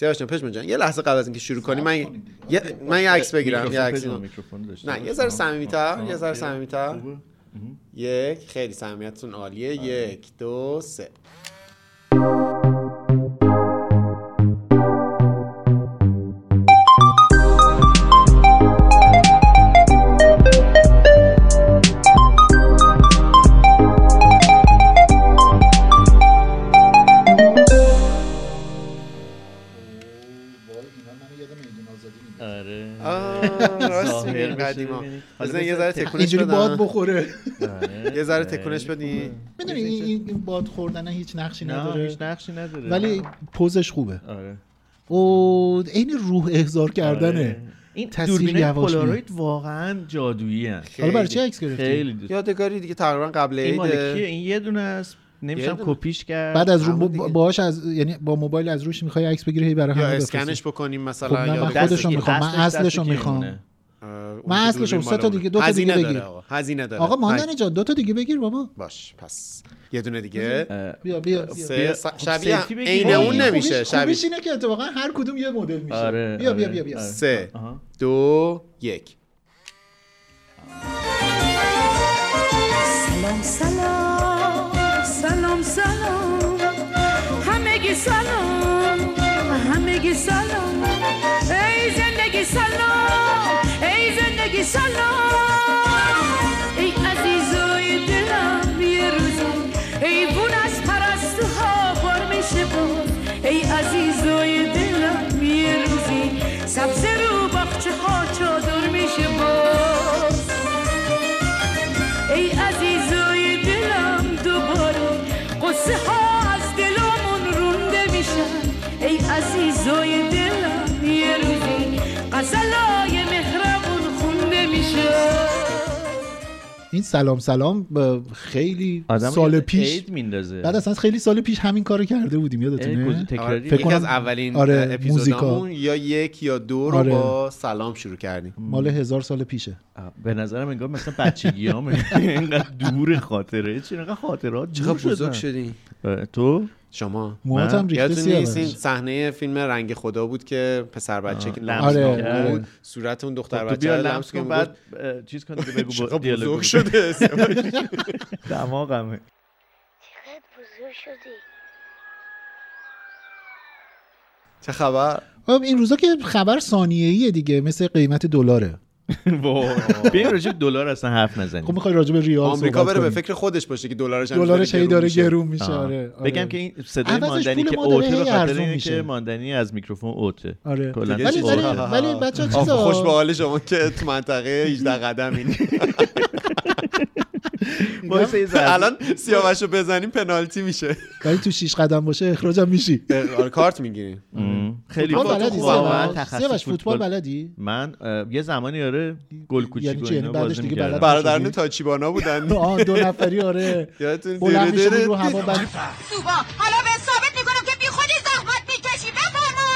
سیاوش جان پشمان جان یه لحظه قبل از اینکه شروع کنیم من یه من یه عکس بگیرم یه عکس نه یه ذره صمیمیت‌تر یه ذره صمیمیت‌تر. یک خیلی صمیمیتتون عالیه. یک دو سه. قدیما ببینی. بزن یه ذره تکونش اینجوری باد بخوره. آره. یه ذره تکونش بدی می‌دونی این این باد خوردن هیچ نقشی نداره. هیچ نقشی نداره. ولی پوزش خوبه. آره. او این روح احضار کردنه. آره. این یواش پولاروید واقعا جادویی هن. حالا برای چه عکس گرفتی؟ خیلی. یادگاری دیگه تقریبا قبل این مال کیه؟ عیده این یه دونه است. نمیشم. کپیش کرد. بعد از رو. باهاش از یعنی با موبایل از روش می‌خوای عکس بگیری هی برای همه اسکنش بکنیم خب مثلا نه، یا من دست- می‌خوام. من اصلش کی می‌خوام. من دوربین سه تا دیگه،. دو تا دیگه داره بگیر. آقا هزینه داره آقا. ماندنی جان دو تا دیگه بگیر بابا باش پس یه دونه دیگه بیا بیا. س- خب شبیه. عین اون نمیشه خوبیش- شبیه اینه که اتفاقا هر کدوم یه مدل میشه آره بیا بیا آره، بیا بیا آره. سه. دو یک سلام سلام سلام سلام همگی سلام همگی سلام ای زندگی این سلام سلام خیلی آدم سال پیش میندازه. بعد اصلا خیلی سال پیش همین کارو کرده بودیم یادتونه؟ فکر یکی کنم- از اولین آره، اپیزودامون موزیکا. یا یک یا دو رو آره. با سلام شروع کردیم. مال هزار سال پیشه. به نظرم انگار مثلا بچگیامه اینقدر دور خاطره. چی اینقدر خاطرات چقدر بزرگ. شدی. تو؟ شما؟ موهات هم ریخته نیست این صحنه فیلم رنگ خدا بود که پسر بچه که لمس آره، می‌کرد آره. بود صورت اون دختر خب تو بچه بیا رو لمس لمس کن بعد چیز کن دیگه بگو دیالوگ بزرگ. شده دماغمه. چقدر بزرگ شدی؟ چه خبر؟ خب این روزا که خبر ثانیه‌ایه دیگه مثل قیمت دلاره. بیایم راجع به دلار اصلا حرف نزنیم خب می‌خوای راجع به ریال آمریکا بره به. فکر خودش باشه که دلارش دلارش هی داره. گرون میشه. آره آره. بگم که این صدای ماندنی که اوته به خاطر اینه. که ماندنی از میکروفون اوته آره ولی ولی بچا چیزا خوش به حال شما که تو منطقه 18 قدم این وایسا یه ذره. الان سیاوشو بزنیم پنالتی میشه. ولی تو شیش قدم باشه اخراجم میشی. آره کارت می‌گیریم. ام. خیلی واقعا سیاوش فوتبال بلدی؟ من یه زمانی آره گل کوچیک یعنی؟ یعنی بعدش بازی دیگه می‌کردم. بلد برادران؟ تاچیبانا بودن. آه دو نفری آره. یادتون دیره رو هوا بعد حالا به ثابت می‌کنم که بی خودی زحمت می‌کشی بفرما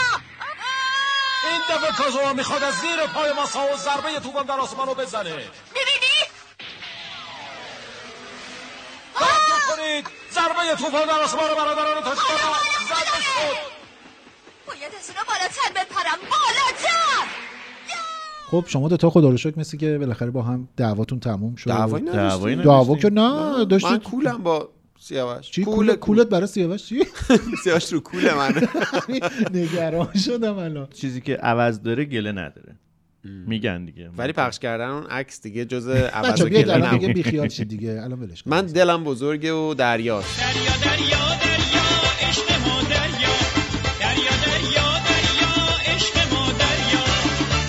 این دفعه کازوما می‌خواد از زیر پای ما سا و ضربه توپم در آسمان رو بزنه. می‌بینی کنید. ضربه توپم در آسمان رو برادران تاجیکانا ضربه شد باید از اونا بالاتر بپرم. بالاتر! خب شما دوتا خدا رو شکر مثل که بالاخره با هم دعواتون تموم شد. دعوایی نداشتیم. دعوا که نه من داشتید. کولم با سیاوش. چی؟ کول کول کولت برای سیاوش چی؟ سیاوش رو کول من نگران شدم الان. چیزی که عوض داره گله نداره. میگن دیگه. ولی پخش کردن اون عکس دیگه جز عوض و دیگه نبود. بی خیال شید دیگه. الان ولش کن. من دلم بزرگه و دریاست دریا دریا دریا عشق ما دریا. دریا دریا دریا عشق ما دریا.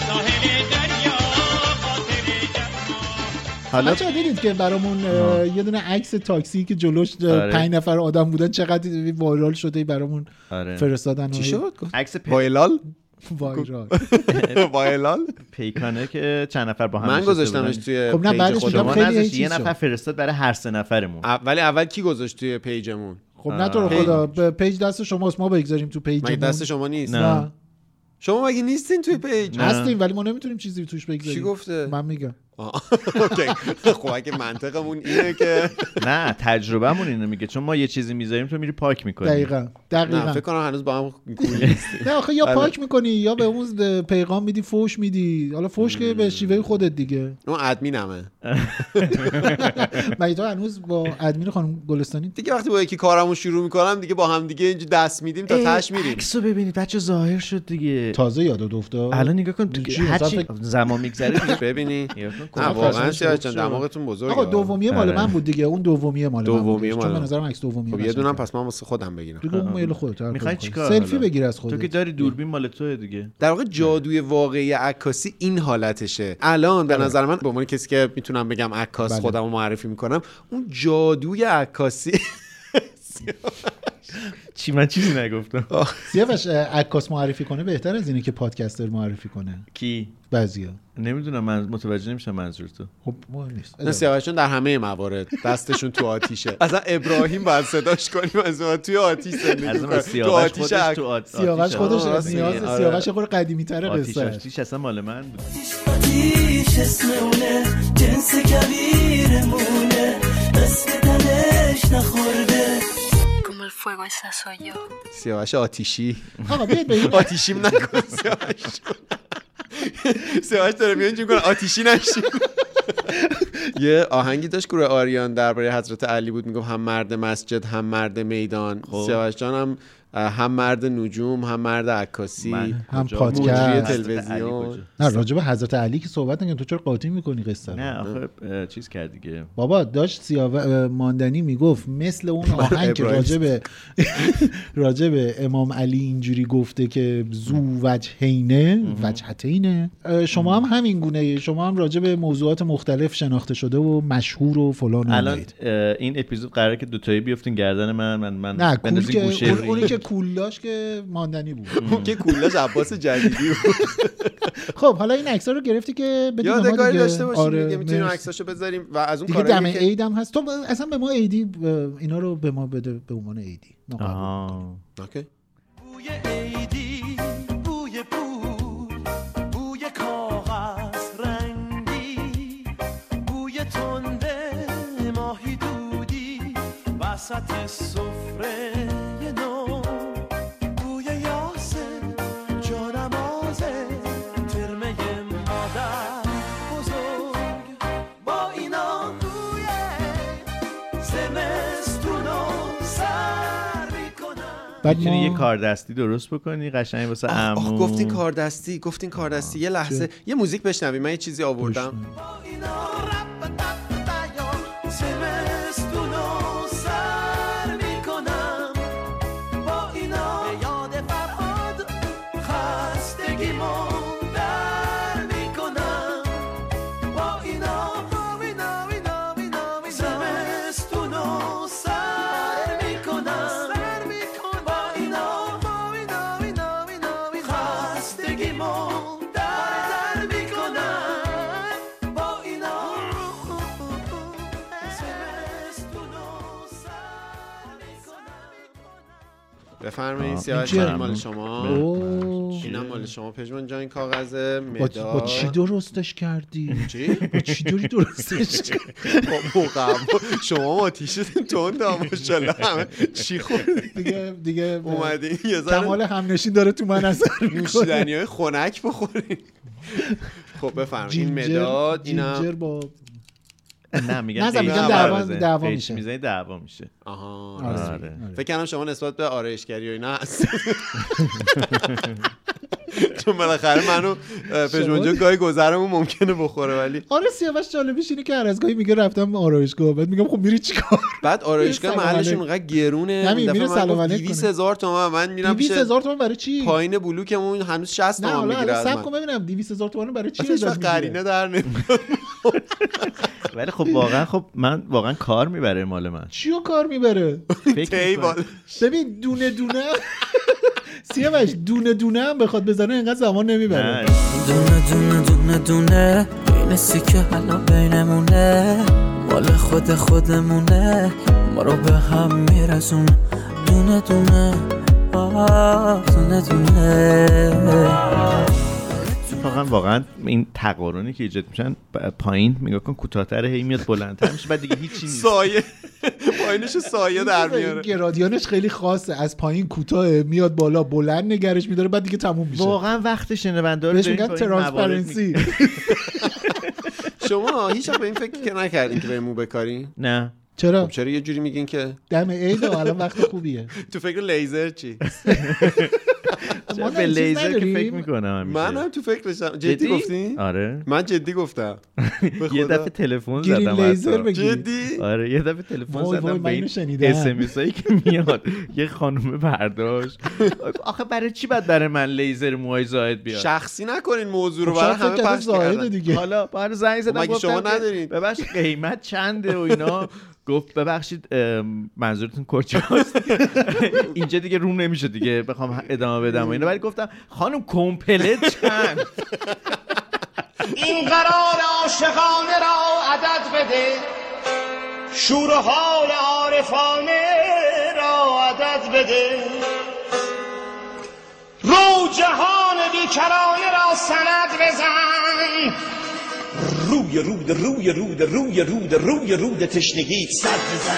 ساحل دریا خاطر جمع حالا بچه دیدید که برامون یه دونه عکس تاکسی که جلوش آره. پنج نفر آدم بودن چقدر وایرال شده برامون آره. فرستادن چی شد؟ عکس پ... وایلال وایرال وایلال پیکانه که چند نفر با هم من گذاشتمش. توی خب نه، پیج بعدش. میگم شما خیلی یه نفر. فرستاد برای هر سه نفرمون ولی اول کی گذاشت توی پیجمون خب نه تو. خدا پیج دست شماست ما بگذاریم تو پیج مگه دست شما نیست نه. شما مگه نیستین توی پیج. هستیم ولی ما نمی‌تونیم چیزی توش بگذاریم چی گفته من میگم خب اگه منطقمون اینه که نه تجربهمون اینو میگه. چون ما یه چیزی می‌ذاریم تو میری پاک می‌کنی. دقیقا. دقیقا. فکر کنم هنوز با هم نه آخه یا بله. پاک می‌کنی یا به اون پیغام میدی فوش میدی. حالا فوش که به شیوه خودت دیگه. اون ادمینمه. مگه تو هنوز با ادمین خانم گلستانی دیگه وقتی با یکی کارمون شروع می‌کنم دیگه با هم دیگه اینجا دست میدیم تا تش میریم. عکسو ببینید. بچه ظاهر شد دیگه. تازه یادت افتاد؟ الان نگاه کن زمان میگذره ببینی. واقعا سیاه جان. دماغتون بزرگه آقا دومیه مال آره. من بود دیگه اون دومیه مال من بود دومیه چون مال به من. نظرم عکس دومیه خب یه. دونم پس من واسه خودم بگیرم دیگه اون مال خودت می‌خوای چیکار. سلفی؟ بگیر از خودت تو که داری دوربین مال توه دیگه در واقع جادوی واقعی عکاسی این حالتشه الان به نظر من به عنوان کسی که می‌تونم بگم عکاس بله. خودم رو معرفی می‌کنم اون جادوی عکاسی چی من چیزی نگفتم. سیاوش عکاس معرفی کنه بهتر از اینه که پادکستر معرفی کنه. کی؟ بعضیا. نمی‌دونم من متوجه نمیشم منظور تو. خب مهم نیست. نه سیاوشون در همه موارد دستشون تو آتیشه. اصلا ابراهیم باید صداش کنیم از توی آتیش زندگی تو سیاوش آتیش تو آت- سیاوش. خودش نیاز. آره. سیاوش خود قدیمی تره آتیش قصه آتیش اصلا مال من بود. آتیش اسم اونه جنس کبیرمونه. دست تنش نخورده. Fuego, esa soy yo. سیاوش آتیشی آقا بیاید به این آتیشیم نکن سیاوش سیاوش داره میاد اینجوری کنه آتیشی نشیم یه آهنگی داشت گروه آریان درباره حضرت علی بود. می‌گفت هم مرد مسجد هم مرد میدان سیاوش جان هم هم مرد نجوم هم مرد عکاسی من هم؟ پادکست. تلویزیون. نه راجب حضرت علی که صحبت نگم تو چرا قاطی می‌کنی قصه؟ نه آخه چیز کرد دیگه بابا داشت سیاو ماندنی می‌گفت مثل اون آهنگ که. راجب راجب امام علی اینجوری گفته که زو وجهینه وجهتینه شما هم همین گونه شما هم راجب موضوعات مختلف شناخته شده و مشهور و فلان الان این اپیزود قراره که دوتایی بیفتین گردن من من من نه گوشه. اونی که کول داشت که ماندنی بود اون که کلاش عباس جدیدی بود خب حالا این عکس رو گرفتی که بدیم یادگاری دیگه. داشته باشیم آره، دیگه می‌تونیم. عکساشو بذاریم و از اون دیگه دم عید هم هست تو اصلا به ما عیدی اینا رو به ما بده به عنوان عیدی ما قبول آها. اوکی. بوی عیدی بوی پول بوی کاغذ رنگی بوی تنده ماهی دودی وسط سفره بعد می‌تونی ما یه کار دستی درست بکنی قشنگ واسه آه, آه عمو. گفتین کار دستی گفتین کار دستی یه لحظه یه موزیک بشنویم. من یه چیزی آوردم. بفرمایید؟ چای مال شما؟ اوه. اینم مال شما. پژمان جان این کاغذ مداد با چی درستش کردی؟ چی؟ با چی دوری درستش کردی؟ با موقع شما آتیشتون تند ماشاءالله. همه چی خوردی؟ دیگه دیگه اومدین یه ذره کمال همنشین داره تو من اثر می‌کنه. نوشیدنی های خنک بخورین خب بفرمایید. این مداد اینم جینجر با نه میگن نزن، میگن قیچی دعوا-. دعوا میشه. می‌زنی دعوا میشه آها آره. آره. فکر کنم شما نسبت به آرایشگری و اینا هست چون بالاخره منو اه، پژمانجا گاهی گذرمون ممکنه بخوره ولی آره سیاوش جالبیش اینه که هر از گاهی میگه رفتم آرایشگاه بعد میگم خب میری چیکار بعد آرایشگاه علیک. اونقدر گرونه همین، میره من سلام گفت علیک 200 کنه. هزار تومن من میرم 200 پیش هزار تومان برای چی پایین بلوکمون هنوز 60 نه تومن حالا می‌گیره سب من کن ببینم 200 هزار تومان برای چی؟ قرینه در نمیاد ولی خب واقعا خب من واقعا کار می‌بره مال من. چیو کار می‌بره؟ ببین دونه دونه. سیاوش دونه دونه هم بخواد بزنه اینقدر زمان نمی‌بره. نه. دونه دونه دونه دونه این سیکه حالا بینمونه. مال خود خودمونه ما رو به هم میرسون دونه دونه. آه، دونه دونه. اتفاقا واقعا این تقارنی که ایجاد میشن پایین نگاه کن کوتاه‌تر هی میاد بلندتر میشه بعد دیگه هیچی نیست. سایه. پایینش سایه در این میاره. گرادیانش خیلی خاصه. از پایین کوتاه میاد بالا بلند نگرش میداره بعد دیگه تموم میشه. واقعا وقت شنونده رو بهش میگن transparency. شما هیچ وقت به این فکر که نکردین که به مو بکارین نه. چرا؟ خب چرا یه جوری میگین که دم عید الان وقت خوبیه. تو فکر لیزر چی؟ ما به لیزر که؟ فکر می‌کنم همیشه. منم تو فکرشم جدی گفتی؟ آره. من جدی گفتم. یه. دفعه تلفن زدم لیزر جدی؟ آره یه دفعه تلفن زدم من به این. SMS هایی که میاد. یه خانومه برداشت. آخه برای چی باید برای من لیزر موهای زاید بیاد؟ شخصی نکنین موضوع رو خب برای شاید همه پخش کردن. دیگه. حالا بر زنگ زدم مگه گفتم شما ندارین؟ ببخش قیمت چنده و اینا. گفت ببخشید منظورتون کجاست؟ اینجا دیگه روم نمیشه دیگه بخوام ادامه بدم و اینا ولی گفتم خانم کمپلت چند؟ این قرار عاشقانه را عدد بده شور و حال عارفانه را عدد بده. رو جهان بیکرانه را سند بزن روی رود روی رود روی رود روی رود تشنگی. صد بزن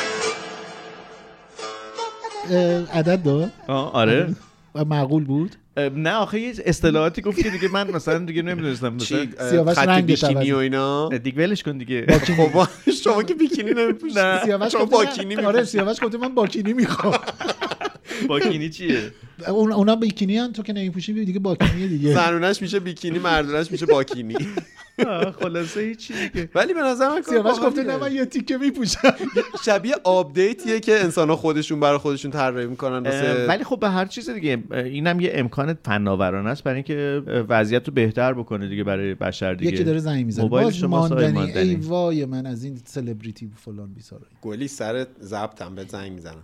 عدد داد؟ آه، آره. و معقول بود؟ نه آخه یه اصطلاحاتی گفت که دیگه من مثلا دیگه نمی‌دونستم مثلا خط بیکینی. و اینا. دیگه ولش کن دیگه. خب شما که بیکینی نمیپوشید نه. سیاوش من- آره. سیاوش گفته من باکینی می‌خوام. باکینی چیه؟ اون اونا بیکینی هن تو که نمیپوشی دیگه باکینی دیگه. زنونش میشه بیکینی مردونش میشه باکینی. خلاصه هیچی دیگه. ولی به نظر من سیاوش گفته. نه من یه تیکه میپوشم. شبیه آپدیتیه که انسان خودشون برای خودشون طراحی می‌کنن ولی خب به هر چیز دیگه اینم یه امکان فناورانه است برای اینکه وضعیت رو بهتر بکنه دیگه برای بشر دیگه. یکی داره زنگ می‌زنه. موبایل آقای ماندنی ای. وای من از این سلبریتی فلان بیسارایی گلی سر ضبطم به زنگ می‌زنم.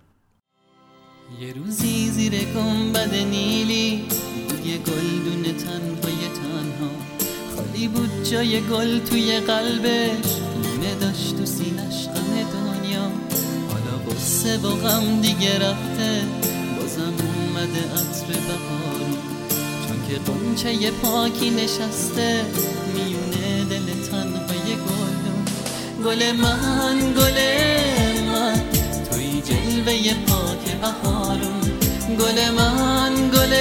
یه روزی زیر گنبد نیلی بود یه گلدون تنهای تنها. خالی بود جای گل توی قلبش دونه داشت تو سینش غم دنیا. حالا قصه و غم دیگه رفته بازم اومده عطر بهارون چون که قنچه پاکی نشسته میونه دل تنهای گل. من گل من جلوه پاک بهارون گل من گل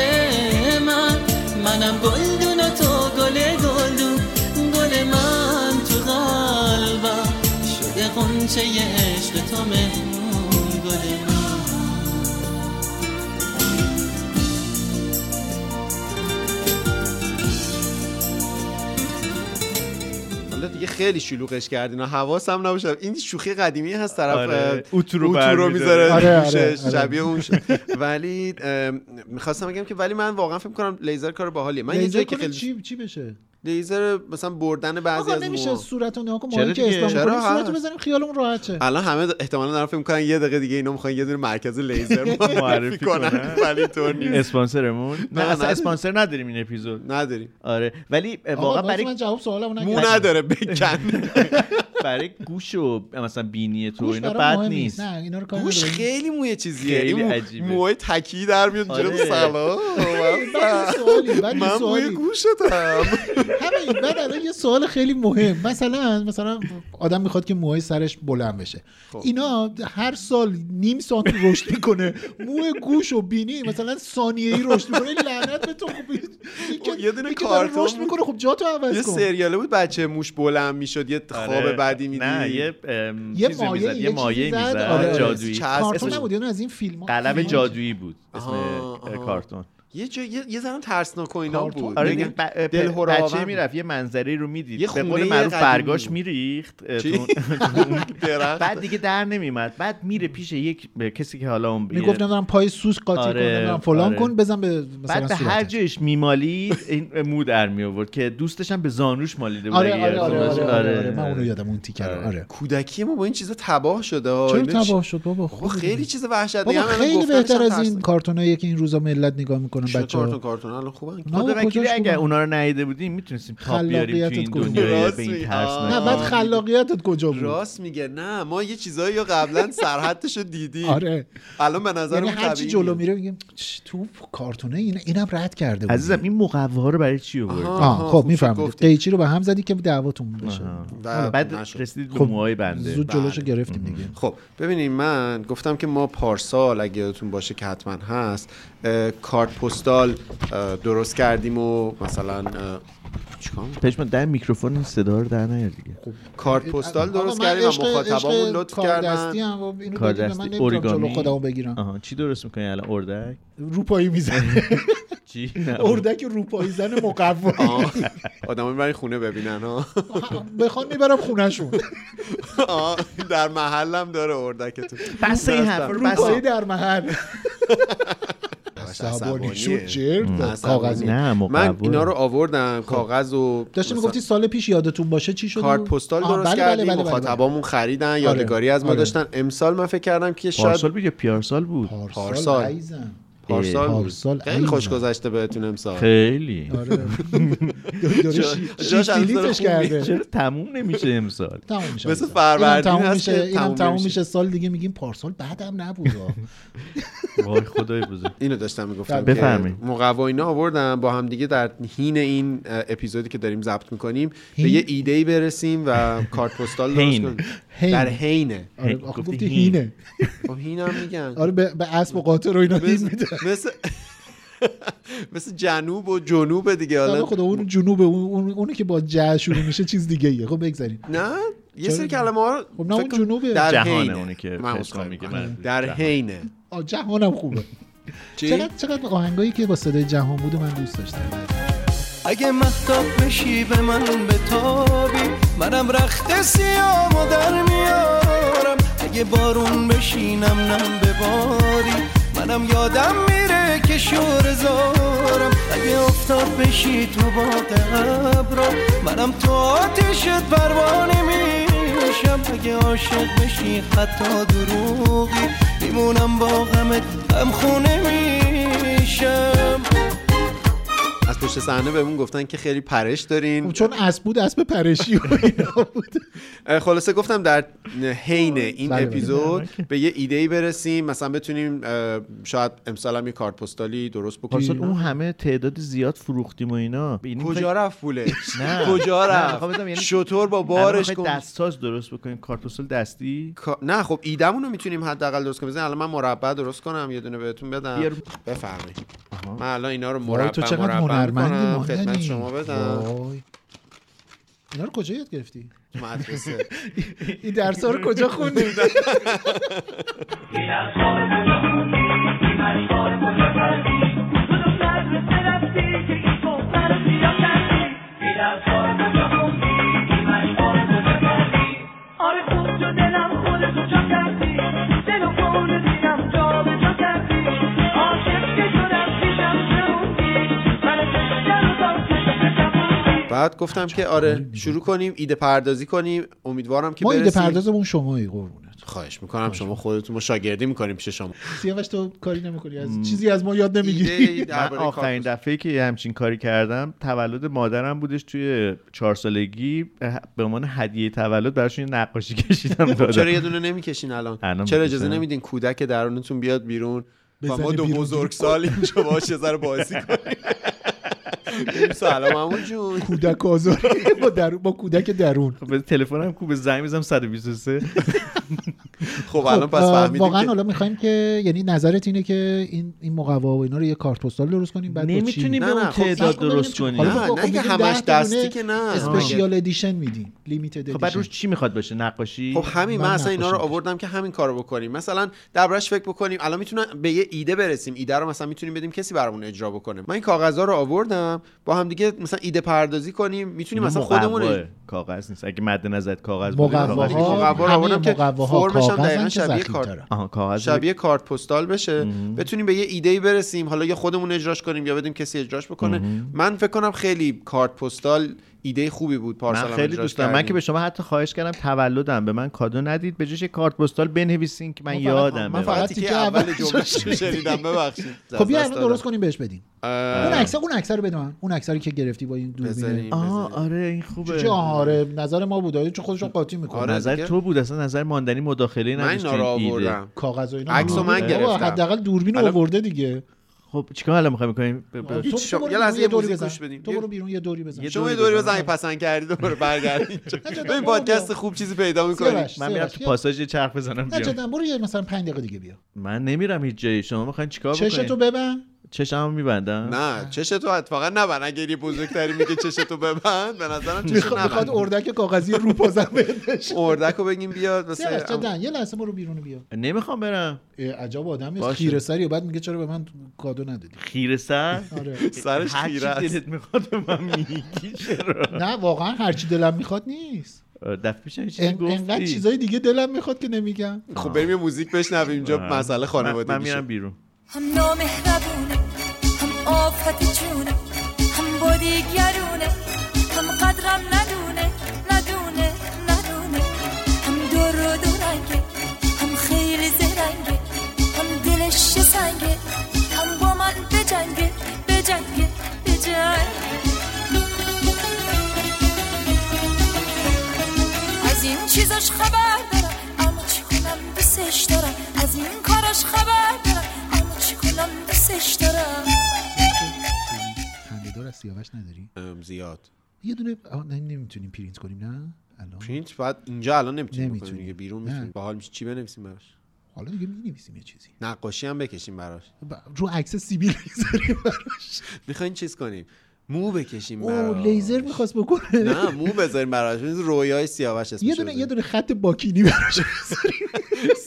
من. منم گلدون و تو گل گلدون. گل من تو قلبم. شده قنچه عشق تو مهمون. گل من. دیگه خیلی شلوغش کردین و حواسم نباشه این شوخی قدیمی هست طرف آره، اتو رو. می‌ذاره آره، آره، آره. شبیه اون. ولی می‌خواستم بگم که ولی من واقعا فکر کنم لیزر کار باحالیه من یه جایی که خیلی چی چی بشه لیزر مثلا بردن بعضی از نمیشه موها. صورت رو نگاه کن چرا ماهی که؟ اسلام چرا می‌کنیم صورت رو هست؟ بزنیم خیالمون راحت شه الان همه احتمالا دارن فکر می‌کنن یه دقیقه دیگه اینا می‌خوان یه دونه مرکز لیزر معرفی کنن. ولی طور نیست اسپانسرمون نه نه، اصلا نداریم. اسپانسر نداریم این اپیزود نداریم آره ولی واقعا برای من جواب سوالمو مو نداره بکن برای گوش و مثلا بینی تو اینا بد نیست. نه اینا رو گوش. خیلی موی چیزیه. خیلی این مو- عجیبه. موهای تکی در میاد آره. جلو سلام یه یه من موی گوشتم. همین بعد الان یه سوال خیلی مهم. مثلا مثلا آدم می‌خواد که موهای سرش بلند بشه. خب. اینا هر سال نیم سانتی رشد می‌کنه. موی گوش و بینی مثلا ثانیه ای رشد می‌کنه. لعنت به تو. خب خب یه دونه کارتون رشد می‌کنه خب جا تو عوض یه کن. سریاله بود بچه موش بلند می‌شد یه خواب آره. بعدی میدی نه یه یه مایه. یه یه مایه. می‌زد آره،. جادویی کارتون اسمش نبود از این فیلم قلم جادویی بود اسم. کارتون یه جا یه, یه ذره ترسناک و اینا؟ بود آره میگن دیگه ب- دل بچه. می‌رفت یه منظری رو می‌دید یه به خونه قول معروف برگاش. میریخت بعد دیگه در نمیمد بعد میره پیش یک به کسی که حالا اون می‌گفت نمی‌دونم پای سوس قاطی آره، کن نمی‌دونم فلان آره. کن بزن به مثلا بعد به هر. جایش میمالید این مو در می آورد که دوستش هم به زانوش مالیده بود آره آره آره, آره. آره, آره, من اونو یادم اون تیکر آره. آره کودکی ما با این چیزا تباه شده. چرا تباه شد بابا خوبه خیلی. چیز الان خیلی بهتر از این. کارتونایی که این روزا ملت نگاه چه بچه کارتون کارتون؟ الان خوبن؟ خدا وکیلی خوبه؟ اونا رو ندیده بودیم می‌تونستیم تاپ بیاریم تو این راست به این. ترس. نه بعد خلاقیتت کجا بود؟ راست میگه. نه ما یه چیزایی رو قبلا سرحدش رو دیدیم. آره. الان به نظر یعنی هرچی جلو میره میگیم "چ، تو کارتونه این اینم رد کرده بودی. عزیزم این مقوا رو برای چی آوردی. آه خب خوب می‌فهمم گفتی. قیچی رو به هم زدی که دعواتون بشه. بعد. رسیدید به خب، موهای بنده. زود جلوشو بله. گرفتیم دیگه. خب ببینید من گفتم که ما پارسال اگه یادتون باشه که حتما هست کارت پستال درست کردیم و مثلا چیکار؟ پشمان در میکروفون این صدا رو در نیار دیگه. کارت پستال درست کردیم و عشق لطف کردن. هم و اینو کار دستی اوریگامی خودمو بگیرم. آها چی درست می‌کنی الان؟ اردک؟ روپایی می‌زنه. چی. اردک روپایی زن مقوایی آه، آدما برای خونه ببینن ها بخوان می‌برم خونهشون. در محلم داره اردکتون بس این حرف رو بس روپایی در محل. عصبانی. شد جرد. کاغذی. نه من اینا رو آوردم. کاغذ و داشتی می‌گفتی سال پیش یادتون باشه چی شد؟ کارت پستال درست بله، کردیم بله، بله، بله. مخاطبامون خریدن یادگاری از ما آره. داشتن. امسال من فکر کردم که شاید پارسال بود یا پیارسال بود؟ پارسال پارسال. پارسال خیلی خوش. گذشته بهتون امسال خیلی آره جاش. کرده چرا تموم نمیشه امسال تموم میشه مثل. فروردین تموم هست میشه که اینم تموم. میشه سال دیگه میگیم پارسال بعدم نبود وای خدای بزرگ اینو داشتم می‌گفتم که بفرمایید. مقوا اینا آوردم با هم دیگه در حین این اپیزودی که داریم ضبط می‌کنیم به؟ یه ایده ای برسیم و کارت پستال درست. کنیم. در حینه آره هین. آخه گفتی گفتی هین. هینه خب هینم میگن آره به, به اسب و قاطر و اینا هین مثل میده مثل مثل جنوب و جنوب دیگه حالا حالا خدا اون جنوب اون اون- اونی که با ج شروع میشه چیز دیگه ایه خب بگذاریم نه یه؟ سری کلمه ها خب نه اون جنوبه. در جهانه حینه. اونی که میگه در. حینه جهانم خوبه؟ چقدر چقدر آهنگایی که با صدای جهان بود من دوست داشتم اگه مختاب بشی به من بتابی منم رخت سیامو در میارم. اگه بارون بشینم نم بباری منم یادم میره که شور زارم. اگه افتاد بشی تو باغ ابرا منم تو آتیشت پروانه میشم. اگه عاشق بشی حتی دروغی. میمونم با غمت هم خونه میشم. از پشت صحنه بهمون گفتن که خیلی پرش دارین. خب چون اسب بود اسب پرشی و اینا بود. خلاصه گفتم در حین این بله، بله. اپیزود به یه ایده ای برسیم. مثلا بتونیم شاید امسال هم یه کارت پستالی درست بکنیم. اون همه تعداد زیاد فروختیم و اینا. یعنی کجا رفت پولش؟ نه. کجا رفت؟ یعنی- شطور با بارش کن دستساز درست بکنیم کارت پستال دستی؟ نه خب ایدمون رو می‌تونیم حداقل درست کنیم. الان من مربع درست کنم یه دونه بهتون بدم. بفرمایید. من الان اینا رو مربع چقدر مربع هنرمندی می‌کنم. خدمت شما بدم. اینا رو کجا یاد گرفتی؟ مدرسه. این درس ها رو کجا خوندی؟ آره بعد گفتم که آره شروع کنیم ایده پردازی کنیم. امیدوارم که ما ایده برسیم. پردازمون شمایی قربونت. خواهش می‌کنم شما خودتون ما شاگردی می‌کنیم پیش شما. سیاوش تو کاری نمی‌کنی؟ از چیزی از ما یاد نمی‌گیری. ایده من آخرین دفعه که همچین کاری کردم تولد مادرم بودش توی چهار سالگی. به عنوان هدیه تولد براشون یه نقاشی کشیدم. خب چرا یه دونه نمی‌کشین الان؟ الان چرا اجازه. نمیدین کودک درونتون بیاد بیرون؟ و ما دو بیرون. بزرگ سال اینجا باش یه ذره بازی کنیم. سلام عمو جون. کودک آزار با, درون با کودک درون. خب تلفنم کو به زنگ می‌زنم 123 خب الان پس اه، فهمیدیم واقعا که حالا می‌خوایم که یعنی نظرت اینه که این این مقوا و اینا رو یه کارت پستال درست کنیم بعد؟ نمی‌تونیم نه، به اون خب تعداد درست کنیم. نه، خب نه همش دستی که نه. اسپشیال ادیشن میدیم لیمیتد خب بعد روش چی می‌خواد باشه؟ نقاشی؟ خب همین من اصلا اینا رو آوردم که همین کارو بکنیم. مثلا دربارش فکر بکنیم الان می‌تونن به یه ایده برسیم. ایده رو مثلا می‌تونیم بدیم کسی برامون اجرا بکنه. من این کاغذها رو آوردم با هم دیگه مثلا ایده پردازی کنیم می‌تونیم مثلا خودمون. کاغذ نیست. اگه مد نظرت کاغذ بود مقواها کاغذ مقوا رو همه آوردم که مقواها فرمش هم کاغذن دقیقاً شبیه. کارت. شبیه کارت پستال بشه بتونیم به یه ایده ای برسیم حالا یا خودمون اجراش کنیم یا بدیم کسی اجراش بکنه من فکر کنم خیلی کارت پستال ایده خوبی بود پارسال من هم خیلی دوست دارم من. که به شما حتی خواهش کردم تولدم به من کادو ندید به جاش یه کارت پستال بنویسین که من من یادم من. فقط تیکه اول جمله شنیدم ببخشید خب بیا. درست کنیم بهش بدیم اه، اون عکس اون عکس رو بده من اون عکس رو که گرفتی با این دوربین. آه آره این خوبه چه آره نظر ما بود چون خودشون قاطی می‌کنه آره. نظر. تو بود اصلا نظر ماندنی مداخله من نداشت اینا رو. آوردم کاغذ و اینا عکسو من گرفتم. حداقل دوربین آورده دیگه خب چیکار الان می‌خوای می‌کنیم تو- تو شما- برو یه لحظه یه دوری. گوش بدیم. تو برو بیرون یه دوری بزن یه شما یه دوری دوری بزن. پسند کردید دوباره اینجا نه، ببین برو پادکست بیا. خوب چیزی پیدا سیاوش، من میرم تو بیا. پاساژ چرخ بزنم نه بیام جدا برو یه مثلا 5 دقیقه دیگه بیا من نمیرم هیچ جایی شما می‌خواین چیکار چشتو بکنین ببن چشمو میبندم؟ نه چشتو اتفاقا نبند. اگه یه بزرگتری میگه چشتو ببند به نظرم چشتو می‌خواد می‌خواد نبند اردک کاغذی رو پازم بهش اردک رو بگیم بیاد سیاوش مثل جدا یه لحظه برو بیرون بیا. نمی‌خوام برم. عجب آدمی. خیره سری و بعد میگه چرا به من کادو ندادی؟ خیره سر؟ آره. سرش هر چی خیره است. دلت می‌خواد به من میگی چرا؟ نه واقعا هرچی دلم می‌خواد نیست. دفعه پیش چیزی ان- انقدر گفتی. چیزای دیگه دلم می‌خواد که نمیگم. خب بریم یه موزیک بشنویم. اینجا مسئله خانوادگی من میرم بیرون. هم نامهربونه هم آفت جونه هم با دیگرونه هم قدرم ندونه ندونه ندونه. هم دور و دورنگه هم خیلی زرنگه هم دلش سنگه هم با من بجنگه بجنگه بجنگه از این چیزاش خبر دارم اما چی کنم دوستش دارم؟ از این کاراش خبر سیاوش نداری؟ زیاد. یه دونه نه نمی‌تونیم پرینت کنیم نه؟ الان؟ پرینت بعد اینجا الان نمی‌تونیم نمی‌تونیم. دیگه بیرون. می‌تونیم. باحال میشه چی بنویسیم براش؟ حالا دیگه می‌نویسیم یه چیزی. نقاشی هم بکشیم براش. ب- رو عکس سیبیل می‌ذاریم براش. می‌خواین چیز کنیم؟ مو بکشیم او براش. لیزر می‌خواست بکنه. نه مو بذاریم براش. رویای سیاوش اسمش یه دونه یه دونه خط باکینی براش بذاریم.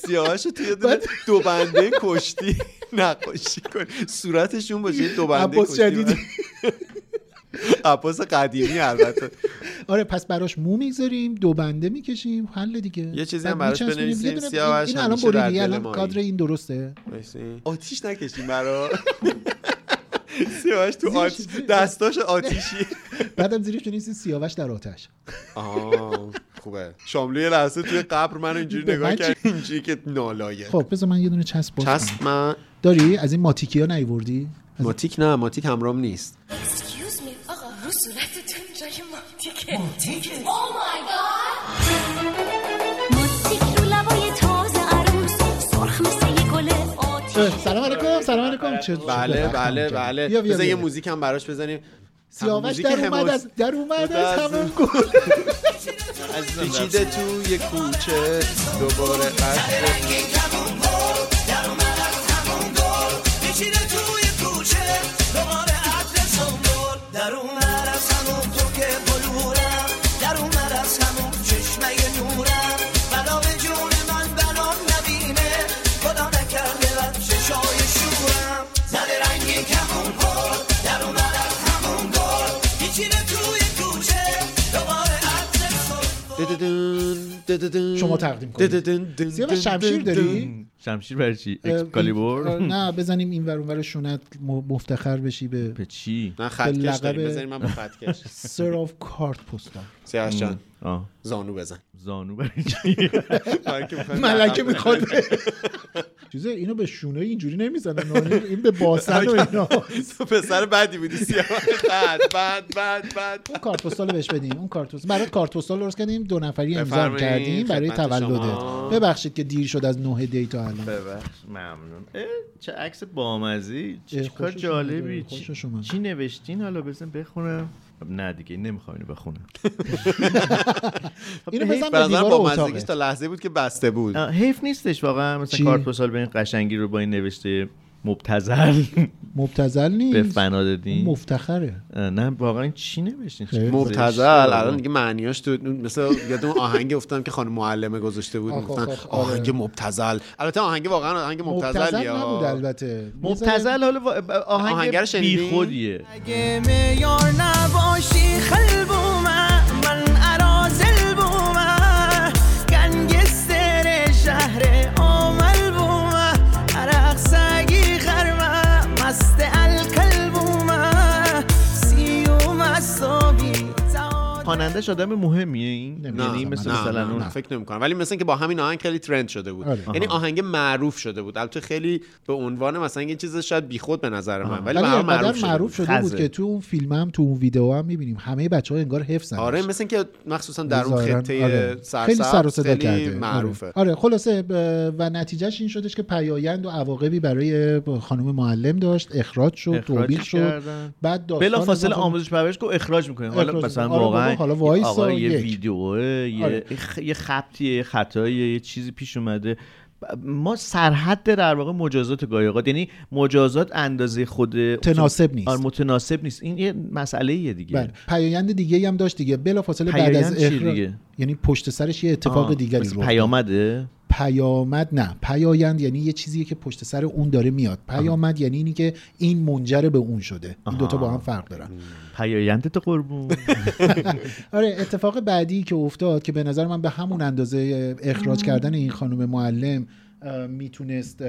سیاوش توی یه دونه دو بنده کشتی نقاشی کن صورتشون باشه دو بنده کشتی. عباس قدیمی البته. آره پس براش مو می‌ذاریم دو بنده می‌کشیم حل دیگه. یه چیزی هم براش. بنویسیم، سیاوش این الان بریدی الان. کادر این درسته. آتیش نکشیم برا. سیاوش تو زیرش- آت... زیر- دستاش آتیشی. بعدم زیرش بنویسیم سیاوش در آتش. آه خوبه. شاملو یه لحظه توی قبر من اینجوری نگاه کرد اینجوری که نالایه. خب بذار من یه دونه چسب. چسب من داری؟ از این ماتیکی ها نیوردی؟ ماتیک نه ماتیک همرام نیست. رو صورتتون جای رو لبای تازه عروس سرخ مثل یه گل آتیش اه، سلام علیکم سلام علیکم. چه- بله بله. بله. بیا بیا بذار یه. موزیک هم براش بزنیم. سیاوش در اومد از در اومد از- از همون گل پیچیده توی کوچه دوباره قصد پیچیده توی کوچه دوباره برد در اومد. شما تقدیم کنید. سیاوش شمشیر داری؟ شمشیر برای چی؟ اکسکالیبور نه بزنیم این ور اونور شونت مفتخر بشی به به چی؟ نه خطکش لقب- داریم. بذاریم من با خطکش Sir of کارت پستال سیاوش جان. آه زانو بزن. زانو برای چی؟ ملکه می‌خواد چیزه اینو به شونه اینجوری نمی‌زنن این به باسن و اینا. تو پسر بدی بودی سیاوش بد بد بد بد. اون کارت پستال بهش بدیم اون کارت پستال برای کارت پستال درست کردیم دو نفری امضا. کردیم برای تولدت. ببخشید که دیر شد از 9 دی تا الان. ببخش ممنون. چه عکس بامزی چه کار جالبی. چی, نوشتین؟ حالا بزن بخونم. نه دیگه نمی‌خوام اینو بخونم. خب اینو بزن به دیوار مزدگیش تا لحظه بود که بسته بود. حیف نیستش واقعا مثلا؟ کارت پستال به این قشنگی رو با این نوشته مبتذل به نیست فنا دادین مفتخره اه، نه واقعا این چی نوشتین خیلی. مبتذل زشته الان. دیگه معنیاش تو مثل یاد اون آهنگ افتادم که خانم معلمه گذاشته بود گفتن آره. آهنگ مبتذل البته آهنگ واقعا آهنگ مبتذل مبتذلیه نبود. البته مبتذل حالا آهنگ آهنگ رو شنیدین؟ بی خودیه اگه میار نباشی خلبومه خوانندهش آدم مهمیه. این نه، یعنی نه، مثل نه مثلا نه, اون نه. فکر نمی‌کنم. ولی مثلا که با همین آهنگ خیلی ترند شده بود. آره. یعنی آهنگ معروف شده بود. البته خیلی به عنوان مثلا یه چیز شاید بیخود به نظر من. ولی ولی به معروف شده معروف بود. شده بود. که تو اون فیلم هم تو اون ویدیو هم می‌بینیم. همه بچه ها انگار حفظن. آره مثل که مخصوصا در اون خطه آره. خیلی سر و صدا کرده. معروفه. آره, آره خلاصه و نتیجهش این شدش که پیایند و عواقبی برای خانم معلم داشت. اخراج شد توبیخ شد. بعد داستان بلا فاصله اضافه- آموزش پرورش کو اخراج می‌کنه حالا مثلا. آره واقعا حالا وایسا آقا یه یک. ویدیوه یه, آره. یه خ- یه خبطی یه خطایی یه چیزی پیش اومده ما سرحد در واقع مجازات گاهی اوقات یعنی مجازات اندازه خود متناسب نیست. آره متناسب نیست این یه مسئله ایه دیگه بله پیایند دیگه هم داشت دیگه بلا فاصله بعد از اخراج؟ یعنی پشت سرش یه اتفاق دیگری رخ داد. پیامده پیامد نه. پیایند یعنی یه چیزیه که پشت سر اون داره میاد. پیامد یعنی اینی که این منجر به اون شده. این دوتا با هم فرق دارن. پیاینده تو قربون. آره اتفاق بعدی که افتاد که به نظر من به همون اندازه اخراج کردن این خانم معلم می‌تونست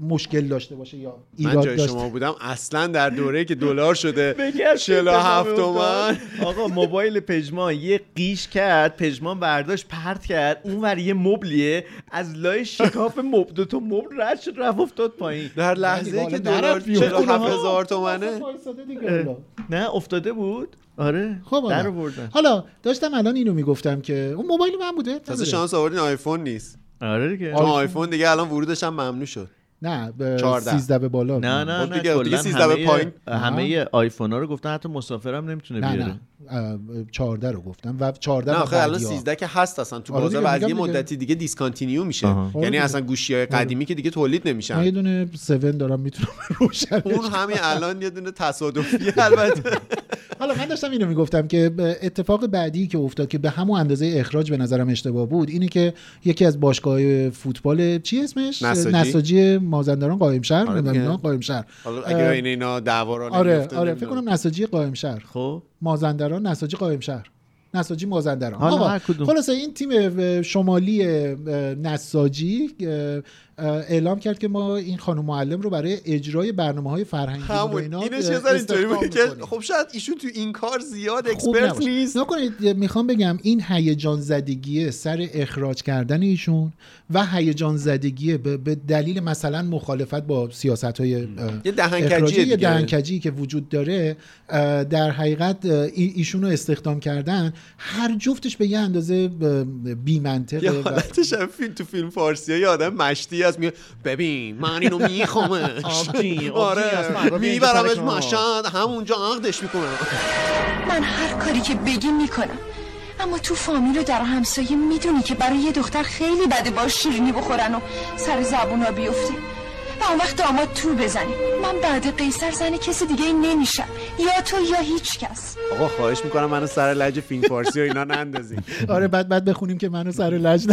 مشکل داشته باشه یا من ایراد جای داشته شما بودم اصلا در دوره که دلار شده بگرد 47 تومن. آقا موبایل پژمان یه قیش کرد پژمان برداشت پرت کرد اون یه مبلیه از لای شکاف مبل دو تا مبل رد شد رفت افتاد پایین. در لحظه حالا که دلار نرفت بیفته. 47 هزار تومنه. نه افتاده بود. آره خب در حالا. داشتم الان اینو می‌گفتم که اون موبایل من بوده تازه. شانس آوردین آیفون نیست. آره دیگه. چون آیفون دیگه الان ورودش هم ممنوع شد. نه به 14. 13 به بالا. نه نه خب نه دیگه- دیگه کلاً 13 به همه- پایین. همه آیفون ها رو گفتن حتی مسافرم نمی‌تونه نه بیاره. 14 رو گفتم و 14 نه الان بعدی‌ها. 13 که هست اصلا تو آره بازار دیگه. مدتی دیگه discontinue میشه. آره یعنی. اصلا گوشی های قدیمی که دیگه تولید من یه نمیشن دونه 7 دارم می‌تونم روشن اون همین الان یه دونه تصادفی البته حالا من داشتم اینو می‌گفتم که اتفاق بعدی که افتاد که به همون اندازه اخراج به نظرم اشتباه بود اینه که یکی از باشگاه فوتبال چی اسمش نساجی. نساجی مازندران قائم شهر آره قائم شهر حالا اگه اینا دعوا آره آره. فکر کنم نساجی قائم شهر خب مازندران نساجی قائم شهر نساجی مازندران آقا،. خلاصه این تیم شمالی نساجی اعلام کرد که ما این خانم معلم رو برای اجرای برنامه های فرهنگی و اینا اینش یه اینطوری بود که. خب شاید ایشون تو این کار زیاد اکسپرت. نیست نکنید می‌خوام بگم این هیجان زدگی سر اخراج کردن ایشون و هیجان زدگی به دلیل مثلا مخالفت با سیاست های یه دهنکجیه یه. دهنکجی که وجود داره در حقیقت ایشون رو استخدام کردن هر جفتش به یه اندازه بی یه منطقه و حالتش تو فیلم فارسی یه آدم مشتی هست میگه ببین من اینو میخوامش آره. میبرمش. مشهد. همونجا عقدش می‌کنم من هر کاری که بگی می‌کنم. اما تو فامیل و در همسایه می‌دونی که برای یه دختر خیلی بده با شیرینی بخورن و سر زبونا بیفته و اون وقت داماد تو بزنی. من بعد قیصر زن کسی دیگه ای نمیشم. یا تو یا هیچ کس. آقا خواهش می‌کنم منو سر لج فیلم فارسی و اینا نندازی. آره بعد بعد بخونیم که منو سر لج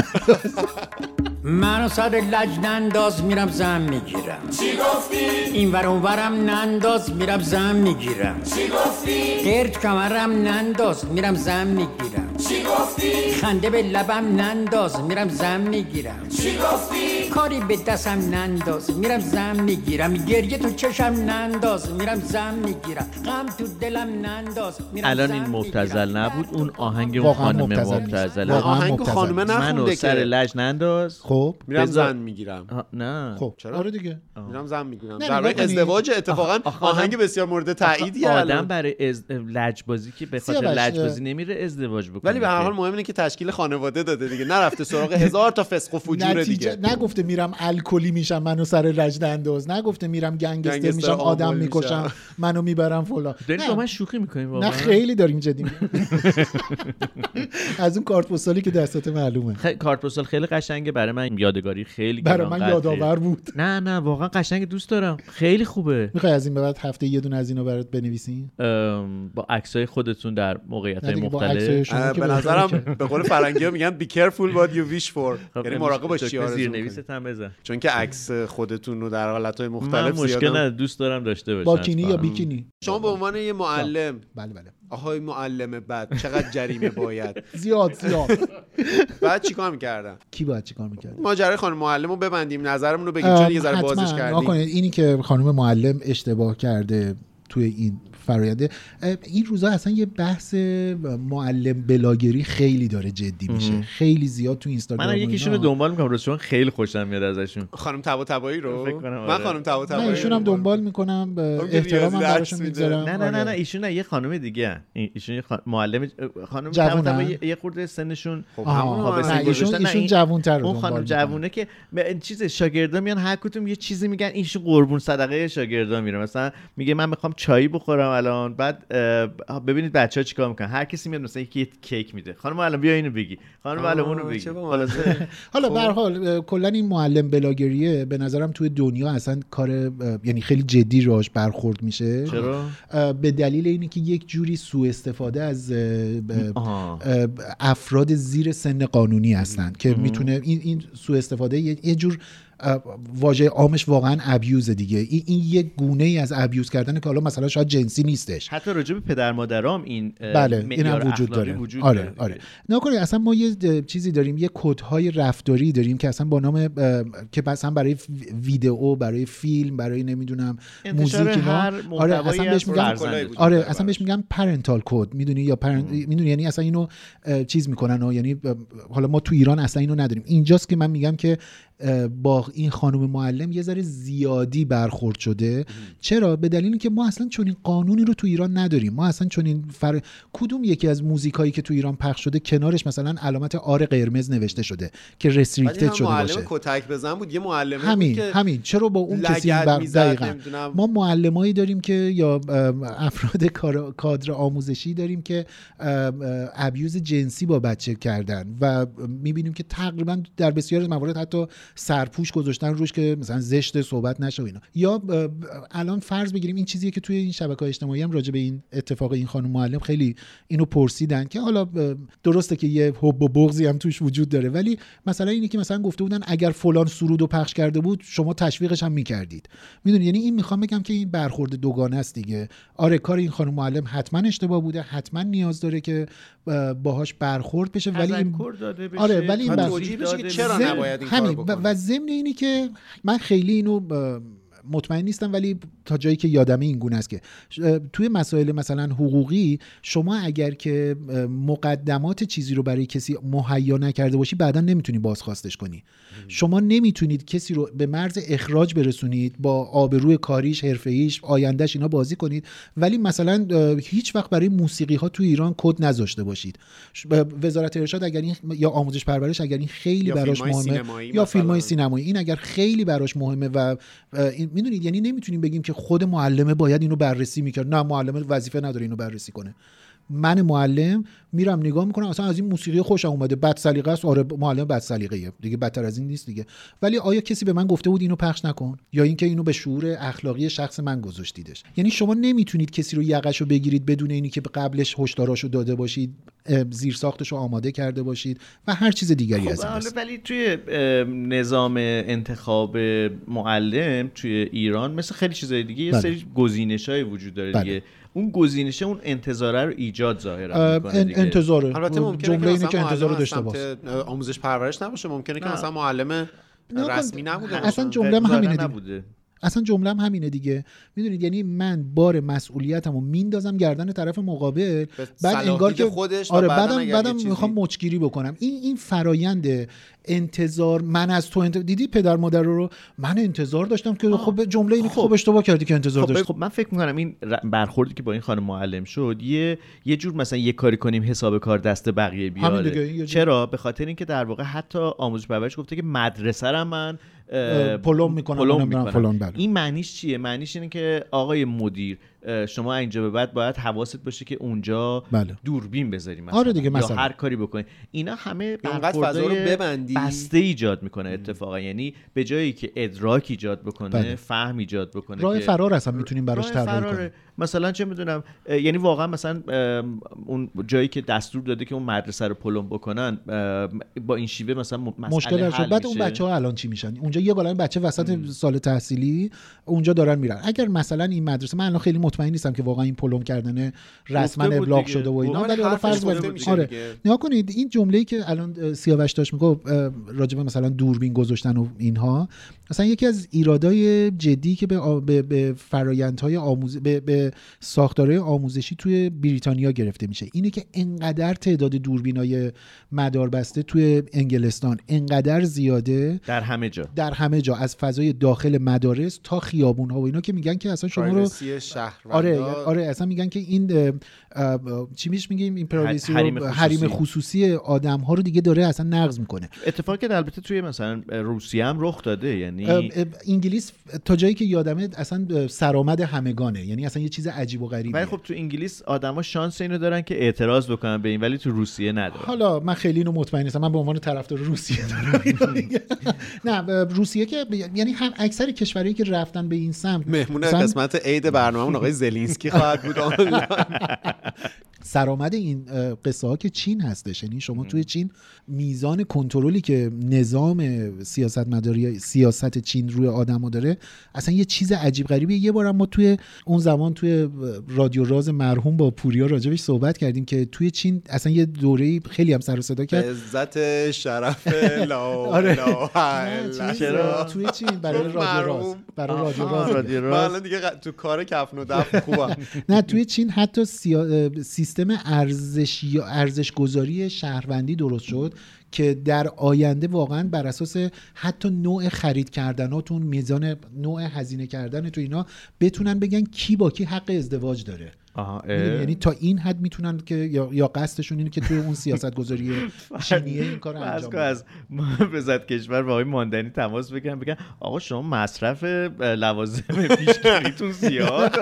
منو سر لج ننداز میرم زن می‌گیرم چی گفتی؟ این ور اون ورم ننداز میرم زن می‌گیرم چی گفتی؟ قرد کمرم ننداز میرم زن می‌گیرم چی گفتی؟ خنده به لبم ننداز میرم زن می‌گیرم چی گفتی؟ کاری به دستم ننداز میرم زن می‌گیرم گریه تو چشم ننداز میرم زن می‌گیرم غم تو دلم ننداز میرم الان این. مبتزل نبود اون آهنگ اون خانم واقعا آهنگ نیست. نخونده منو سر لج ننداز خب. میرم زن می‌گیرم. آه، نه. خب. چرا؟ آره دیگه. میرم زن می‌گیرم. نه، در کنی. ازدواج اتفاقا آهنگ بسیار مورد تاییدیه آدم. برای از... لجبازی که به خاطر لجبازی نمیره ازدواج بکنه. ولی به هر. حال مهم اینه که تشکیل خانواده داده دیگه. نرفته سراغ هزار تا فسق و فجور نتیجه دیگه. نگفته میرم الکلی میشم منو سر لج انداز. نگفته میرم گنگستر میشم آدم. می‌کشم منو می‌برم فلان. دارید نه. با من شوخی می‌کنیم نه خیلی داریم جدی از اون کارت پستالی که دستت معلومه. خیلی کارت پستال خیلی قشنگه برای من یادگاری خیلی برای من. یادآور بود. نه نه واقعا قشنگ دوست دارم. خیلی خوبه. می‌خوای از این به بعد هفته یه دونه از اینو برات بنویسیم ام، با عکسای خودتون در موقعیت های مختلف. به نظرم به قول فرنگی ها میگن be careful what you wish for. خب، یعنی مراقب باش چی دکتر آرزو زیر می‌کنی. نویست هم بزن. چون که عکس خودتون رو در حالت های من مختلف مشکل زیادم نداره دوست دارم داشته باشم. باکینی یا. بیکینی شما به عنوان یه معلم. بله بله. آهای معلم بد چقدر جریمه باید. زیاد زیاد. بعد چیکار می‌کردن کی باید چیکار می‌کرد؟ ماجرای خانم معلم رو ببندیم نظرمون رو بگیم چون یه ذره بازش کردیم. اینی که خانم معلم اشتباه کرده توی این فراینده این روزا اصلا یه بحث معلم بلاگری خیلی داره جدی میشه خیلی زیاد تو اینستاگرام من و یکیشون رو اینا. دنبال می‌کنم چون خیلی خوشم میاد ازشون خانم تبا تبایی رو فکر کنم من آره. خانم تبا من تبایی ایشون هم دنبال می‌کنم که احترامم براشون. می‌ذارم نه نه نه نه آره. ایشون نه یه خانم دیگه ایشون یه. معلم خانم؟ تبا تبا یه- خورده سنشون نه ایشون گذاشتن. نه، ایشون این- جوون‌تر اون خانم. جوونه که چیز شاگردا میان هر کدوم یه چیزی میگن ایشون قربون صدقه شاگردا میره مثلا میگه من می‌خوام چایی بخورم الان بعد ببینید بچه ها چیکار می‌کنن. هر کسی میاد مثلا یکی کیک میده. خانم الان بیا اینو بگی. خانم الان اونو بگی. حالا به هر حال کلا این معلم بلاگریه به نظرم توی دنیا اصلا کار یعنی خیلی جدی راش برخورد میشه. چرا؟ به دلیل اینه که یک جوری سوء استفاده از افراد زیر سن قانونی هستن که می‌تونه این این سوء استفاده یه جور واژه عامش واقعا ابیوز دیگه. این, این یک گونه ای از ابیوز کردن که حالا مثلا شاید جنسی نیستش. حتی راجع به پدر مادرام این بله این معیار هم وجود داره. وجود آره داره. آره. نکنید اصلا ما یه چیزی داریم یه کدهای رفتاری داریم که اصلا با نام که مثلا برای وی- ویدئو برای فیلم برای نمی‌دونم موزیک اینا. آره اصلا بهش. وجود آره اصلا بهش میگن parental code می‌دونی؟ یا parent می‌دونی؟ یعنی اصلا اینو چیز می‌کنن و یعنی حالا ما تو ایران اصلا اینو نداریم. اینجاست که من میگم که با این خانم معلم یه ذره زیادی برخورد شده. چرا؟ به دلیل اینکه ما اصلا چنین قانونی رو تو ایران نداریم. ما اصلا چنین فر... کدوم یکی از موزیک هایی که تو ایران پخش شده کنارش مثلا علامت آر قرمز نوشته شده که رستریکتد شده معلم باشه. کتک بزن بود. یه معلمه همین بود که همین. چرا با اون کسی بر... دقیقاً. ما معلمایی داریم که یا ام، افراد کادر آموزشی داریم که ام، ابیوز جنسی با بچه کردن و می‌بینیم که تقریبا در بسیاری از موارد حتی سرپوش گذاشتن روش که مثلا زشت صحبت نشه و اینا. یا الان فرض بگیریم این چیزیه که توی این شبکه اجتماعی هم راجع به این اتفاق این خانم معلم خیلی اینو پرسیدن که حالا درسته که یه حب و بغضی هم توش وجود داره ولی مثلا اینه که مثلا گفته بودن اگر فلان سرود رو پخش کرده بود شما تشویقش هم می‌کردید. می‌دونی؟ یعنی این می‌خوام بگم که این برخورد دوگانه است دیگه. آره کار این خانم معلم حتما اشتباه بوده حتما نیاز داره که اه، باهاش برخورد بشه ولی این داده بشه آره، ولی این بس- بشه که چرا نباید این کارو همین و, ضمن اینی که من خیلی اینو مطمئن نیستم ولی تا جایی که یادمه این گونه است که توی مسائل مثلا حقوقی شما اگر که مقدمات چیزی رو برای کسی مهیا نکرده باشی بعدا نمی‌تونی بازخواستش کنی. شما نمی‌تونید کسی رو به مرز اخراج برسونید با آبروی کاریش حرفه‌ایش آیندهش اینا بازی کنید ولی مثلا هیچ وقت برای موسیقی ها تو ایران کد نذاشته باشید. وزارت ارشاد اگر این یا آموزش پرورش اگر این خیلی براش مهمه یا. فیلم های سینمایی این اگر خیلی براش مهمه و این- می‌دونید؟ یعنی نمی‌تونیم بگیم که خود معلمه باید اینو بررسی می‌کرد. نه معلمه وظیفه نداره اینو بررسی کنه. من معلم میرم نگاه می‌کنم اصلا از این موسیقی خوشم اومده. بد سلیقه است. آره معلم بد سلیقه دیگه بدتر از این نیست دیگه. ولی آیا کسی به من گفته بود اینو پخش نکن؟ یا اینکه اینو به شعور اخلاقی شخص من گذاشتیدش. یعنی شما نمی‌تونید کسی رو یقش رو بگیرید بدون اینی که قبلش هشداراشو داده باشید زیر ساختش رو آماده کرده باشید و هر چیز دیگری خب از این است. ولی توی نظام انتخاب معلم توی ایران مثل خیلی چیزای دیگه یه بله. سری گزینش های وجود داره بله. دیگه. اون گزینشه اون انتظاره رو ایجاد ظاهرا اه، می‌کنه انتظاره البته ممکنه جمله که اینه که انتظار داشته باش سمت آموزش پرورش نباشه ممکنه که. مثلا معلم رسمی نبوده اصلا باشه. جمله همینه. نبوده اصلا جمله هم همینه دیگه. می‌دونید؟ یعنی من بار مسئولیتم رو میندازم گردن طرف مقابل بعد انگار که خودش آره بعدم بعدم می‌خوام مچگیری بکنم. این این فرایند انتظار من از تو انت... دیدی پدر مادر رو؟ من انتظار داشتم که خب جمله اینه که خب. خب اشتباه کردی که انتظار خب, داشتی خب من فکر می‌کنم این برخوردی که با این خانم معلم شد یه یه جور مثلا یه کاری کنیم حساب کار دست بقیه بیاره. چرا؟ به خاطر اینکه در واقع حتی آموزش پرورش گفته که مدرسه من پلم نمی‌دونم می‌کنم. فلان، بله. این معنیش چیه معنیش اینه که آقای مدیر شما اینجا به بعد باید حواست باشه که اونجا بله. دوربین بذاری مثلا آره دیگه، یا مثلا. هر کاری بکنی اینا همه فضا رو ببندی. بسته ایجاد می‌کنه اتفاقا یعنی به جایی که ادراک ایجاد بکنه بله. فهم ایجاد بکنه راه فرار اصلا می‌تونیم براش طراحی. کنیم مثلا چه می‌دونم یعنی واقعا مثلا ام، اون جایی که دستور داده که اون مدرسه رو پلم بکنن ام، با این شیوه مثلا مشکل حل بعد اون. بچه ها الان چی میشن اونجا یه بالای بچه وسط سال تحصیلی اونجا دارن میرن اگر مثلا این مدرسه من الان خیلی مطمئن نیستم که واقعا این پلم کردن رسما ابلاغ. شده و اینا ولی حالا فرض آره. نگاه کنید این جمله‌ای که الان سیاوش داشت می‌گفت اه، راجع به مثلا دوربین گذاشتن و اینها مثلا یکی از ایرادای جدی که به به, به فرایندهای آموز به, به ساختارهای آموزشی توی بریتانیا گرفته میشه اینه که انقدر تعداد دوربینای مداربسته توی انگلستان انقدر زیاده در همه جا در همه جا از فضای داخل مدارس تا خیابون ها و اینا که میگن که اصلا شما رو آره آره اصلا میگن که این چی میش میگیم؟ این پرایوسی حریم خصوصی. حریم خصوصی آدم ها رو دیگه داره اصلا نقض می‌کنه. اتفاقی که البته توی مثلا روسیه هم رخ داده یعنی انگلیس تا جایی که یادمه اصلا سرآمد همگانه یعنی اصلا یه چیز عجیب و غریبه. ولی خب تو انگلیس آدما شانس اینو دارن که اعتراض بکنن به این ولی تو روسیه ندارن. حالا من خیلی اینو مطمئن نیستم من به عنوان طرفدار روسیه دارم. نه روسیه که یعنی هم اکثر کشورهایی که رفتن به این سمت مهمون قسمت عید برنامه زلینسکی خواهد بود. سرآمد این قصه ها که چین هستش. یعنی شما توی چین میزان کنترلی که نظام سیاست مداری سیاست چین روی آدما داره اصلا یه چیز عجیب غریبه یه بارم ما توی اون زمان توی رادیو راز مرحوم با پوریا راجبش صحبت کردیم که توی چین اصلا یه دوره خیلی هم سر و صدا کرد. عزت شرف لا آره. الا چیز، الله. توی چین برای رادیو راز. برای رادیو راز. من دیگه تو کار کفن و دفن خوبم. نه توی چین حتی سیا... سیستم ارزش یا ارزش گذاری شهروندی درست شد که در آینده واقعا بر اساس حتی نوع خرید کردناتون میزان نوع هزینه کردن تو اینا بتونن بگن کی با کی حق ازدواج داره. آها می‌دونی؟ یعنی تا این حد می‌تونن که یا, یا قصدشون اینه که توی اون سیاست گذاری چینیه این کار انجام. از محافظت کشور با آقای ماندنی تماس بگیرن بگن آقا شما مصرف لوازم پیشگیریتون زیاد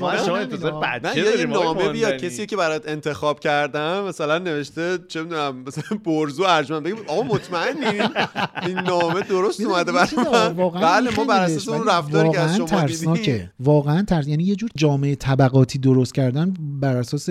ما شما انتظار بچه داریم آقای نامه بیاد ماندنی. کسی که برات انتخاب کردم مثلا نوشته چه می‌دونم مثلا برزو ارجمند بگیم آقا مطمئنین این نامه درست اومده برای بله ما بر اساس اون رفتاری که از واقعاً شما ترسناکه دیدیم واقعا ترس یعنی یه جور جامعه طبقاتی درست کردن بر اساس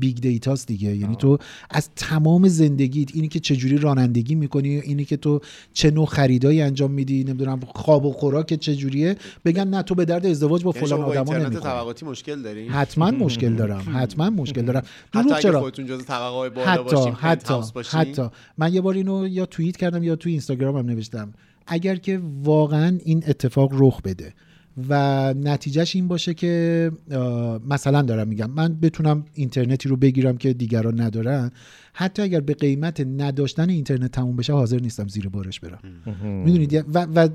big data ست دیگه. یعنی تو از تمام زندگیت اینی که چجوری رانندگی می‌کنی اینی که تو چه نوع خریدایی انجام میدی نمی‌دونم خواب و خوراک چجوریه بگن نه تو به درد ازدواج با یعنی فلان آدما نمی‌خوری. طبقاتی مشکل دارین؟ حتما مشکل دارم حتما مشکل دارم. حتی اگه چرا؟ خودتون جز طبقه های بالا حتی حتی حتی. من یه بار اینو یا توییت کردم یا تو اینستاگرامم نوشتم. اگر که واقعا این اتفاق رخ بده و نتیجهش این باشه که مثلا دارم میگم من بتونم اینترنتی رو بگیرم که دیگران ندارن. حتی اگر به قیمت نداشتن اینترنت تموم بشه حاضر نیستم زیر بارش برم. می‌دونید؟ و, و,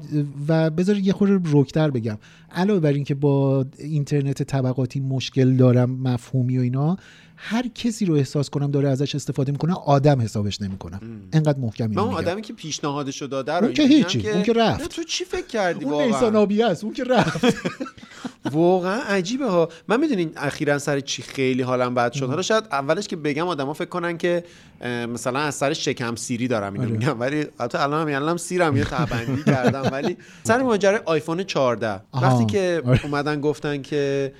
و بذار یه خورده رکتر بگم. علاوه بر اینکه با اینترنت طبقاتی مشکل دارم مفهومی و اینا هر کسی رو احساس کنم داره ازش استفاده می‌کنه آدم حسابش نمی‌کنم. انقدر محکم من آدمی که پیشنهادشو داده رو اون که هیچی، اون که رفت. تو چی فکر کردی اون نیسان است اون که رفت. واقعا عجیبه ها. من می‌دونین اخیرا سر چی خیلی حالم بد شد. حالا شاید اولش که بگم آدما فکر کنن که مثلا از سر شکم سیری دارم اینو آره. میگم. ولی البته الان هم یعنی سیرم یه تبندی کردم. ولی سر ماجرای آیفون 14 آها. وقتی که آره. اومدن گفتن که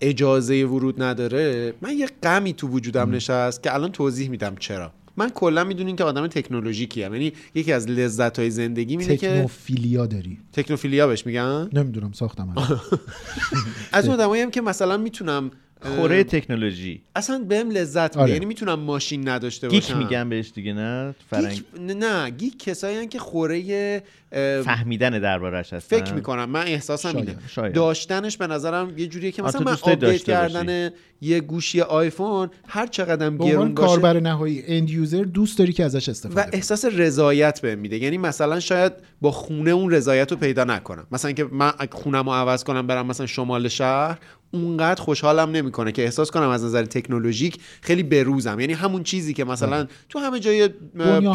اجازه ورود نداره من یه غمی تو وجودم نشست که الان توضیح میدم چرا. من کلا می‌دونین که آدم تکنولوژیکی ام یعنی یکی از لذت های زندگی اینه که technophilia داری. technophilia بهش میگن؟ نمی‌دونم ساختم. از اون آدمایی هم که مثلا می‌تونم خوره تکنولوژی. اصلا بهم لذت میده. آره. یعنی می‌تونم ماشین نداشته geek باشم. میگن بهش دیگه نه؟ فرنگ. گیک نه, گیک کسایی که خوره اه، فهمیدن دربارش هستن. فکر می‌کنم. من احساسم شاید، اینه. شاید. داشتنش به نظرم یه جوریه که مثلا من update. کردن یه گوشی آیفون هر چقدر به گرون باشه کاربر نهایی end user دوست داری که ازش و استفاده کنی. احساس رضایت بهم میده. یعنی مثلا شاید با خونه اون رضایت رو پیدا نکنم. مثلا که من خونم رو عوض کنم برم مثلا شمال شهر اونقدر خوشحالم نمی‌کنه که احساس کنم از نظر تکنولوژیک خیلی بروزم. یعنی همون چیزی که مثلا تو همه جای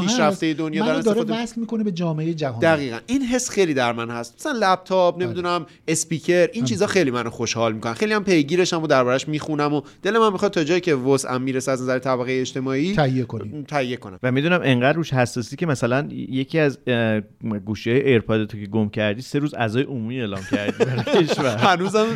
پیشرفته. دنیا داره استفاده وصل می‌کنه به جامعه جهانی. دقیقا. این حس خیلی در من هست. مثلا لپتاپ نمی‌دونم اسپیکر این چیزا خیلی منو خوشحال می‌کنن. خیلی هم پیگیرشم و دربارش می‌خونم و دلم هم می‌خواد تا جایی که وسعم می‌رسه از نظر طبقه اجتماعی تهیه کنی. تهیه کنم. و می‌دونم انقدر روش حساسی که مثلا یکی از گوشی ایرپاد تو که گم کردی سه روز اعضای عمومی اعلام کردی برای کشور. هنوزم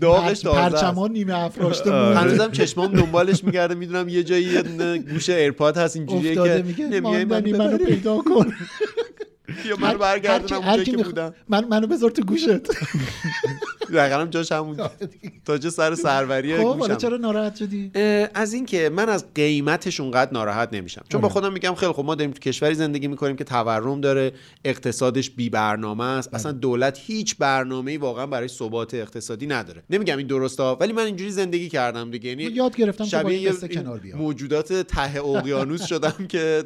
داغش تازه است. پرچمان نیمه افراشته آره. مونده. هنوزم چشمام دنبالش میگرده می‌دونم یه جایی یه دونه گوش ایرپاد هست اینجوریه افتاده که میگه ماندنی منو. پیدا کن یا منو برگردونم کی که بودم من منو بذار تو گوشت دقیقا هم جاش همون تاج سر سروری خب حالا. چرا ناراحت شدی؟ از اینکه من از قیمتش اونقدر ناراحت نمیشم. چون با خودم میگم خیلی خب ما داریم تو کشوری زندگی می‌کنیم که تورم داره اقتصادش بی برنامه است. اصلا دولت هیچ برنامه‌ای واقعا برای ثبات اقتصادی نداره. نمیگم این درسته ولی من اینجوری زندگی کردم دیگه. یعنی یاد گرفتم که شبیه یه کنار بیام. موجودات ته اقیانوس شدم که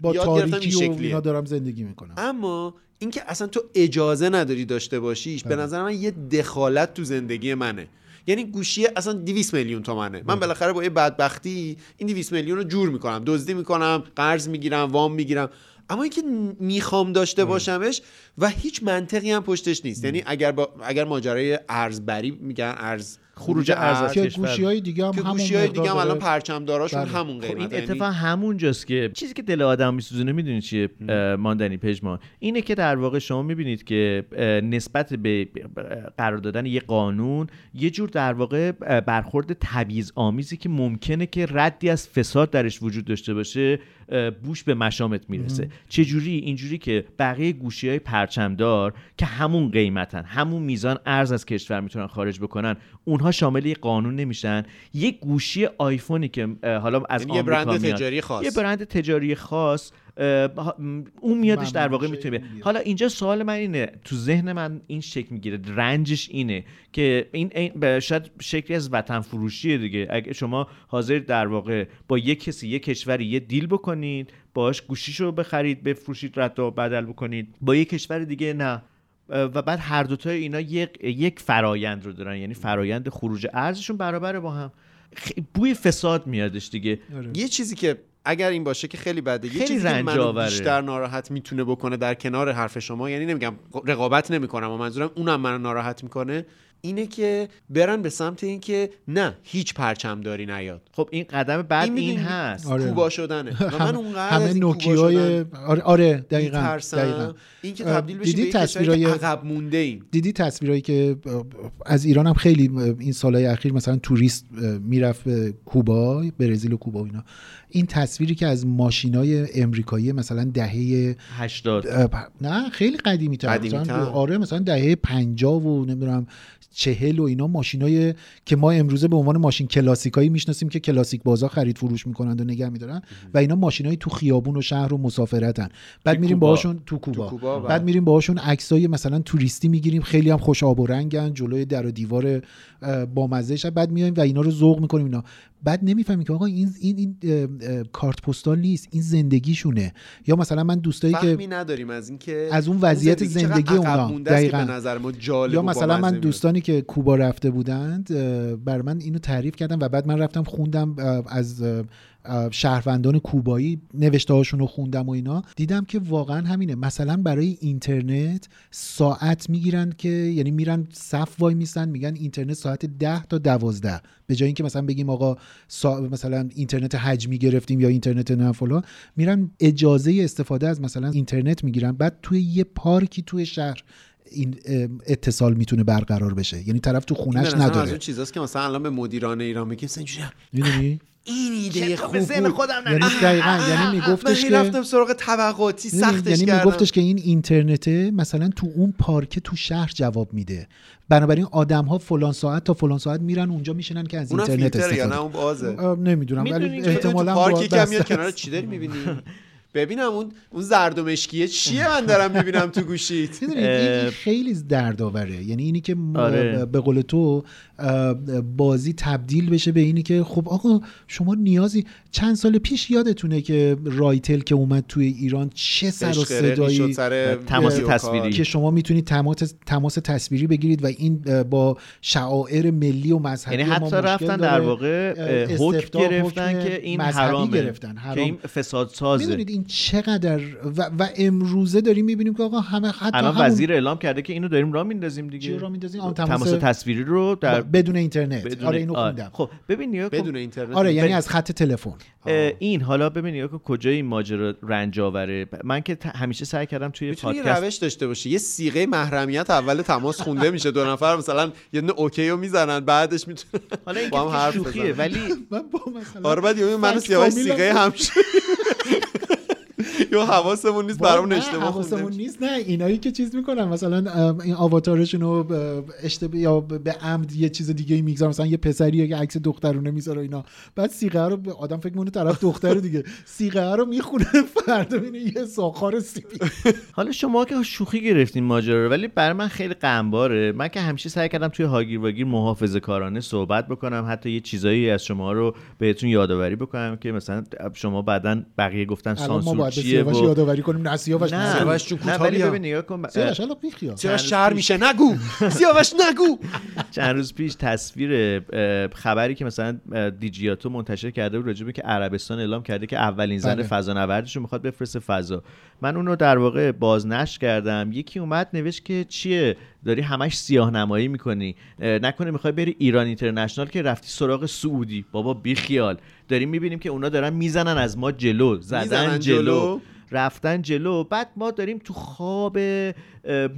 با یاد گرفتم این شکلیه. اینا دارم زندگی می‌کنم. اما اینکه اصلا تو اجازه نداری داشته باشیش به نظر من یه دخالت تو زندگی منه. یعنی گوشی اصلا 200 میلیون تومنه. من بالاخره با یه بدبختی این 200 میلیون رو جور می‌کنم. دزدی می‌کنم قرض می‌گیرم وام می‌گیرم. اما اینکه می‌خوام داشته باشمش و هیچ منطقی هم پشتش نیست. یعنی اگر با اگر ماجرای ارزبری میگن ارز خروج ارز که. گوشی های دیگه هم که همون گوشی های دیگه هم. الان پرچمداراشون بله. همون خب قیمت این یعنی اتفاق همونجاست که چیزی که دل آدم میسوزونه می‌دونی چیه ماندنی پژمان اینه که در واقع شما می‌بینید که نسبت به قرار دادن یه قانون یه جور در واقع برخورد تبعیض آمیزی که ممکنه که ردی از فساد درش وجود داشته باشه بوش به مشامت می‌رسه چجوری اینجوری که بقیه گوشی های پرچمدار که همون قیمتن همون میزان ارز از کشور می‌تونن خارج بکنن اونها شامل یه قانون نمیشن. یه گوشی آیفونی که حالا از یعنی یه آمریکا برند میاد، تجاری خاص. یه برند تجاری خاص اون میادش در واقع می‌تونه. حالا اینجا سوال من اینه تو ذهن من این شکل می‌گیره رنجش اینه که این, شاید شکلی از وطن فروشیه دیگه. اگه شما حاضر در واقع با یک کسی یک کشوری یه دیل بکنید باش گوشیشو بخرید بفروشید رد و بدل بکنید با یک کشور دیگه نه. و بعد هر دوتای اینا یک, یک فرایند رو دارن. یعنی فرایند خروج ارزشون برابره با هم. بوی فساد میادش دیگه. یه چیزی که اگر این باشه که خیلی بده. یه خیلی چیزی که منو آوره. بیشتر ناراحت می‌تونه بکنه در کنار حرف شما یعنی نمیگم رقابت نمی‌کنم و منظورم اونم منو ناراحت می‌کنه اینه که برن به سمت اینکه نه هیچ پرچمداری نیاد. خب این قدم بعد این, می‌دونی هست. آره. کوبا شدنه. و من اونقدر همه از این کوبا نوکیای شدن آره, آره دقیقاً می‌ترسم. دقیقاً. این که تبدیل بشه به دیدی تصویرای- عقب مونده ایم دیدی تصویرهایی که از ایران هم خیلی این سالهای اخیر مثلا توریست می‌رفت به کوبا برزیل و کوبا و اینا. این تصویری که از ماشینای امریکایی مثلا دهه 80 اه، پ- نه خیلی قدیمی تر آره مثلا دهه 50 و نمی‌دونم چهل و اینا ماشینای که ما امروزه به عنوان ماشین کلاسیکایی می‌شناسیم که کلاسیک بازا خرید فروش می‌کنند و نگه میدارن و اینا ماشینای تو خیابون و شهر و مسافرتن بعد میریم. باهاشون تو کوبا, تو کوبا،. بعد میریم باهاشون عکسای مثلا توریستی می‌گیریم خیلی هم خوش آب و رنگن جلوی در و دیوار با مزه بعد میایم و اینا رو ذوق می‌کنیم اینا بعد نمی‌فهمیم که آقا این این, این اه، اه، کارت پستال نیست این زندگیشونه یا مثلا من دوستایی که فهمی نداریم از اینکه از اون وضعیت چقدر زندگی عقب اونا. مونده است که دقیقاً. به نظر ما جالب یا و مثلا بامزه من میاد. دوستانی که کوبا رفته بودند اه، بر من اینو تعریف کردم و بعد من رفتم خوندم اه، از اه، شهروندان کوبایی نوشته هاشون رو خوندم و اینا. دیدم که واقعا همینه. مثلا برای اینترنت ساعت می‌گیرن که یعنی میرن صف وای میسن میگن اینترنت ساعت 10 تا 12 به جای اینکه مثلا بگیم آقا سا... مثلا اینترنت حجمی گرفتیم یا اینترنت نه فلان میرن اجازه استفاده از مثلا اینترنت می‌گیرن. بعد توی یه پارکی توی شهر این اتصال می‌تونه برقرار بشه. یعنی طرف تو خونش نظرم از نداره. اون چیزاست که مثلا الان به مدیران ایران میگیم مثلا اینجوری می‌دونی؟ این ایده خوب ذهن بود. خودم یعنی. دقیقا یعنی میگفتش که رفتم سراغ طبقاتی سختش یعنی میگفتش که این اینترنته مثلا تو اون پارک تو شهر جواب میده. بنابراین آدم ها فلان ساعت تا فلان ساعت میرن اونجا میشنن که از اینترنت فیلتره یا استفاده نه؟ اون بازه. نمی‌دونم ولی احتمالاً پارکی که میاد. کنار چی داری می‌بینی؟ ببینم اون اون زرد و مشکیه چیه من دارم می‌بینم تو گوشیت؟ این خیلی دردآوره. یعنی اینی که آره. به قول تو بازی تبدیل بشه به اینی که خب آقا شما نیازی چند سال پیش یادتونه که رایتل که اومد توی ایران چه سر و صدایی سر تماس. تصویری. که شما می‌تونید تماس تماس تصویری بگیرید و این با شعائر ملی و مذهبی یعنی ما حتی مشکل رفتن داره. در واقع حکم گرفتن حکم که این حرامه گرفتن که حرام. این فساد سازه می‌دونید این چقدر و, و امروزه داریم می‌بینیم که آقا همه حتی الان همون وزیر اعلام کرده که اینو داریم راه میندازیم دیگه چی راه میندازیم؟ تماس تماس- تصویری رو در بدون اینترنت. بدون- آره اینو آره. خوندم. خب ببین نیا. بدون اینترنت آره یعنی ب- از خط تلفن. این حالا ببین نیا کجای این ماجرا رنج آوره؟ من که ت- همیشه سعی کردم توی می‌تونی یه پادکست روش داشته باشی. یه سیغه محرمیت اول تماس خونده میشه دو نفر مثلا یه دونه اوکی رو می‌زنن بعدش می‌تونه حالا این حرف شوخیه. ولی من با مثلا آره بعد یه من فکت سیاوش فامیلم- سیغه همش یا حواسمون نیست برامون اشتباه حواسمون نیست نه. اینایی که چیز می‌کنن مثلا این آواتارشون رو اشتباه یا به عمد یه چیز دیگه می‌گذارن مثلا یه پسریه که عکس دخترونه می‌ذاره اینا. بعد سیغه رو به آدم فکر می‌کنه طرف دختر دیگه. سیغه رو می‌خونه فردا می‌بینه یه ساخار سیبی. حالا شما که شوخی گرفتین ماجرا رو ولی برای من خیلی غمباره من که همیشه سعی کردم توی هاگیر واگیر محافظه کارانه صحبت بکنم حتی یه چیزایی از شما رو بهتون یادآوری بکنم که مثلا شما بعدا بقیه گفتن سانسور سیاوش یادآوری کنیم نه سیاوش نه. سیاوش جون نه کوتاه ولی بیا. ببین نگاه کن سیاوش الان بیخیال. سیاوش شهر میشه نگو. سیاوش نگو. چند روز پیش تصویر خبری که مثلا دیجیاتو منتشر کرده بود راجبه که عربستان اعلام کرده که اولین زن بله. فضانوردش رو می‌خواد بفرسته فضا. من اون رو در واقع بازنشر کردم. یکی اومد نوشت که چیه؟ داری همش سیاه نمایی می‌کنی نکنه می‌خوای بری ایران اینترنشنال که رفتی سراغ سعودی بابا بیخیال داریم می‌بینیم که اونا دارن می‌زنن از ما جلو زدن جلو. جلو. رفتن جلو بعد ما داریم تو خواب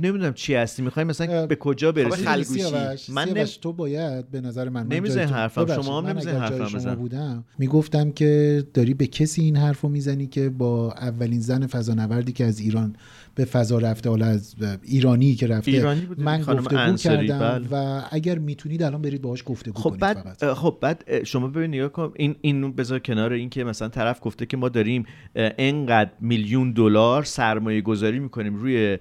نمی‌دونم چی هستی می‌خوایم مثلا اه، به کجا برسیم خلگوشی. من سیاوش تو باید به نظر من من تو- حرفم. شما هم جای حرفم شما. بودم می‌گفتم که داری به کسی این حرف رو می‌زنی که با اولین زن فضانوردی که از ایران به فضا رفته حالا از ایرانی که رفته ایرانی بوده، من گفتگو کردم بله. و اگر می‌تونید الان برید باهاش گفتگو خب کنید بعد فقط خب بعد شما ببین نگاه کن این اینو بذار کنار این که مثلا طرف گفته که ما داریم انقدر میلیون دلار سرمایه گذاری می‌کنیم روی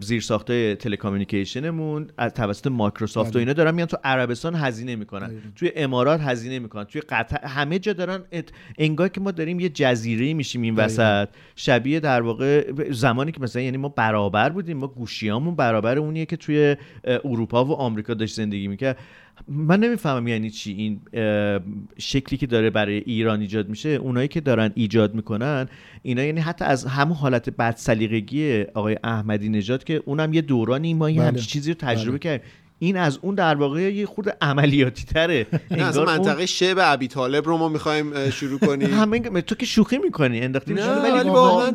زیرساختای تلکامیونیکیشنمون از توسط مایکروسافت و بله. اینا دارن میان تو عربستان هزینه می‌کنن دقیقاً. توی امارات هزینه می‌کنن توی قطر همه جا دارن ات- انگار که ما داریم یه جزیره میشیم این دقیقاً. وسط شبیه در واقع زمانی که مثلا یعنی ما برابر بودیم ما گوشیامون برابر اونیه که توی اروپا و آمریکا داشت زندگی می‌کرد من نمی‌فهمم یعنی چی این شکلی که داره برای ایران ایجاد میشه اونایی که دارن ایجاد می‌کنن اینا یعنی حتی از همون حالت بد سلیقگی آقای احمدی نژاد که اونم یه دورانی ما این بله. همچین چیزی رو تجربه بله. کردیم این از اون در واقع یه خود عملیاتی تره. از منطقه شب ابی طالب رو ما می‌خوایم شروع کنیم. همه تو که شوخی می‌کنی انداختی نه ولی واقعاً.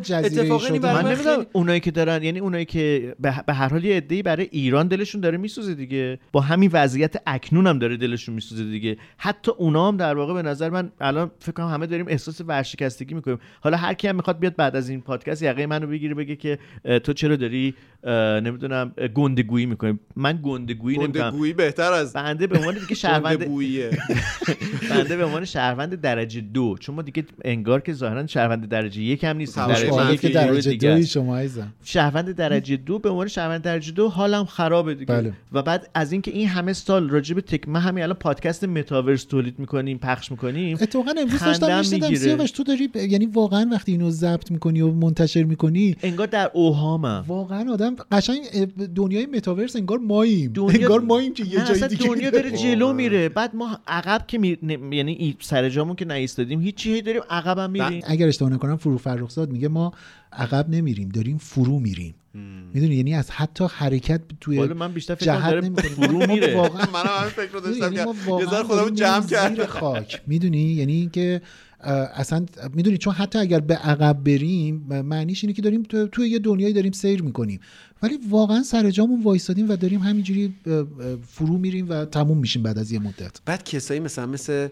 برای من نمی‌دونم خیلی- اونایی که دارن یعنی اونایی که به به هر حال یه عده‌ای برای ایران دلشون داره میسوزه دیگه. با همین وضعیت اکنون هم داره دلشون میسوزه دیگه. حتی اونا هم در واقع به نظر من الان فکر کنم همه داریم احساس ورشکستگی می‌کنیم. حالا هر کی هم می‌خواد بیاد بعد از این پادکست یقه منو بگیره بگه که تو چرا داری نمی‌دونم گندگویی می‌کنی. من گندگویی نمی‌کنم. گندگویی بهتر از بنده به عنوان دیگه شهروند بنده به عنوان شهروند درجه دو. چون ما دیگه انگار که ظاهرا شهروند درجه یک هم نیست درجه یک درجه است. شما عزیزم. شهروند درجه دو به عنوان شهروند درجه دو حالم خرابه دیگه. بله. و بعد از اینکه این همه سال راجع به تک من همین الان پادکست متاورس تولید می‌کنیم پخش می‌کنیم اتفاقا امروز داشتم می‌گیره. سیاوش تو داری یعنی واقعا وقتی اینو ضبط می‌کنی و منتشر می‌کنی؟ انگار در اوهامم. واقعا آدم قشنگ اه، دنیای متاورس انگار ماییم. دنیا- انگار ماییم که یه نه، جای اصلا دیگه دنیا داره. جلو میره. بعد ما عقب که می... نه- یعنی سر جامون که نایستادیم هیچی هی داریم عقبم میریم. اگر اشتباه نکنم فرو فرخزاد میگه ما عقب نمیریم داریم فرو میریم. می‌دونی؟ یعنی از حتی حرکت توی والا من بیشتر فکر داره. فرو میره. واقعا منم همین فکر رو داشتم یعنی که یه ذره خودمو جمع کردم خاک. می‌دونی؟ یعنی اینکه اصلا می‌دونی چون حتی اگر به عقب بریم معنیش اینه که داریم تو- توی یه دنیایی داریم سیر می‌کنیم. ولی واقعا سر جامون وایستادیم و داریم همینجوری فرو میریم و تموم میشیم بعد از یه مدت. بعد کسایی مثلا مثل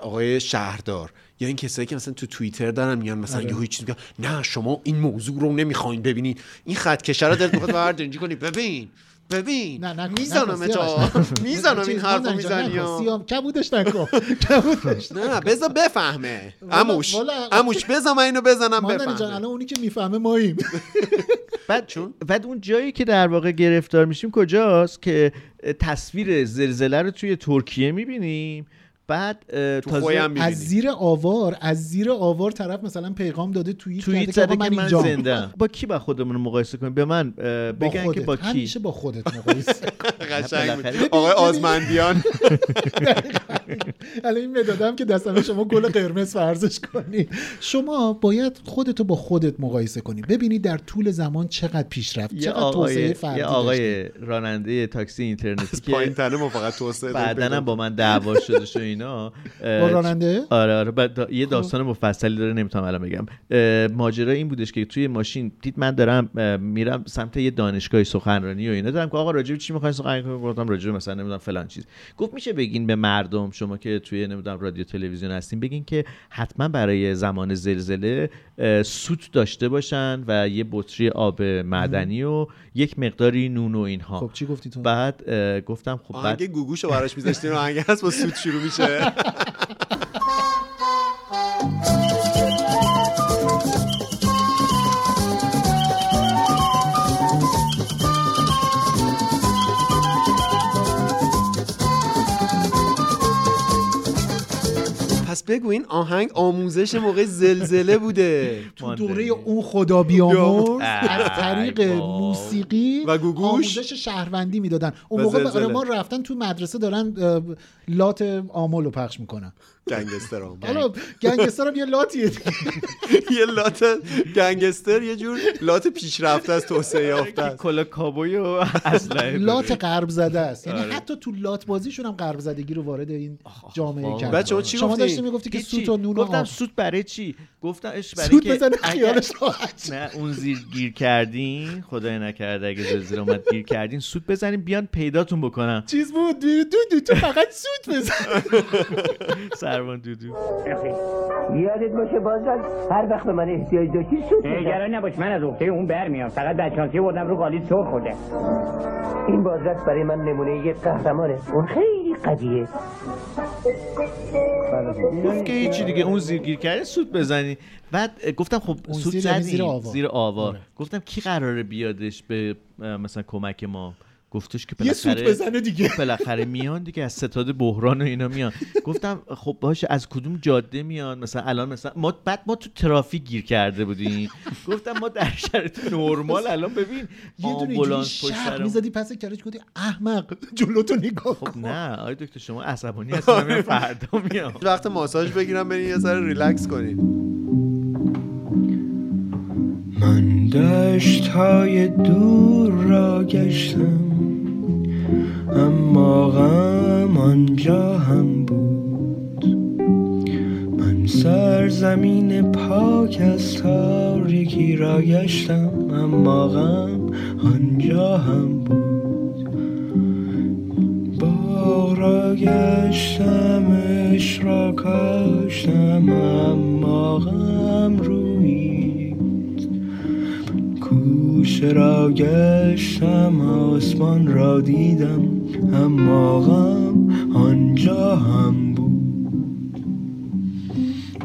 آقای شهردار یا این کسایی که مثلا تو توییتر دارن میان مثلا آره. یهو هیچ چیز میگن نه شما این موضوع رو نمی‌خواین ببینید این خط کشه رو دلت می‌خواد بردنجی کنی. ببین ببین می‌زنم سیاوش. می‌زنم این حرفو می‌زنی. سیام کبودش نکن کبودش نه بذار بفهمه. اموش اموش بذار من اینو بزنم ماندنی جان بفهمه. الان اونی که می‌فهمه ماییم. بعد بعد اون جایی که در واقع گرفتار میشیم کجاست که تصویر زلزله رو توی ترکیه می‌بینیم؟ بعد تازه از زیر آوار از زیر آوار طرف مثلا پیغام داده توییت توییت کرده زده که من من. زنده با کی با خودمون مقایسه کنیم؟ به من بگن که با کی؟ همیشه با خودت مقایسه قشنگ. آقای آزمندیان. الان این مدادم که دستم شما گل قرمز فرضش کنی. شما باید خودتو با خودت مقایسه کنی. ببینی در طول زمان چقدر پیشرفت چقدر توسعه فردی یه. آقای راننده تاکسی اینترنتی که پایین تنه ما فقط توسعه داریم بعدن پیدا هم با من دعوا شده اینا با راننده؟ آره آره بعد دا- یه داستان مفصلی داره نمی‌تونم الان بگم. ماجرا این بودش که توی ماشین دید من دارم میرم سمت یه دانشگاه سخنرانی و اینا دارم که آقا راجع چی می‌خواین سخنرانی کنیم گفتم راجع مثلا نمی‌دونم فلان چیز. گفت میشه بگین به مردم شما که توی نمی‌دونم رادیو تلویزیون هستین بگین که حتما برای زمان زلزله سوت داشته باشن و یه بطری آب معدنی و یک مقداری نون و اینها. خب چی گفتی تو؟ بعد گفتم خب بعد گوگوشو براش میذاشتین آهنگ هست با سوت شروع میشه. پس بگو این آهنگ آموزش موقع زلزله بوده. تو دوره اون خدا بیامرز اه، از طریق موسیقی و گوگوش؟ آموزش شهروندی می‌دادن. اون موقع ما رفتن تو مدرسه دارن لات آمول رو پخش می‌کنن. گنگستر هم. حالا گنگستر هم یه لاتیه دیگه. یه لات گنگستر یه جور لات پیشرفته از توسعه یافته است. کلا کابوی و اسلحه لات غرب زده است یعنی آره. حتی تو لات بازیشون هم غرب زدگی رو وارد این جامعه. کرد شما چی شما؟ داشتی می‌گفتی که. سوت و نون گفتم. سوت برای چی گفتم اش برای سوت که خیالش راحت نه اون زیر گیر کردین خدای نکرده اگه زلزله اومد گیر کردین سوت بزنین بیان پیداتون بکنم چیز بود دو دو دو تو فقط سوت بزن سربان دودو. یادت باشه بازم هر وقت به من احتیاج داشتی سوت. نگران نباش من از عهده اون برمیام. فقط بچانسی بردم رو قالی سر خورده. این بازرس برای من نمونه یه قهرمانه. اون خیلی قویه. گفت که هیچی دیگه اون زیر گیر کرده سوت بزنی. بعد گفتم خب سوت زیر زدین زیر آوار. زیر آوار آره. گفتم کی قراره بیادش به مثلا کمک ما؟ گفتش که یه بالاخره بزنه دیگه. بالاخره میان دیگه از ستاد بحران و اینا میان. گفتم خب باشه از کدوم جاده میان؟ مثلا الان مثلا ما بعد ما تو ترافیک گیر کرده بودیم. گفتم ما در شرایط نرمال الان ببین یه دونه سرمون. می‌زدی پس کرج گفتی احمق جلوتو نگاه خب کن. نه آقای دکتر شما عصبانی هستید من فردا میام. وقت ماساژ بگیرم برین یه ذره ریلکس کنین. من دشت های دور را گشتم اما غم آنجا هم بود. من سرزمین پاک از تاریکی را گشتم اما غم آنجا هم بود. باغ را گشتم عشق را کاشتم اما غم رویید کوشه را گشتم آسمان را دیدم اما غم آنجا هم بود.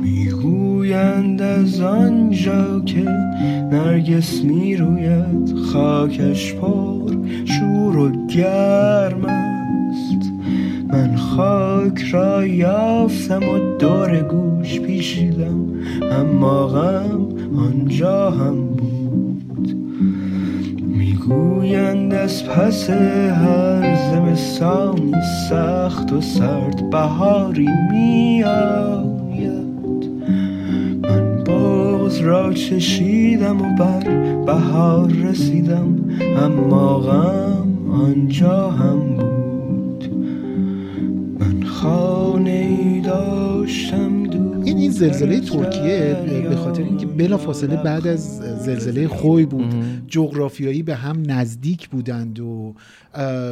می‌گویند از آنجا که نرگس می‌روید خاکش پر شور و گرم است. من خاک را یافتم و دور گوش پیشیدم اما غم آنجا هم بود. می‌گویند از پس هر زمستانی سخت و سرد بهاری میآید. من بغز را چشیدم و بر بهار رسیدم اما غم آنجا هم بود. من خانه داشتم زلزله ترکیه به خاطر اینکه بلا فاصله بعد از زلزله خوی بود جغرافیایی به هم نزدیک بودند و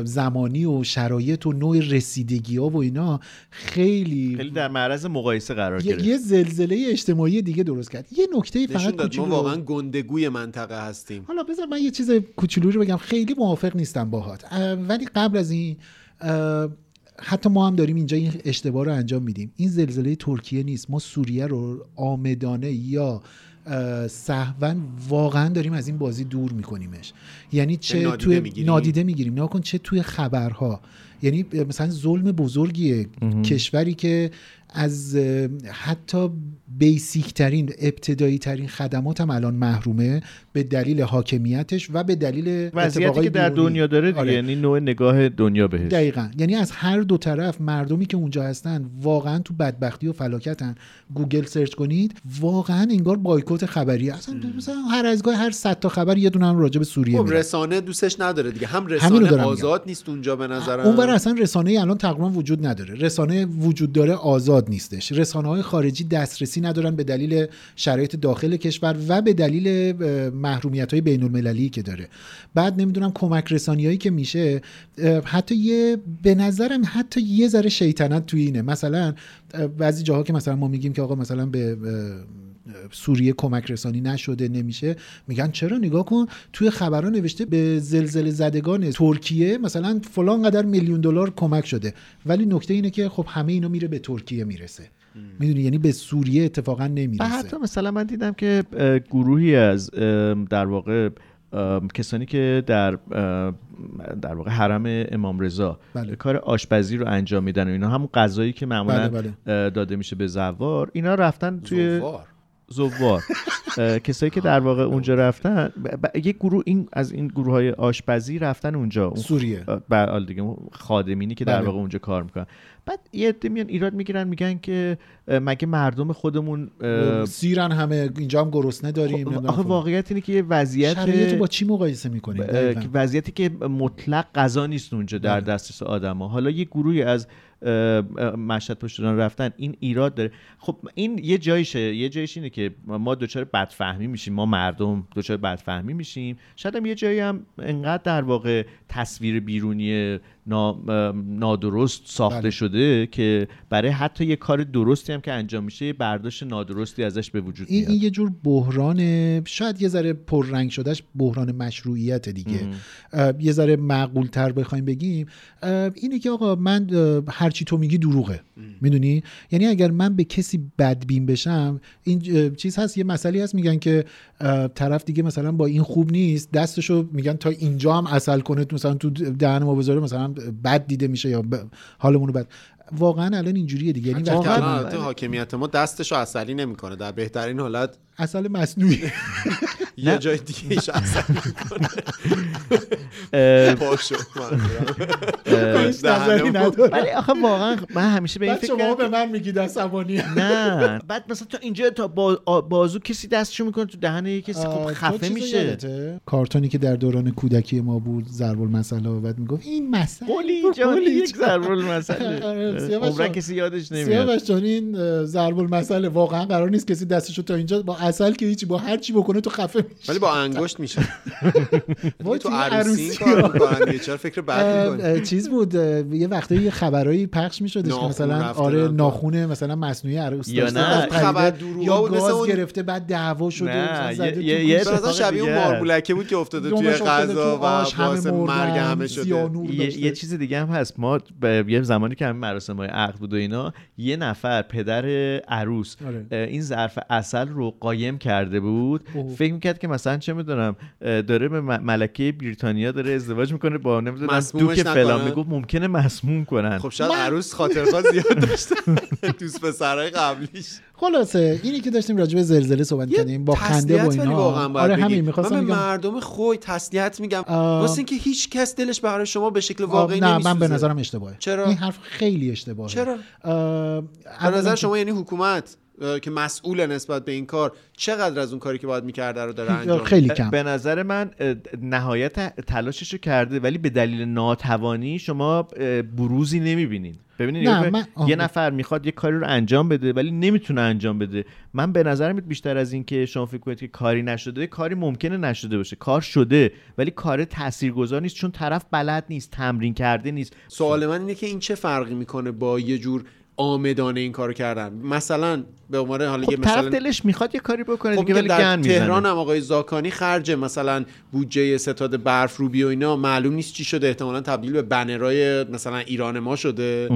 زمانی و شرایط و نوع رسیدگی ها و اینا خیلی خیلی در معرض مقایسه قرار گرفت. یه زلزله اجتماعی دیگه درست کرد. یه نکته فقط داد ما کوچولو واقعا گندگوی منطقه هستیم. حالا بذار من یه چیز کوچولو رو بگم. خیلی موافق نیستم باهات. اه، ولی قبل از این حتی ما هم داریم اینجا این اشتباه رو انجام میدیم. این زلزله ترکیه نیست. ما سوریه رو آمدانه یا سهوا واقعا داریم از این بازی دور میکنیمش. یعنی چه نادیده توی می‌گیریم؟ نادیده می‌گیریم. نگاه کن چه توی خبرها. یعنی مثلا ظلم بزرگیه. کشوری که از حتی بیسیک ترین ابتدایی ترین خدمات هم الان محرومه به دلیل حاکمیتش و به دلیل وضعیتی که در بیرونی. دنیا داره دیگه آره. یعنی نوع نگاه دنیا بهش. دقیقا. یعنی از هر دو طرف مردمی که اونجا هستن واقعا تو بدبختی و فلاکتن. گوگل search کنید واقعا انگار بایکوت خبری اصلا مثلا هر از گاهی هر صد تا خبر یه دونه هم راجع به سوریه خب رسانه دوستش نداره دیگه. هم همینو رسانه دارم آزاد نیست اونجا به نظر اصلا رسانه الان تقریبا وجود نداره. رسانه وجود داره آزاد نیستش. رسانه های خارجی دسترسی ندارن به دلیل شرایط داخل کشور و به دلیل محرومیت های بین المللی که داره. بعد نمی‌دونم کمک رسانی هایی که میشه حتی یه به نظرم حتی یه ذره شیطنت توی اینه. مثلا بعضی جاها که مثلا ما میگیم که آقا مثلا به سوریه کمک رسانی نشده نمیشه میگن چرا؟ نگاه کن توی خبرها نوشته به زلزله زدگان ترکیه مثلا فلان قدر میلیون دلار کمک شده. ولی نکته اینه که خب همه اینا میره به ترکیه می‌رسه. می‌دونی یعنی به سوریه اتفاقا نمی‌رسه حتی مثلا من دیدم که گروهی از در واقع کسانی که در در واقع حرم امام رضا بله. کار آشپزی رو انجام میدن و اینا همون غذایی که معمولا بله، اه، داده میشه به زوار اینا رفتن توی زوار. زوار کسایی که در واقع اونجا رفتن یک گروه این از این گروه های آشپزی رفتن اونجا اون سوریه. بله دیگه اون خادمینی که در بله. واقع اونجا کار می‌کنن بعد یه عده میان ایراد می‌گیرن میگن که مگه مردم خودمون سیرن همه اینجا هم گرسنه داریم خب، آخه. واقعیت اینه که یه وضعیت شرایط با چی مقایسه می‌کنیم وضعیتی که مطلق غذا نیست اونجا در بله. دسترس آدما حالا یه گروهی از مشهد پشت ایران رفتن این ایراد داره. خب این یه جایشه یه جایش اینه که ما دچار بدفهمی میشیم ما مردم دچار بدفهمی میشیم. شاید هم یه جایی هم انقدر در واقع تصویر بیرونی نادرست ساخته بله. شده که برای حتی یه کار درستی هم که انجام میشه یه برداشت نادرستی ازش به وجود این, میاد. این یه جور بحران شاید یه ذره پررنگ شدهش بحران مشروعیت دیگه. یه ذره معقول تر بخوایم بگیم. اینه که آقا من هرچی تو میگی دروغه. می‌دونی؟ یعنی اگر من به کسی بدبین بشم این چیز هست یه مسئله هست میگن که طرف دیگه مثلا با این خوب نیست دستشو میگن تا اینجا هم اصل کنه تو مثلا تو دهن ما بذاره مثلا بد دیده میشه یا ب- حالمون رو بد. واقعا الان اینجوریه دیگه. یعنی وقتی حاکمیت ما دستشو اصلی نمی‌کنه. در بهترین حالت اصل مصنوعی. یه جای دیگه ایش نداره. ولی آخه واقعا من همیشه به این فکر شما کردم به من میگید عصبانی نه. بعد مثلا تا اینجا تا بازو کسی دستشو می‌کنه تو دهن یه کسی خب تو خفه میشه؟ کارتونی که در دوران کودکی ما بود ضرب المثل و بعد می‌گفت این مثل. قولی جان یک ضرب المثل آره، عمرن. کسی یادش نمیاد. سیاوش جان این ضرب المثل واقعا قرار نیست کسی دستشو تا اینجا با اصل که هیچی با هر چی بکنه تو خفه میشه ولی با انگشت میشه. وای، تو توی عروسی کار چرا فکر اه، چیز بود یه وقتایی یه خبرایی پخش میشدش که مثلا آره. ناخونه مثلا مصنوعی عروس یا داشته، نه، بعد خبر یا گاز گرفته بعد دعوا شده یه- تو شبیه اون دیگه. مارمولکه بود که افتاده توی غذا تو و باعث مرگ همه شده. یه, چیز دیگه هم هست. ما یه زمانی که همین مراسم های عقد بود و اینا یه نفر پدر عروس آره. این ظرف اصل رو قایم کرده بود اوه. فکر می‌کرد که مثلا چه می‌دونم داره به ملکه بریتانیا داره ازدواج می‌کنه با نمی‌دونم دوک فلان؟ می‌گفت ممکنه مسموم کنن خب شاید عروس خاطرخواه زیاد داشته دوست پسرهای قبلیش خلاصه اینی که داشتیم راجع به زلزله صحبت کردیم با خنده و اینا واقعا آره. همین من به مردم خوی تسلیت میگم آه. واسه اینکه هیچ کس دلش برای شما به شکل آه، واقعی نه نمیسوزه من به نظرم اشتباهه چرا؟ این حرف خیلی اشتباهه چرا؟ به نظر شما یعنی حکومت که مسئول نسبت به این کار چقدر از اون کاری که باید می‌کرده رو داره انجام خیلی میده؟ کم. به نظر من نهایت تلاشش رو کرده ولی به دلیل ناتوانی شما بروزی نمی‌بینین. ببینید من-. یه نفر می‌خواد یه کاری رو انجام بده ولی نمی‌تونه انجام بده. من به نظر میاد بیشتر از این که شما فکر کنید که کاری نشده کاری ممکنه نشده باشه. کار شده ولی کار تاثیرگذار نیست چون طرف بلد نیست تمرین کرده نیست. سوال من اینه که این چه فرقی می‌کنه با یه جور آمدانه این کارو کردن. مثلا به عنوان حالا یه خب طرف مثلا دلش می‌خواد یه کاری بکنه خب دیگه ولی در گن تهران هم آقای زاکانی خرج مثلا بودجه ستاد برف روبی و اینا معلوم نیست چی شده. احتمالا تبدیل به بنرای مثلا ایران ما شده.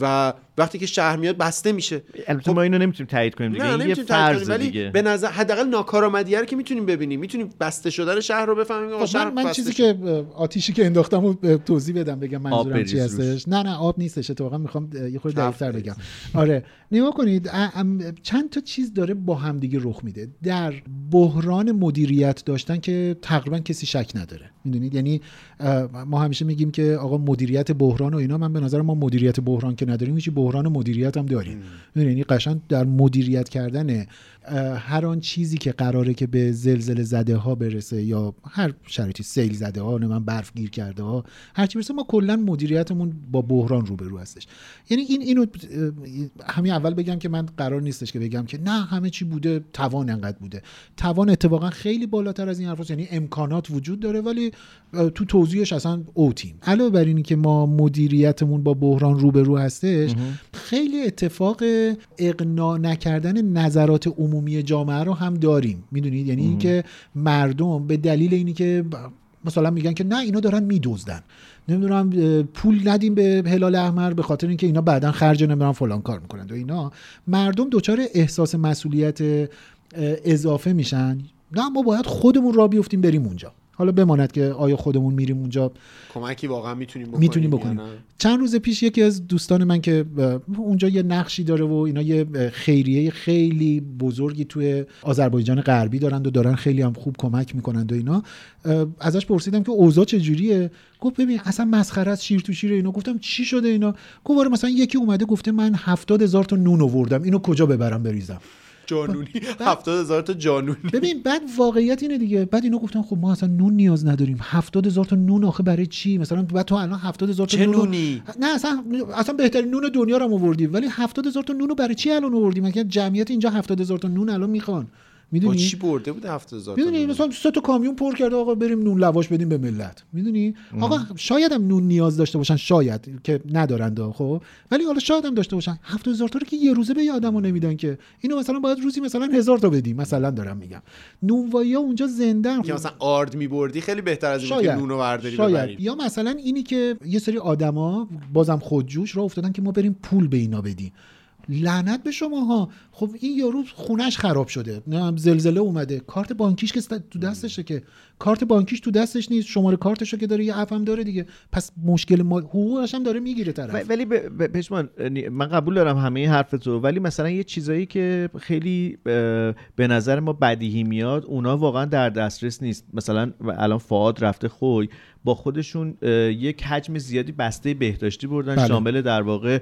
و وقتی که شهر میاد بسته میشه. البته ما اینو نمی‌تونیم تایید کنیم دیگه. نه نمی‌تونیم فرض کنیم، ولی دیگه. به نظر حداقل ناکارآمدی رو که می‌تونیم ببینیم. می‌تونیم بسته شدن شهر رو بفهمیم. خب شهر من, من چیزی شد. که آتیشی که انداختم رو توضیح بدم بگم منظورم چی. هستش. نه نه آب نیستش. اتفاقا می‌خوام یه خورده دقیق‌تر. بگم. آره. نگاه کنید چند تا چیز داره با همدیگه رخ میده. در بحران مدیریت داشتن که تقریبا کسی شک نداره. می‌دونید؟ یعنی ما همیشه میگیم که آقا مدیریت بحران و اینا من به نظر ما مدیریت بحران که نداریم هیچ بحران مدیریت هم داریم. یعنی قشنگ در مدیریت کردن هر آن چیزی که قراره که به زلزله زده ها برسه یا هر شرایطی سیل زده ها من برف گیر کرده ها هر چی برسه ما کلا مدیریتمون با بحران روبرو هستش. یعنی این اینو همین اول بگم که من قرار نیستش که بگم که نه همه چی بوده توان انقدر بوده. توان اتفاقا خیلی بالاتر از این حرفاست یعنی امکانات وجود داره ولی تو توضیحش اصلا اوتیم علاوه بر اینی که ما مدیریتمون با بحران روبرو هستش خیلی اتفاق اقناع نکردن نظرات عمومی جامعه رو هم داریم. می‌دونید؟ یعنی اینکه مردم به دلیل اینی که مثلا میگن که نه اینا دارن میدزدن. نمی‌دونم پول ندیم به هلال احمر به خاطر اینکه اینا بعدا خرج نمی‌دونم فلان کار می‌کنند و اینا. مردم دچار احساس مسئولیت اضافه میشن. نه ما باید خودمون را بیفتیم بریم اونجا. حالا بماند که آیا خودمون میریم اونجا. کمکی واقعا می‌تونیم بکنیم می‌تونیم بکنیم؟ چند روز پیش یکی از دوستان من که اونجا یه نقشی داره و اینا یه خیریه خیلی بزرگی توی آذربایجان غربی دارند و دارن خیلی هم خوب کمک می‌کنند و اینا. ازش پرسیدم که اوضاع چجوریه گفت ببین اصلا مسخره است شیر تو شیر اینا. گفتم چی شده اینا؟ گفت آره مثلا یکی اومده گفته من هفتاد هزار تا نون آوردم. اینو کجا ببرم بریزم؟ جانونی. هفتاد هزار تا جانون ببین بعد واقعیت اینه دیگه. بعد اینو گفتن خب ما اصلا نون نیاز نداریم. هفتاد هزار تا نون آخه برای چی؟ مثلا بعد تو الان هفتاد هزار تا چه نونی؟ نه اصلا اصلا بهترین نون دنیا رو هم آوردی ولی هفتاد هزار تا نون رو برای چی الان آوردی مگه جمعیت اینجا هفتاد هزار تا نون الان می‌خوان؟ با می‌دونی چی برده هزار تا می‌دونی؟ نون؟ مثلا سه تا کامیون پر کرده آقا بریم نون لواش بدیم به ملت. می‌دونی؟ آقا شاید هم نون نیاز داشته باشن شاید که ندارند خب. ولی حالا شاید هم داشته باشن. هفتاد هزار تا رو که یه روزه به آدمو نمیدن که. اینو مثلا باید روزی مثلا هزار تا بدیم. مثلا دارم میگم. نونوایی ها اونجا زنده که مثلا آرد میبردی خیلی بهتر از این بود که شاید. نونو برداری شاید. یا مثلا اینی که یه سری آدما بازم خودجوش را افتادن که ما بریم پول به اینا بدیم. لعنت به شما ها خب این یارو خونش خراب شده. نه زلزله اومده. کارت بانکیش که تو دستشه که. کارت بانکیش تو دستش نیست. شماره کارتشو که داره یه اپ هم داره دیگه. پس مشکل ما حقوقش هم داره می‌گیره طرف. ولی ب- پشمان من قبول دارم همه حرف تو ولی مثلا یه چیزایی که خیلی به نظر ما بدیهی میاد اونا واقعا در دسترس نیست. مثلا الان فعاد رفته خوی. با خودشون یک حجم زیادی بسته بهداشتی بردن بله. شامل در واقع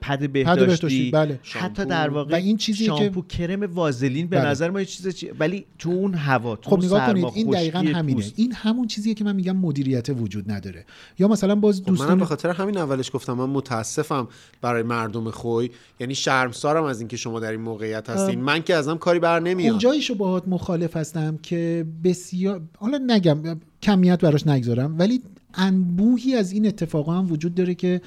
پد بهداشتی, بهداشتی، بله. حتی در واقع و این چیزیه که- شامپو کرم وازلین به بله. نظر ما یه چیز چی... ولی تو اون هوا تو خب نگاه کنید این دقیقا همینه پوست. این همون چیزیه که من میگم مدیریت وجود نداره یا مثلا باز خب منم دوستان به خاطر همین اولش گفتم من متاسفم برای مردم خوی یعنی شرمسارم از اینکه شما در این موقعیت هستین. من که ازم کاری بر نمیاد اونجاییشو باهات مخالف هستم که بسیار حالا نگم کمیت براش نگذارم. ولی انبوهی از این اتفاقا هم وجود داره که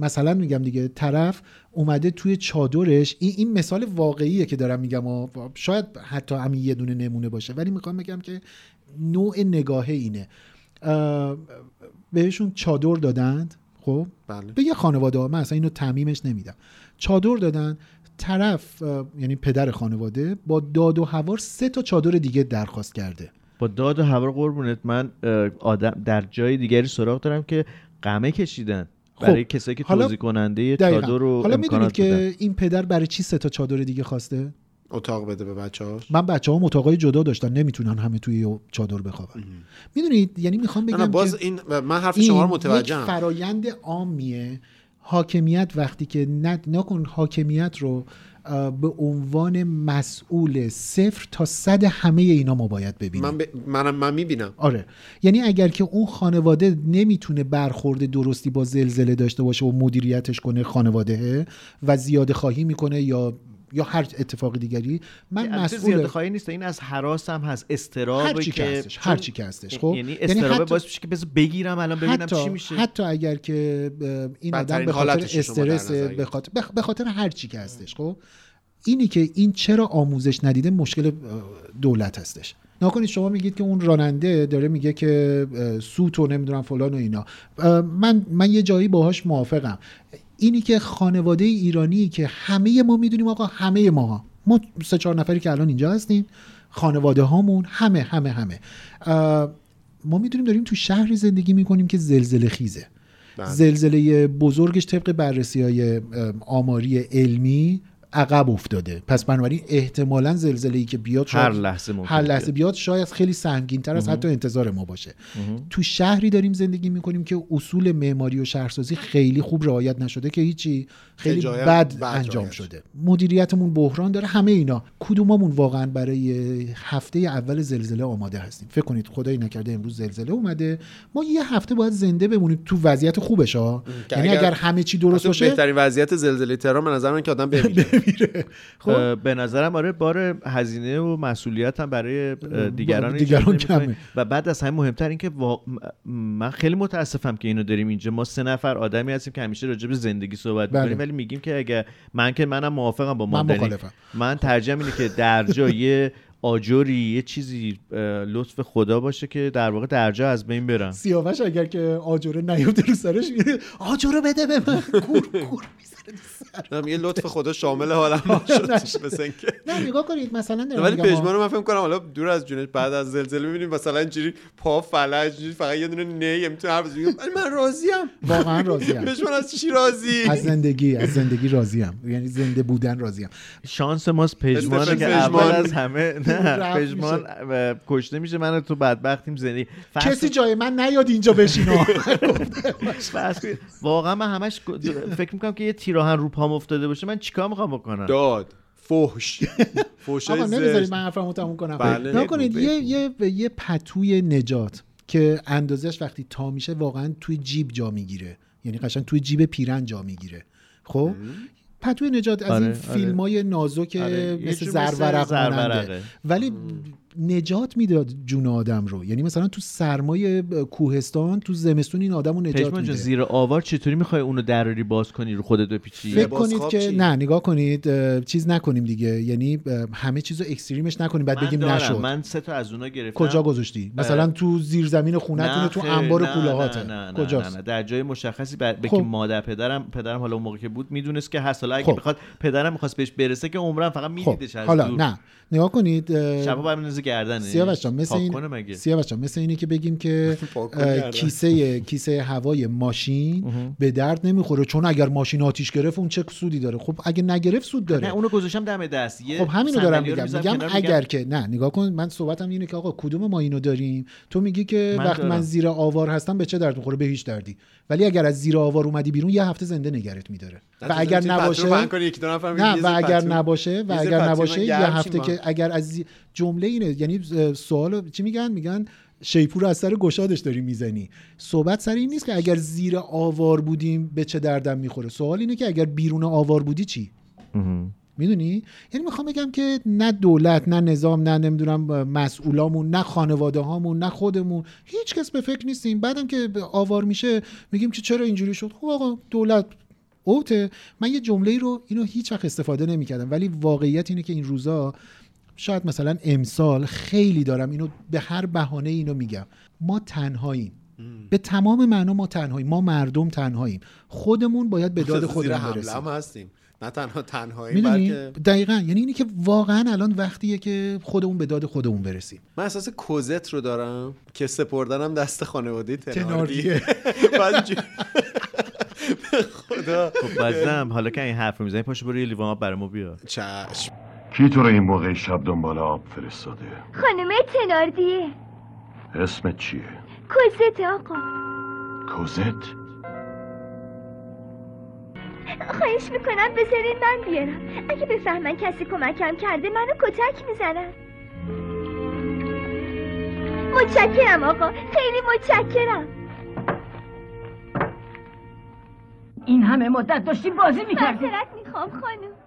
مثلا میگم دیگه طرف اومده توی چادرش. این, این مثال واقعیه که دارم میگم و شاید حتی همین یه دونه نمونه باشه. ولی می‌خوام بگم که نوع نگاه اینه. بهشون چادر دادند. خب؟ بله. به یه خانواده ها من اصلا اینو تعمیمش نمیدم. چادر دادن طرف یعنی پدر خانواده با داد و هوار سه تا چادر دیگه درخواست کرده. با داد و هوار قربونت من آدم در جای دیگری سراغ دارم که قمه کشیدن برای کسایی که خب، حالا- توضیح کننده. چادر و حالا می‌دونید. که این پدر برای چی سه تا چادر دیگه خواسته؟ اتاق بده به بچه هاش من بچه ها اتاقای جدا داشتن نمی‌تونن همه توی یه چادر بخوابن. می‌دونید؟ یعنی می‌خوام بگم نه باز که این من حرف شما رو این متوجهم. فرایند عامیه. حاکمیت وقتی که نکن حاکمیت رو به عنوان مسئول صفر تا صد همه اینا ما باید ببینیم. من ب... منم من می‌بینم. آره. یعنی اگر که اون خانواده نمی‌تونه برخورد درستی با زلزله داشته باشه و مدیریتش کنه خانواده و زیاده خواهی می‌کنه یا یا هر اتفاق دیگری من البته مسئول زیاده خواهی نیست این از حراس هم هست استرابه هر چی که هستش، هر چی که هستش، خب؟ یعنی یعنی استرابه حتی- باعث میشه که بذار بگیرم الان ببینم حتی, چی میشه. حتی اگر که این آدم به خاطر استرس به خاطر به خاطر هر چی که هستش خب؟ اینی که این چرا آموزش ندیده مشکل دولت هستش. نکنید شما میگید که اون راننده داره میگه که سوت و نمی‌دونم فلان و اینا. من من یه جایی باهاش موافقم. اینی که خانواده ایرانی که همه ما می‌دونیم آقا همه ما ما سه چهار نفری که الان اینجا هستیم خانواده هامون همه همه همه. ما می‌دونیم داریم تو شهری زندگی می‌کنیم که زلزله خیزه. بله. زلزله بزرگش طبق بررسی های آماری علمی عقب افتاده. پس بنابراین احتمالا زلزله ای که بیاد شاید هر لحظه ممکنه هر لحظه بیاد. بیاد شاید خیلی سنگین تر از. حتی انتظار ما باشه. مهم. تو شهری داریم زندگی می‌کنیم که اصول معماری و شهرسازی خیلی خوب رعایت نشده که هیچی خیلی بد, بد انجام شده. مدیریتمون بحران داره. همه اینا. کدوممون واقعا برای هفته اول زلزله آماده هستیم؟ فکر کنید خدایی نکرده امروز زلزله اومده. ما یه هفته باید زنده بمونیم. تو وضعیت خوبش ها. یعنی اگر همه چی درست باشه بهترین وضعیت زلزله تهران به نظر من که آدم بمیره خب. اه، به نظرم آره بار هزینه و مسئولیت هم برای دیگران دیگران. کمه. و بعد از همه مهمتر این که وا- من خیلی متاسفم که اینو داریم اینجا ما سه نفر آدمی هستیم که همیشه راجع به زندگی صحبت بله. می‌کنیم ولی میگیم که اگه من که منم موافقم با من ماندنی مخالفم. من ترجیحم اینه که در جا یه آجری یه چیزی لطف خدا باشه که در واقع در جا از بین برن سیاوش اگر که آجره نیفته رو سرش میره آجره بده به من کور کور هم یه لطف خدا شامل حالم شد مثل اینکه. نه نگاه کنید مثلا دارم ولی پژمان رو من فکر کنم حالا دور از جونش بعد از زلزله می‌بینیم مثلا اینجوری پا فلج فقط یه دونه نه می‌تونه حرف بزنه من راضیم. واقعا راضیم. پژمان از چی راضی؟ از زندگی از زندگی راضیم. یعنی زنده بودن راضیم. شانس ماست استفن که پژمان. اول از همه نه پژمان کشته میشه من تو بدبختیم زندگی. کسی جای من نیاد اینجا بشینه. واقعا من همش فکر می‌کنم که یه تیراهن رو پام افتاده باشه من چیکار می‌خوام بکنم؟ داد. فحش. فحش آقا نمی‌ذارید من حرفمو تموم کنم. بله. نگاه کنید یه یه یه پتوی نجات که اندازش وقتی تا میشه واقعا توی جیب جا می‌گیره. یعنی قشنگ توی جیب پیرن جا می‌گیره. خب؟ پتوی نجات از آره، این آره. فیلم های نازک آره، مثل زرورق. ولی نجات می‌داد جون آدم رو. یعنی مثلا تو سرمای کوهستان تو زمستون این آدم رو نجات میده. زیر آوار چطوری می‌خوای اونو دراری باز کنی رو خودت بپیچی؟ فکر کنید که نه نگاه کنید اه، چیز نکنیم دیگه. یعنی اه، همه چیزو اکستریمش نکنیم بعد بگیم دارم. نشد. من سه تا از اونا گرفتم. کجا گذاشتی؟ مثلا تو زیر زمین خونتون تو انبار نه، کجاست؟ نه، نه. در جای مشخصی بر... به خب. مادر پدرم پدرم حالا اون موقع که بود می‌دونست که هست. حالا اگه خب. بخواد پدرم می‌خواست بهش برسه که عمرم فقط خب. میدیدش از حالا. نه. نگاه کنید اه، شبا بندازه گردنه سیاوش جان مثل این سیاوش جان مثل اینه که بگیم که گردن. کیسه کیسه هوای ماشین به درد نمی‌خوره چون اگر ماشین آتیش گرفت اون چه سودی داره؟ خب اگه نگرفت سود داره. نه اونو گذاشتم دم دست. خب همینو دارم میگم. میگم اگر که نه نگاه کن من صحبتم اینه که آقا کدوم ما اینو داریم؟ تو میگی که وقتی من. زیر آوار هستم به چه درد می‌خوره؟ به هیچ دردی. ولی اگر از زیر آوار اومدی بیرون یه هفته زنده نگرت میداره. و اگر نباشه نه و اگر نباشه و اگر نباشه یه هفته که اگر از زی- جمله اینه یعنی سوال چی میگن؟ میگن شیپور از سر گشادش داری می‌زنی. صحبت سر این نیست که اگر زیر آوار بودیم به چه دردم می‌خوره. سوال اینه که اگر بیرون آوار بودی چی؟ می‌دونی؟ یعنی می‌خوام بگم که نه دولت نه نظام نه نمی‌دونم مسئولامون نه خانواده هامون نه خودمون هیچ کس به فکر نیستیم. بعدم که آوار میشه میگیم که چرا اینجوری شد؟ خب آقا دولت اوته. من یه جمله رو اینو هیچ وقت استفاده نمی‌کردم. ولی واقعیت اینه که این روزا شاید مثلا امسال خیلی دارم اینو به هر بهانه اینو میگم. ما تنهاییم. به تمام معنا ما تنهاییم. ما مردم تنهاییم. خودمون باید به داد خودمون برسیم. هستیم. نه تنها تنهایی بلکه دقیقا. یعنی اینی که واقعا الان وقتیه که خودمون به داد خودمون برسیم. من احساس کوزت رو دارم که سپردنم دست خانواده تناردی تناردیه. خدا. خب بازم حالا که این حرف رو می‌زنی پاشو برو یه لیوان آب برامو بیار. چشم. کی تو رو این موقع شب دنبال آب فرستاده؟ خانم تناردیه اسمت چیه؟ کوزت آقا. کوزت؟ خواهش می‌کنم بذارین من بیارم. اگه بفهمن کسی کمکم کرده منو کتک می‌زنن. متشکرم آقا. خیلی متشکرم. این همه مدت داشتیم بازی می‌کردیم. معذرت می‌خوام خانم.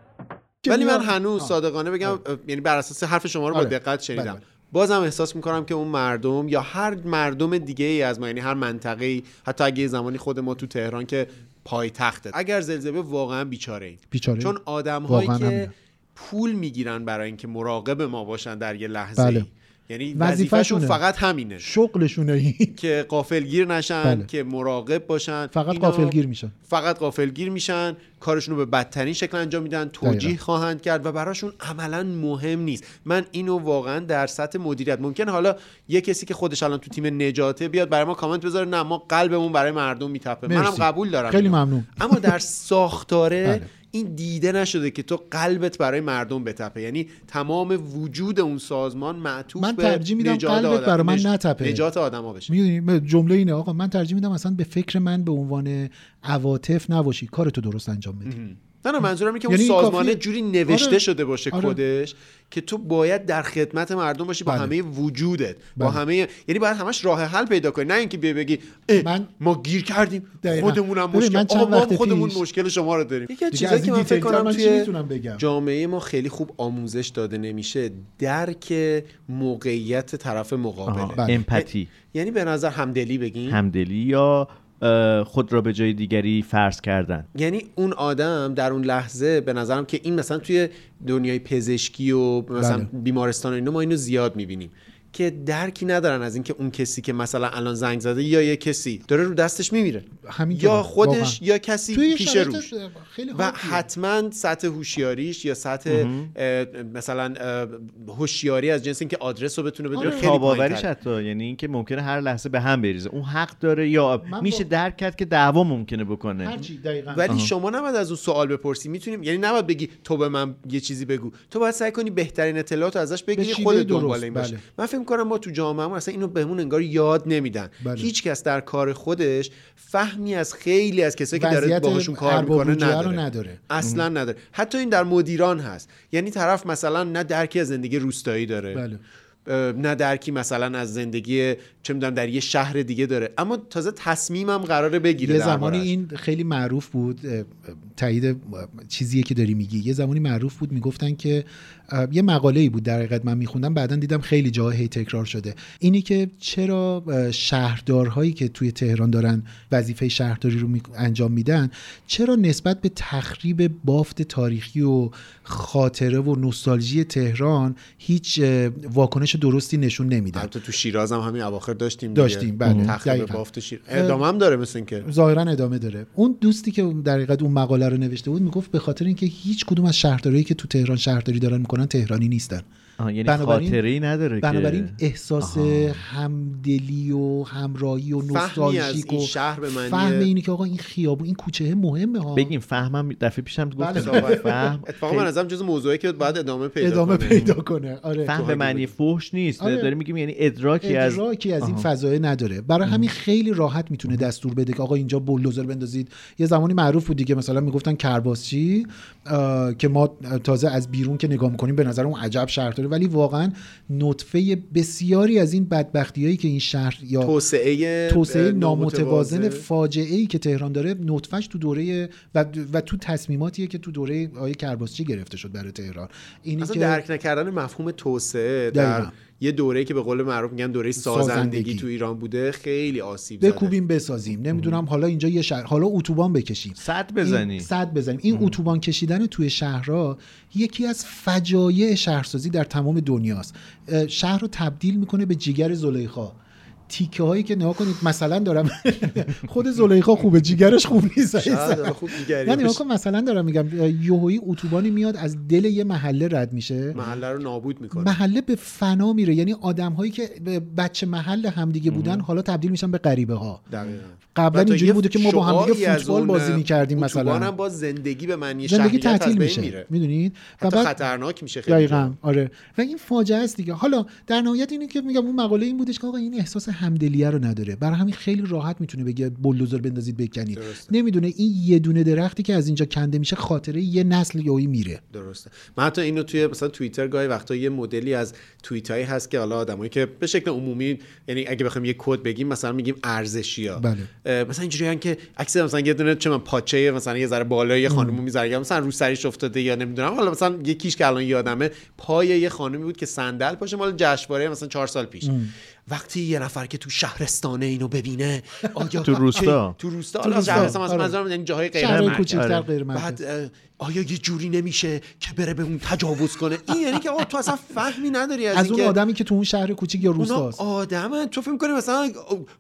ولی من هنوز صادقانه بگم یعنی بر اساس حرف شما رو با آره. دقت شنیدم بله، بله. بازم احساس می‌کنم که اون مردم یا هر مردم دیگه ای از ما یعنی هر منطقه ای حتی اگه یه زمانی خود ما تو تهران که پایتخته اگر زلزله واقعا بیچاره ایم بیچاره چون آدم هایی که همینه. پول می‌گیرن برای اینکه مراقب ما باشن در یه لحظه بله. ای. یعنی. وظیفهشون فقط همینه شغلشونه که قافلگیر نشن بله. که مراقب باشن فقط قافلگیر میشن فقط قافلگیر میشن کارشون رو به بدترین شکل انجام میدن توجیه. خواهند کرد و براشون عملا مهم نیست من اینو واقعا در سطح مدیریت ممکن حالا یه کسی که خودش الان تو تیم نجاته بیاد برای ما کامنت بذاره نه ما قلبمون برای مردم میتپه منم. قبول دارم خیلی. ممنون اما در ساختاره بله. این دیده نشده که تو قلبت برای مردم بتپه. یعنی تمام وجود اون سازمان معطوف من به ترجیح میدم قلبت برای من نتپه. نجات آدما بشه. می‌دونی؟ جمله اینه آقا من ترجیح میدم اصلا به فکر من به عنوان عواطف نباشی. کارتو درست انجام بدی. نه نه منظورم اینه که اون یعنی سازمان کافیه- جوری نوشته آره. شده باشه آره. کدش که تو باید در خدمت مردم باشی با بله. همه وجودت با بله. همه یعنی باید همش راه حل پیدا کنی نه اینکه بیای بگی اه، ما گیر کردیم دقیقاً. خودمونم مشکل من چند ما وقت خودمون پیش- مشکل شما رو داریم یکی از چیزایی که من فکر کنم من توی بگم؟ جامعه ما خیلی خوب آموزش داده نمیشه درک موقعیت طرف مقابله آها، امپاتی. یعنی به نظر همدلی بگیم همدلی یا خود را به جای دیگری فرض کردن یعنی اون آدم در اون لحظه به نظرم که این مثلا توی دنیای پزشکی و مثلا بله. بیمارستان و اینو ما اینو زیاد می‌بینیم که درکی ندارن از اینکه اون کسی که مثلا الان زنگ زده یا یه کسی داره رو دستش میمیره. یا خودش واقعا. یا کسی پیش روش خیلی و. حتما سطح هوشیاریش یا سطح اه، مثلا هوشیاری از جنس اینکه آدرس رو بتونه بدونه خیلی تاباوریش پایین‌تره. حتی یعنی اینکه ممکنه هر لحظه به هم بریزه اون حق داره یا میشه با- درک کرد که دعوا ممکنه بکنه هرچی دقیقاً ولی آها. شما نباید از اون سوال بپرسی می‌تونیم یعنی نباید بگی تو به من یه چیزی بگو تو باید سعی کنی بهترین اطلاعات ازش بگیری خودت دنبال این باشی بله. من فکر کنم ما تو جامعهمون اصلا اینو بهمون انگار یاد نمیدن بله. هیچ کس در کار خودش فهمی از خیلی از کسایی که داره باهاشون کار می‌کنه نداره. نداره. اصلا نداره حتی این در مدیران هست یعنی طرف مثلا نه درکی از زندگی روستایی داره بله. نه درکی مثلا از زندگی چه می‌دونم در یه شهر دیگه داره. اما تازه تصمیمم قراره بگیره یه زمانی. این خیلی معروف بود تایید چیزیه که داری میگی. یه زمانی معروف بود می‌گفتن که یه مقاله ای بود در حقیقت من میخوندم بعدا دیدم خیلی جاها هی تکرار شده. اینی که چرا شهردارهایی که توی تهران دارن وظیفه شهرداری رو انجام میدن چرا نسبت به تخریب بافت تاریخی و خاطره و نوستالژی تهران هیچ واکنش درستی نشون نمیدن؟ البته تو شیراز هم همین اواخر داشتیم. داشتیم، بله. تخریب. بافت شیر ادامه هم داره مثل اینکه ظاهرا ادامه داره اون دوستی که در حقیقت اون مقاله رو نوشته بود می‌گفت به خاطر اینکه هیچ کدوم از شهرداریایی که تو تهران شهرداری دارن می‌کنن تهرانی نیستن یعنی بنابراین- خاطره نداره بنابراین که احساس همدلی و همراهی و نوستالژیک این و شهر به معنی- فهم اینی که آقا این خیابون این کوچه مهمه ها. بگیم فهمم دفعه پیشم بله. گفتم فهم اتفاقا من نظرم جز موضوعی که باید ادامه پیدا ادامه کنه. پیدا کنه. آره. فهم به معنی فحش نیست. آره. داره میگیم یعنی ادراکی از ادراکی از این آها. فضایه نداره. برای همین خیلی راحت می‌تونه دستور بده که آقا اینجا بولدوزر بندازید. یه زمانی معروف بود دیگه مثلا می‌گفتن کرباسچی که ما تازه از بیرون که نگاه می‌کنیم به نظر اون عجب شهرداری ولی واقعا نطفه بسیاری از این بدبختی هایی که این شهر یا توسعه توسعه نامتوازن. فاجعه ای که تهران داره نطفش تو دوره و, و تو تصمیماتیه که تو دوره آقای کرباسچی گرفته شد برای تهران اینی که درک نکردن مفهوم توسعه در دقیقاً. یه دوره که به قول معروف میگن دوره سازندگی, سازندگی. تو ایران بوده خیلی آسیب زده. بکوبیم بسازیم. نمی‌دونم حالا اینجا یه شهر حالا اتوبان بکشیم. صد بزنی. این- صد بزنیم. این اتوبان کشیدن توی شهرها یکی از فجایع شهرسازی در تمام دنیاست. شهر رو تبدیل می‌کنه به جیگر زلیخا. تیکه هایی که نگاه کنید مثلا دارم خود زلیخا خوبه جیگرش خوب نیست. خوب نگاه باشه. کن مثلا دارم میگم یهویی اتوبانی میاد از دل یه محله رد میشه. محله رو نابود می‌کنه. محله به فنا میره. یعنی آدم هایی که بچه محل همدیگه بودن حالا تبدیل میشن به غریبه ها دقیقاً. قبلا اینجوری بوده که ما با هم دیگه فوتبال بازی می‌کردیم مثلا. هم با زندگی به معنی زندگی تعطیل میشه. می‌دونید؟ و بعد خطرناک میشه خیلی دقیقا. آره. و این فاجعه است دیگه. حالا در نهایت اینه که میگم اون مقاله این بودش که آقا این احساس همدلیه رو نداره. برای همین خیلی راحت می‌تونه بگه بولدوزر بندازید بکنید. نمی‌دونه این یه دونه درختی که از اینجا کنده میشه خاطره یه نسل یهویی میره. درسته. من حتی اینو توی مثلا توییتر گاهی وقتا یه مدلی از توییت هایی هست که حالا آدمایی که به شکل عمومی یعنی اگه بخوایم یه کد بگیم مثلا میگیم ارزشی ها بله. مثلا اینجوری که عکس مثلا یه دونه چه من پاچه مثلا یه ذره بالای یه خانمو می‌ذاره مثلا رو سریش افتاده یا نمی‌دونم. حالا مثلا یکیش که الان یادمه پای یه خانمی بود که صندل پاشه مال جشنواره مثلا چهار سال پیش. وقتی یه نفر که تو شهرستانه اینو ببینه آیا تو روستا. تو روستا تو حالا روستا، شهرستان مثلا آره. منظورم یعنی جاهای غیر مرکز. آره. بعد آیا یه جوری نمیشه که بره به اون تجاوز کنه این یعنی که آقا تو اصلا فهمی نداری از, از اون آدمی که تو اون شهر کوچیک یا روستاست آدمن تو فکر کنی مثلا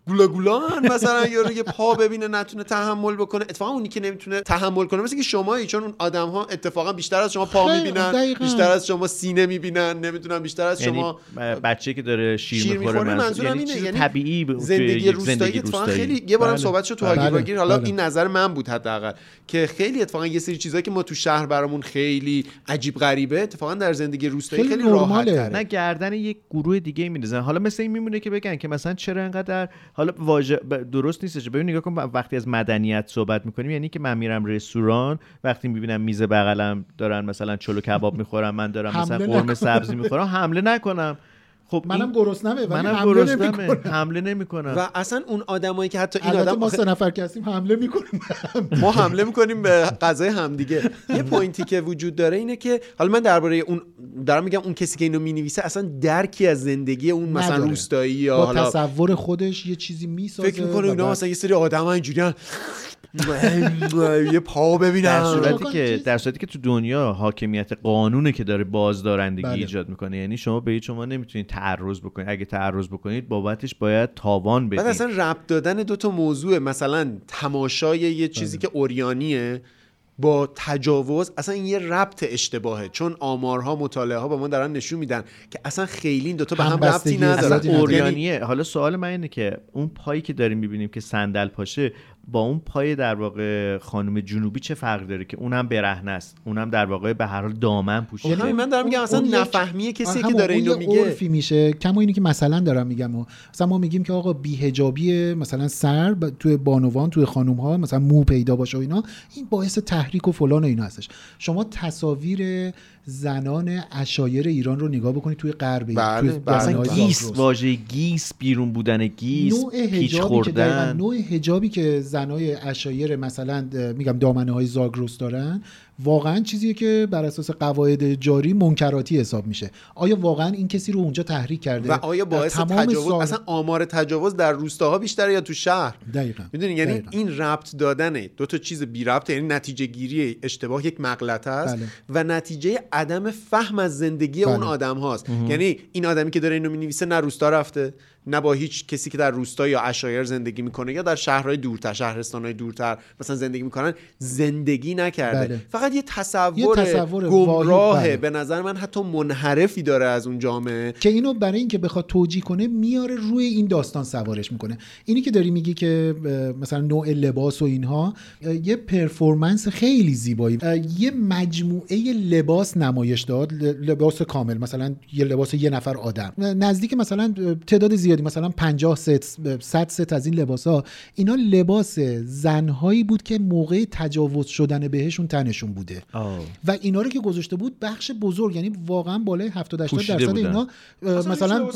گولا گولان مثلا یا یه پا ببینه نتونه تحمل بکنه اتفاقا اونی که نمی‌تونه تحمل کنه مثل که شما چون اون آدم ها اتفاقا بیشتر از شما پا می‌بینن دقیقاً. بیشتر از شما سینه می‌بینن نمی‌دونم بیشتر از یعنی شما بچه که داره شیر, شیر می‌خوره منظورم اینه چیز یعنی طبیعی زندگی روستایی اتفاقا. خیلی یه بارم بله. صحبت شد تو بله. هاگیر واگیر حالا بله. این نظر من بود حداقل که خیلی اتفاقا یه سری چیزایی که تو شهر برامون خیلی عجیب غریبه. اتفاقا در زندگی روستایی خیلی خیلی, راحت. تره. نه گردن یک گروه دیگه میندازن حالا مثل این میمونه که بگن که مثلا چرا انقدر حالا واژه ب- درست نیستش. ببین نگاه کن وقتی از مدنیت صحبت می‌کنیم یعنی که من میرم رستوران وقتی می‌بینم میز بغلم دارن مثلا چلو کباب می‌خورم من دارم مثلا قرمه. سبزی می‌خورم حمله نکنم. خب منم گرسنمه ولی منم حمله گرسنمه. حمله نمی‌کنم. و اصلا اون آدمایی که حتی این آدم ما سه نفر که هستیم حمله می‌کنیم. ما حمله می‌کنیم به غذای همدیگه یه پوینتی که وجود داره اینه که حالا من درباره اون دارم میگم اون کسی که اینو می‌نویسه اصلا درکی از زندگی اون مثلا نداره. روستایی یا با حالا تصور خودش یه چیزی می‌سازه فکر می‌کنه اینا مثلا یه سری آدم ها اینجوری یه پا در ببینم صورتی که در صورتی که تو دنیا حاکمیت قانونه که داره بازدارندگی بله. ایجاد می‌کنه یعنی شما به هیچ شما نمی‌تونید تعرض بکنید اگه تعرض بکنید بابتش باید تاوان بدید بعد اصلا ربط دادن دو تا موضوع مثلا تماشای یه چیزی بله. که اوریانیه با تجاوز اصلا این یه ربط اشتباهه چون آمارها مطالعه ها با ما دارن نشون میدن که اصلا خیلی این دوتا به هم ربطی ندارن. یعنی اوریانیه حالا سوال من اینه که اون پایی که داریم می‌بینیم که صندل پاشه با اون پای در واقع خانم جنوبی چه فرق داره که اونم برهنه است؟ اونم در واقع به هر حال دامن پوشیده. همین من دارم میگم اصلا اون یک- نفهمی کسی که داره اینو میگه. عرفی میشه. کما اینی که مثلا دارم میگم و مثلا ما میگیم که آقا بی‌حجابی مثلا سر ب- توی بانوان توی خانوم ها مثلا مو پیدا باشه و اینا این باعث تحریک و فلان و اینا هستش. شما تصاویر زنان عشایر ایران رو نگاه بکنید توی غرب بله، توی بله، اصلا دامنه‌های گیس. واژه گیس بیرون بودن گیس نوع پیچ خوردن. نوع حجابی که زنای عشایر مثلا میگم دامنه های زاگرس دارن واقعا چیزیه که بر اساس قواعد جاری منکراتی حساب میشه آیا واقعا این کسی رو اونجا تحریک کرده و آیا باعث تجاوز سال- اصلا آمار تجاوز در روستاها بیشتره یا تو شهر دقیقاً می‌دونی یعنی دقیقاً. این ربط دادن دو تا چیز بی ربط یعنی نتیجه گیری اشتباه یک مغلطه است بله. و نتیجه عدم فهم از زندگی بله. اون آدم هاست یعنی این آدمی که داره اینو می‌نویسه نه روستا رفته نه با هیچ کسی که در روستا یا اشایر زندگی می‌کنه یا در شهرهای دورتر شهرستانهای دورتر مثلا زندگی می‌کنن زندگی نکرده بله. فقط یه تصور, یه تصور گمراهه بله. به نظر من حتی منحرفی داره از اون جامعه. که اینو برای اینکه بخواد توجیه کنه میاره روی این داستان سوارش می‌کنه. اینی که داری میگی که مثلا نوع لباس و اینها یه performance خیلی زیبایی. یه مجموعه لباس نمایش داد لباس کامل. مثلا یه لباس یه نفر آدم. نزدیک مثلا تعداد زیادی مثلا 50 ست 100 ست از این لباس ها اینا لباس زنهایی بود که موقع تجاوز شدن بهشون تنشون بوده. آه. و اینا رو که گذاشته بود بخش بزرگ یعنی واقعا بالای 70 80 پوشیده درصد. اینا مثلا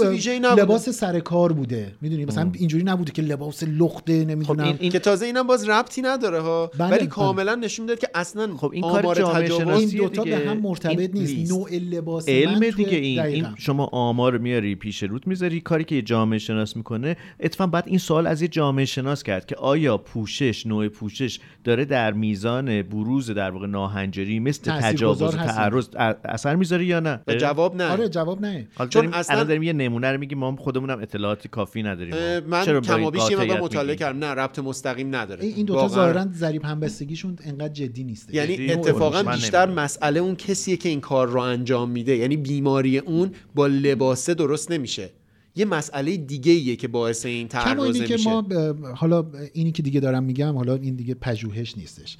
لباس سر کار بوده. می‌دونی؟ مثلا اینجوری نبوده که لباس لخته نمی‌دونم. این- این- که تازه اینم باز ربطی نداره ها. بله، ولی بله. کاملا نشون می‌داد که اصلا خب این کار آمار جامعه شناسی این دوتا دیگه. به هم مرتبط این نیست. نوع لباس من علم دیگه این. شما آمار میاری پیش روت می‌ذاری کاری که یه جامعه شناس می‌کنه. اتفاقا بعد این سوال از یه جامعه شناس کرد که آیا پوشش نوع پوشش داره در میزان بروز در واقع ناهنجاری مثل تجاوز و تعرض اثر می‌ذاره یا نه؟ جواب نه. آره جواب نه. حالا چون داریم اصلا- الان داریم یه نمونه رو میگیم ما خودمونم اطلاعاتی کافی نداریم. من کمابیش یه مقدار مطالعه؟ کردم. نه ربط مستقیم نداره. این این دوتا واقعاً. ظاهرا ضریب همبستگیشون انقدر جدی نیست. یعنی اتفاقا بیشتر. مسئله اون کسیه که این کار رو انجام میده. یعنی بیماری اون با لباسه درست نمیشه. یه مسئله دیگه ایه که باعث این کما تعرض اینی که میشه ما ب- حالا اینی که دیگه دارم میگم حالا این دیگه پژوهش نیستش.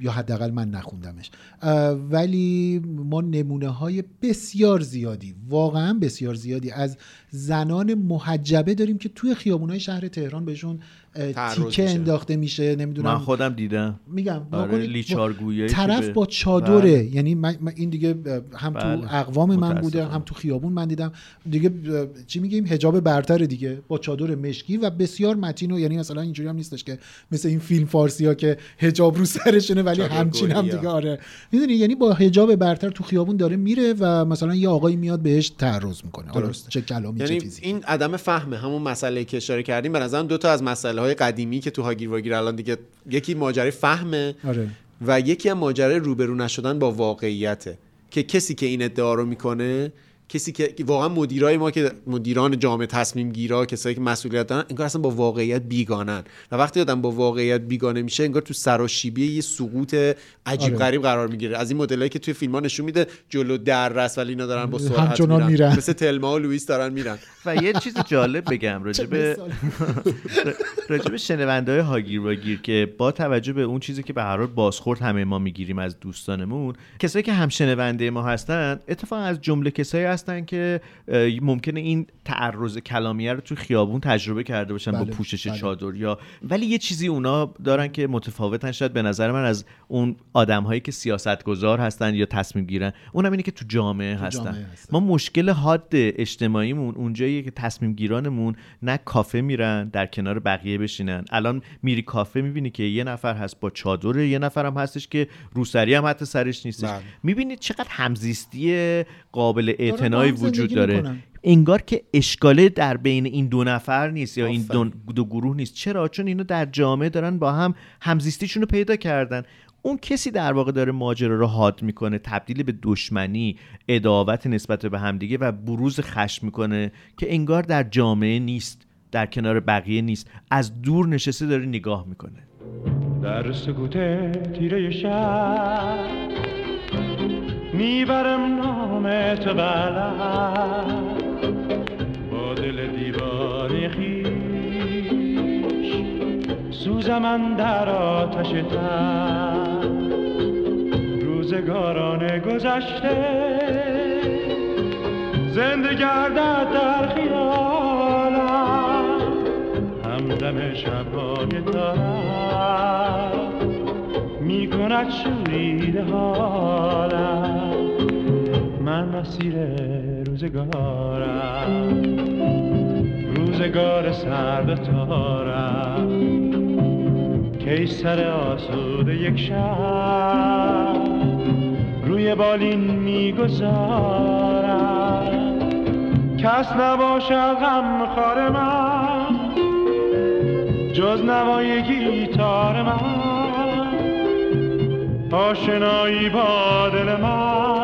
یا حداقل من نخوندمش. ولی ما نمونه های بسیار زیادی واقعا بسیار زیادی از زنان محجبه داریم که توی خیابون های شهر تهران بهشون تیکه میشه. انداخته میشه من نمی‌دونم خودم دیدم میگم آره، طرف با چادره بله. یعنی من من این دیگه هم تو بله. اقوام من بوده. هم تو خیابون من دیدم دیگه چی میگیم حجاب برتر دیگه با چادر مشکی و بسیار متین و یعنی مثلا اینجوری هم نیستش که مثل این فیلم فارسی ها که حجاب رو سرشونه ولی همچین هم. دیگه آره می‌دونی یعنی با حجاب برتر تو خیابون داره میره و مثلا یه آقایی میاد بهش تعرض می‌کنه درسته. چه کلامی چه یعنی چیزی این عدم فهمه همون مسئله که اشاره کردیم به نظرم دو تا از مسئله های قدیمی که تو هاگیر واگیر الان دیگه یکی ماجرای فهمه آره. و یکی هم ماجرای روبرو نشدن با واقعیته. که کسی که این ادعا رو می‌کنه کسی که واقعا مدیرای ما که مدیران جامعه تصمیم گیرا کسایی که مسئولیت دارن انگار اصلا با واقعیت بیگانن و وقتی آدم با واقعیت بیگانه میشه انگار تو سراشیبی یه سقوط عجیب آره. غریب قرار می‌گیره از این مدلایی که توی فیلم ها نشون میده جلو در رس ولی اینا دارن با سرعت میرن. میرن. مثل تلما و لوئیس دارن میرن و یه چیز جالب بگم راجع به راجع به شنونده های هاگیر واگیر که با توجه به اون چیزی که به هر حال بازخورد همه ما می‌گیریم از دوستانمون کسایی که هم شنونده ما هستن اتفاقا از جمله کسایی هستن که ممکنه این تعرض کلامیه رو تو خیابون تجربه کرده باشن با بله، پوشش بله. چادر یا ولی یه چیزی اونا دارن که متفاوتن شاید به نظر من از اون آدم هایی که سیاستگزار هستن یا تصمیم گیرن. اونم اینه که تو جامعه هستن. جامعه ما مشکل حاد اجتماعیمون اونجاییه که تصمیم گیرانمون نه کافه میرن در کنار بقیه بشینن. الان میری کافه می‌بینی که یه نفر هست با چادر یه نفر هم هستش که روسری هم حتی سرش نیستش. بله. می‌بینی چقدر همزیستی قابل با هم وجود داره. می‌کنن. انگار که اشکاله در بین این دو نفر نیست یا این دو. دو گروه نیست. چرا؟ چون اینا در جامعه دارن با هم همزیستیشون رو پیدا کردن. اون کسی در واقع داره ماجرا رو حاد می‌کنه تبدیل به دشمنی اداوت نسبت به همدیگه و بروز خشم می‌کنه که انگار در جامعه نیست در کنار بقیه نیست. از دور نشسته داره نگاه می‌کنه. در سکوت تیره شب می‌برم نام تو با دل دیوانه خیش سوزم در آتش تن. روزگاران گذشته زنده گردد در خیالم. همدم شبهای تارم می کند شوریده حالم. من مسیر روزگارم. روزگار سرد تارم. کی سر آسوده یک شب روی بالین می‌گذارم. کس نباشد غم خار من جز نوای گیتار من. آشنایی با دل من.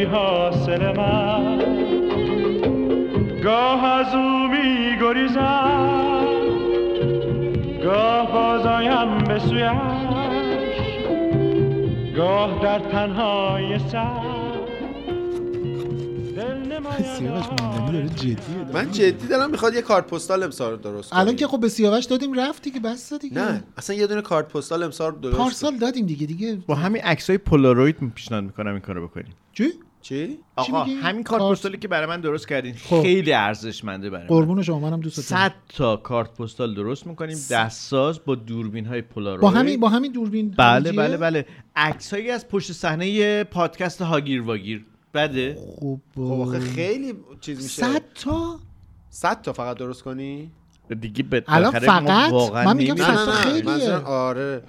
بی حاصل من. گاه از او می گریزم. گاه بازایم به سویش. گاه در تنهای سر. سیاوش ماندنی داره جدیه من جدی دارم می‌خواد یه کارت پستال امسال درست الان کنی. که خب به سیاوش دادیم رفتی که بس دیگه نه اصلا یه دونه کارت پستال امسال درست. پارسال دادیم دیگه دیگه. با همین عکسای پولاروید پیشنهاد می‌کنم این کارو بکنیم. چی؟ چی؟ آقا میگی؟ همین کارت کارت- پستالی که برای من درست کردین خب. خیلی ارزشمنده برای من. قربون شما منم دوست دارم 100 تا کارت پستال درست می‌کنیم. دستساز با دوربین های پولاروید با همین با همین دوربین. بله؟ بله بله. عکسایی از پشت صحنه پادکست هاگیر واگیر. بده. خب خب آخه خیلی چیز میشه. 100 تا؟ 100 تا فقط درست کنی؟ دیگه به الان فقط؟ واقعا من میگم نمی‌دونیم. نه صد نه تا نه خیلیه. آره.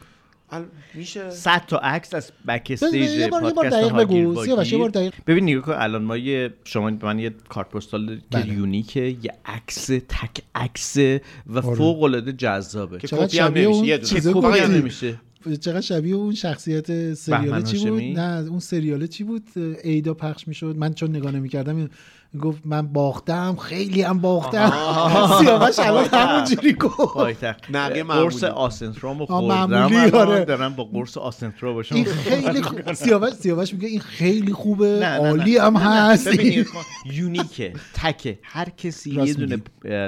میشه 100 تا عکس از backstage پادکست بگو. یه بار. دقیق. ببین نگاه کن الان ما یه شما به من یه کارت پستال که بله. unique ه یه عکس تک عکس و آره. فوق العاده جذابه که چقدر کپی هم شبیه نمیشه اون یه کپی هم. نمیشه چقدر شبیه اون شخصیت سریاله بهمن چی بود؟ نه اون سریاله چی بود ایدا پخش می‌شد من چون نگاه نمی‌کردم گفت من باختم خیلی هم باختم سیاوش الان همونجوری گفت قرص. آسنترامو آه، خوردم آره. دارم با قرص آسنترا باشم این خیلی خوب سیاوش سیاوش میگه این خیلی خوبه. عالی هم. هست کن. یونیکه تکه هر کسی یه دونه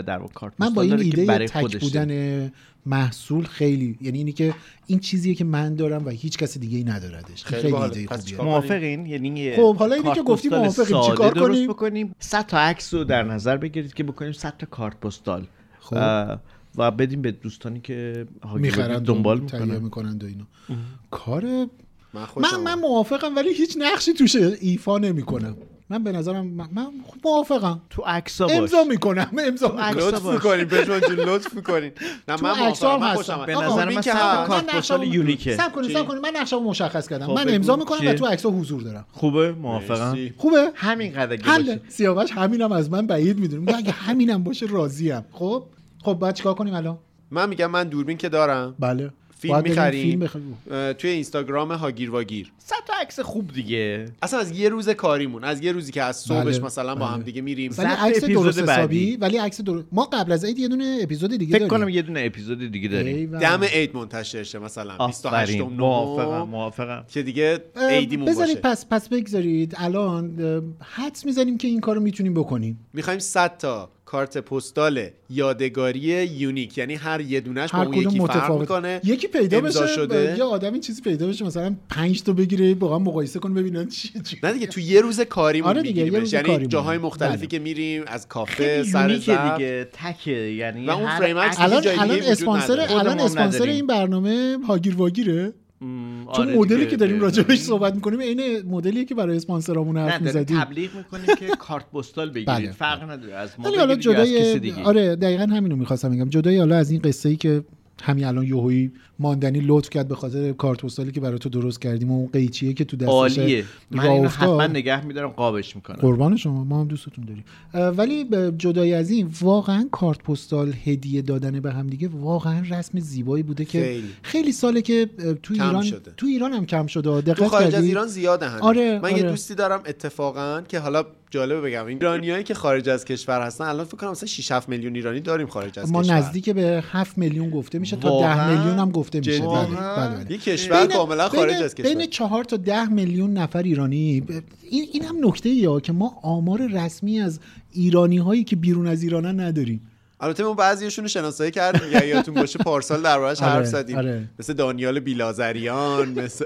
در واقع کارت من با این ایده برای تک. بودن محصول خیلی یعنی اینی که این چیزیه که من دارم و هیچ کس دیگه ای نداردش خیلی خیلی. ایده خوبیه موافقین یعنی خب، حالا اینی که گفتی. ساده چیکار کنیم؟ بکنیم 100 تا عکس رو در نظر بگیرید که بکنیم 100 تا کارت پستال خب. و بدیم به دوستانی که هاگیر می‌خرن دنبال می‌کنن می‌کنن و اینا کار من من خوشم من. موافقم ولی هیچ نقشی توش ایفا نمی‌کنم من به نظرم من, من موافقم. تو عکسا باش. امضا می‌کنم امضا عکس می‌کنم. لطف. می‌کنین جون لطف می‌کنین نه تو من موافقم هستم. خوشم به نظر من که 100 تا هست. کارت من پستال یونیکه. سب کنید؟ سب کنید. من نقشمو مشخص کردم. خب من. امضا می‌کنم و؟ تو عکس‌ها حضور دارم. خوبه؟ موافقم. خوبه؟ همین قدر باشه. سیاوش همینم از من بعید می‌دونه میگه اگه همینم باشه راضیم. خب؟ خب بعد چیکار کنیم الان؟ من میگم من دوربین که دارم. بله. فیلم می‌خریم. فیلم بخریم. اه، توی اینستاگرام هاگیر واگیر 100 تا عکس خوب دیگه. اصلا از یه روز کاریمون از یه روزی که از صبحش بله، مثلا با بله. هم دیگه میریم. ولی عکس اپیزود درست. حسابی ولی عکس در... ما قبل از عید یه دونه اپیزود دیگه فکر داریم. کنم یه دونه اپیزود دیگه داریم. دم عید منتشر شه مثلا. 28 آفرین. موافقم موافقم. که دیگه عیدیمون بذارید باشه. پس پس بگذارید الان حدس می‌زنیم که این کارو می‌تونیم بکنیم. می‌خوایم 100 تا. کارت پستال یادگاری یونیک یعنی هر یه دونش با هر اون یکی فرق متفاوت می‌کنه یکی پیدا بشه شده. یه آدمی چیزی پیدا بشه مثلا 5 تا بگیره با هم مقایسه کنه ببینن چی چی نه دیگه تو یه روز کاریمون آره دیگه، یه میگیریمش روز یعنی. جاهای مختلفی بله. که میریم از کافه سر دیگه تکه یعنی و اون فریم الان الان اسپانسر. الان اسپانسر. این برنامه هاگیر واگیره چون آره مدلی دیگه، که داریم. راجبش صحبت می‌کنیم عین مدلی که برای اسپانسرامون حرف می‌زدیم تبلیغ می‌کنیم که کارت پستال بگیرید بله. فرق نداره از ما ولی حالا جدای دیگه آره دقیقا همینو می‌خواستم بگم جدای حالا از این قصه ای که همین الان یوهویی ماندنی لطف کرد به خاطر کارت پستالی که برای تو درست کردیم و اون قیچیه که تو دستش عالیه من اینو. حتما نگه میدارم قابش می‌کنم قربان شما ما هم دوستتون داریم ولی جدای از این واقعا کارت پستال هدیه دادن به هم دیگه واقعا رسم زیبایی بوده که خیلی. خیلی, ساله که تو ایران شده. تو ایران هم کم شده دقت خارج از؟ ایران زیاده هنوز آره، من یه آره. دوستی دارم اتفاقا که حالا جالبه بگم این ایرانیایی که خارج از کشور هستن الان فکر کنم مثلا 6 7 میلیون ایرانی داریم خارج از ما کشور نزدیک به 7 میلیون گفته میشه تا 10 واقعاً؟ میلیون هم گفته میشه؟ بله بله بله. یه کشور کاملا خارج از کشور بین 4 تا 10 میلیون نفر ایرانی این این هم نکته یا که ما آمار رسمی از ایرانی هایی که بیرون از ایرانن نداریم البته ما بعضیشون رو شناسایی کردیم یا یادتون باشه پارسال دربارش آره، حرف زدیم آره. مثل دانیال بیلازریان مثل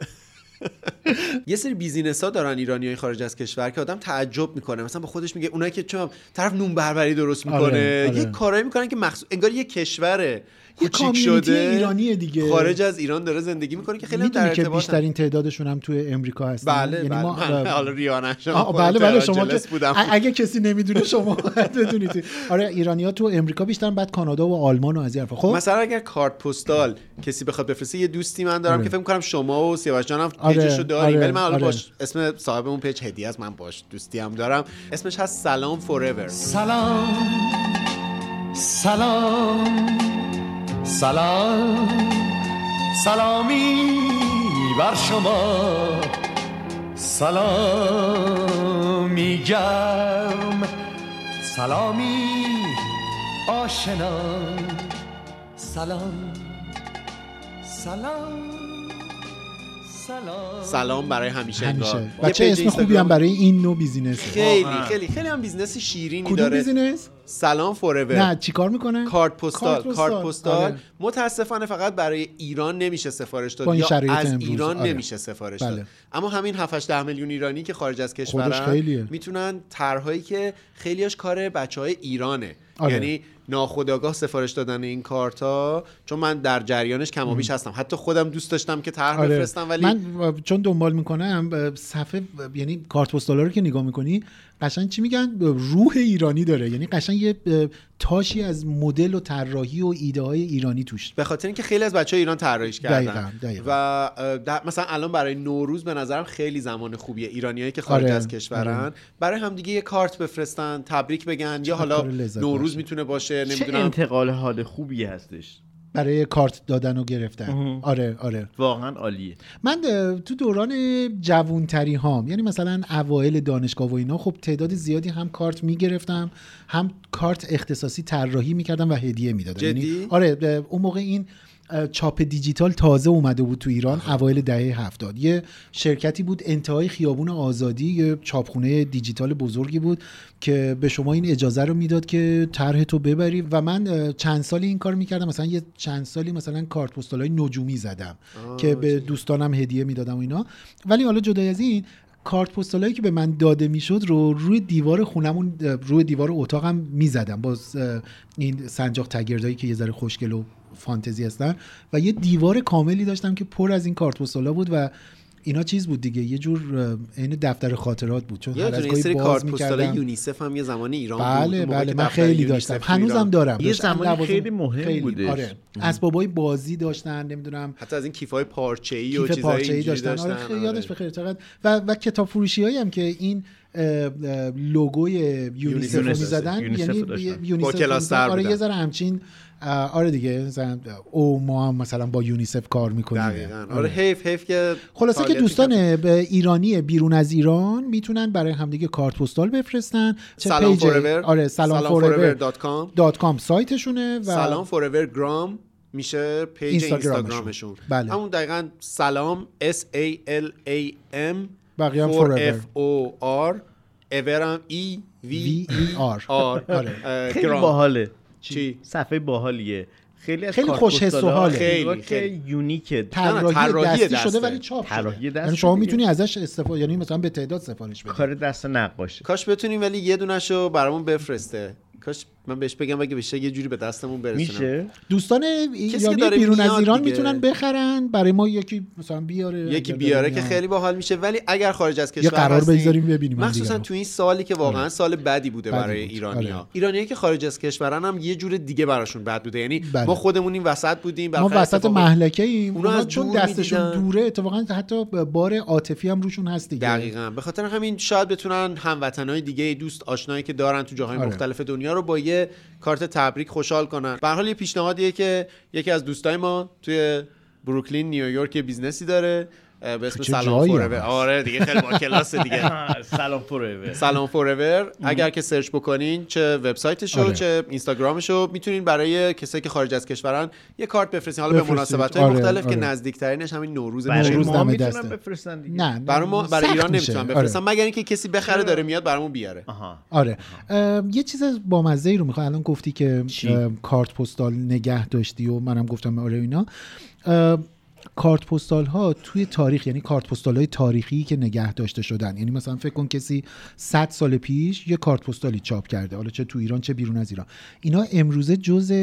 یه سری بیزینس ها دارن ایرانی های خارج از کشور که آدم تعجب می‌کنه مثلا با خودش میگه اونایی که چون طرف نون بربری درست می‌کنه آره، آره. یه کارایی می‌کنن که مخصوص انگار یه کشوره کوچیک شده ایرانی دیگه. خارج از ایران داره زندگی می‌کنه که خیلی در می‌دونی که. بیشترین تعدادشون هم توی امریکا هستن؟ بله یعنی بله. ما حالا ریانه آه، بله بله شما که بودم. اگه کسی نمی‌دونه شما بدونید آره ایرانیا تو امریکا بیشتر بعد کانادا و آلمان و از این خب؟ مثلا اگر کارت پستال کسی بخواد بفرسته یه دوستی من دارم آره. که فکر کنم شما و سیاوش جان هم آره، page شو داریم. آره، ولی من حالا. باش اسم صاحب اون page هدیه است من باش دوستی هم دارم. اسمش هست سلام forever سلام. سلام. سلام سلامی بر شما. سلامی گرم سلامی آشنا. سلام سلام سلام. سلام برای همیشه. همیشه. بچه page اسم خوبی هم برای این نوع business خیلی خیلی خیلی هم business شیرینی کدوم داره. business؟ سلام forever نه چیکار می‌کنه کارت پستال کارت پستال. آره. متاسفانه فقط برای ایران نمیشه سفارش داد یا از. ایران آره. نمیشه سفارش بله. داد اما همین 7 10 میلیون ایرانی که خارج از کشورن. می‌تونن طرحهایی که خیلیاش کار بچه های ایرانه آره. یعنی ناخودآگاه سفارش دادن این کارت ها چون من در جریانش کم و بیش هستم حتی خودم دوست داشتم که طرح آره. بفرستم ولی من چون دنبال می‌کنم صفحه یعنی کارت پستالا رو که نگاه می‌کنی قشنگ چی میگن؟ روح ایرانی داره. یعنی قشنگ یه تاشی از مدل و طراحی و ایده های ایرانی توش. به خاطر اینکه خیلی از بچه های ایران طراحیش کردن. دقیقاً، دقیقاً. و مثلا الان برای نوروز به نظرم خیلی زمان خوبیه. ایرانیایی که خارج آره، از کشورن. آره. برای همدیگه یه کارت بفرستن تبریک بگن. یا حالا نوروز. می‌تونه باشه چه نمی‌دونم. انتقال حال خوبی هستش. برای کارت دادن و گرفتن اه. آره آره واقعا عالیه من تو دوران جوونتری هام یعنی مثلا اوایل دانشگاه و اینا خب تعداد زیادی هم کارت می‌گرفتم هم کارت اختصاصی طراحی می‌کردم و هدیه می‌دادم؟ یعنی آره اون موقع این چاپ دیجیتال تازه اومده بود تو ایران اوایل دهه هفتاد. یه شرکتی بود انتهای خیابون آزادی یه چاپخونه دیجیتال بزرگی بود که به شما این اجازه رو می‌داد که طرح تو ببری. و من چند سالی این کار می‌کردم. مثلا یه چند سالی مثلا کارت پستال های نجومی زدم که به دوستانم هدیه می‌دادم و اینا. ولی حالا جدای از این کارت پستالایی که به من داده می‌شد رو روی دیوار خونمون روی دیوار اتاقم می‌زدم. باز این سنجاق تگردایی که یه ذره خوشگل و فانتزی هستن و یه دیوار کاملی داشتم که پر از این کارت پستالا بود و اینا چیز بود دیگه یه جور عین دفتر خاطرات بود چون هر از گاهی باز کارت پستال می‌کردم. یونیسف هم یه زمانی ایران بود بله موقع بله که من خیلی داشتم هنوزم دارم یه. زمانی خیلی مهم بودش. آره اسبابای بازی داشتن نمی‌دونم حتی از این کیفای پارچه‌ای و کیف چیزای پارچه‌ای اینجوری داشتن, داشتن آره خیلی آره. یادش بخیر چقدر و, و کتاب فروشی هایی هم که این لوگوی یونیسف رو. می‌زدن یعنی. یونیسف با کلاس آره. یه ذره همچین آره دیگه مثلا او ما هم مثلا با یونیسف کار می‌کنیم دقیقاً آره حیف حیف که خلاصه که دوستان به ایرانی بیرون از ایران می‌تونن برای همدیگه کارت پستال بفرستن چه سلام page- forever. آره سلام سلام forever forever dot com. dot com سایتشونه و سلام forever gram میشه page اینستاگرامشون. اینستاگرامشون بله. همون دقیقا سلام S A L A M بقیه هم. F O R E V E R. R آره. اه، خیلی. باحاله چی؟ صفحه باحالیه. خیلی از خیلی خوش حس و حاله. خیلی خیلی، که خیلی. یونیکه. طراحی دستی دسته. شده ولی چاپ طراحی دسته یعنی شما. می‌تونی ازش استفاده یعنی مثلا به تعداد سفارش بدی. کار دست نقاشه کاش بتونیم ولی یه دونشو برامون بفرسته. کاش من بهش بگم اگه بشه یه جوری به دستمون برسونه میشه دوستان که ایرانی داره بیرون از ایران دیگه. می‌تونن بخرن برای ما یکی مثلا بیاره یکی بیاره که. خیلی باحال میشه ولی اگر خارج از کشور قرار بذاریم ببینیم مخصوصا. تو این سالی که واقعا سال بدی بوده بدی برای بود. ایرانیا آره. ایرانیایی که خارج از کشورن هم یه جور دیگه براشون بد بوده یعنی بله. ما خودمون این وسط بودیم ما وسط محلکه ایم اونا از چون دستشون. دوره اتفاقا حتی بار عاطفی هم روشون هست دیگه دقیقا به خاطر همین شاید بتونن هموطنهای دیگه دوست آشنایی که دارن تو جاهای آره. مختلف دنیا رو با یه کارت تبریک خوشحال کنن. به حال یه پیشنهادیه که یکی از دوستای ما توی بروکلین نیویورک business ی داره. به اسم چه سلام هست. آره دیگه خیلی با کلاس دیگه. سلام forever سلام forever اگر که سرچ بکنین چه وبسایتشو آره. چه اینستاگرامشو می‌تونین برای کسایی که خارج از کشورن یه کارت بفرستین. حالا به. مناسبت آره، مختلف که آره. نزدیکترینش همین نوروز برای نوروز ما دم می‌تونن. بفرستن دیگه. نه برای ما برای ایران. نمی‌تونن آره. بفرستن. مگر اینکه کسی بخره داره میاد برامون بیاره آها. آره. یه چیز با مزه ای رو می‌خوام الان گفتی که کارت پستال نگه داشتی و منم گفتم آره اینا. کارت پستال ها توی تاریخ یعنی کارت پستال های تاریخی که نگه داشته شدن. یعنی مثلا فکر کن کسی 100 سال پیش یه کارت پستالی چاپ کرده حالا چه تو ایران چه بیرون از ایران. اینا امروزه جز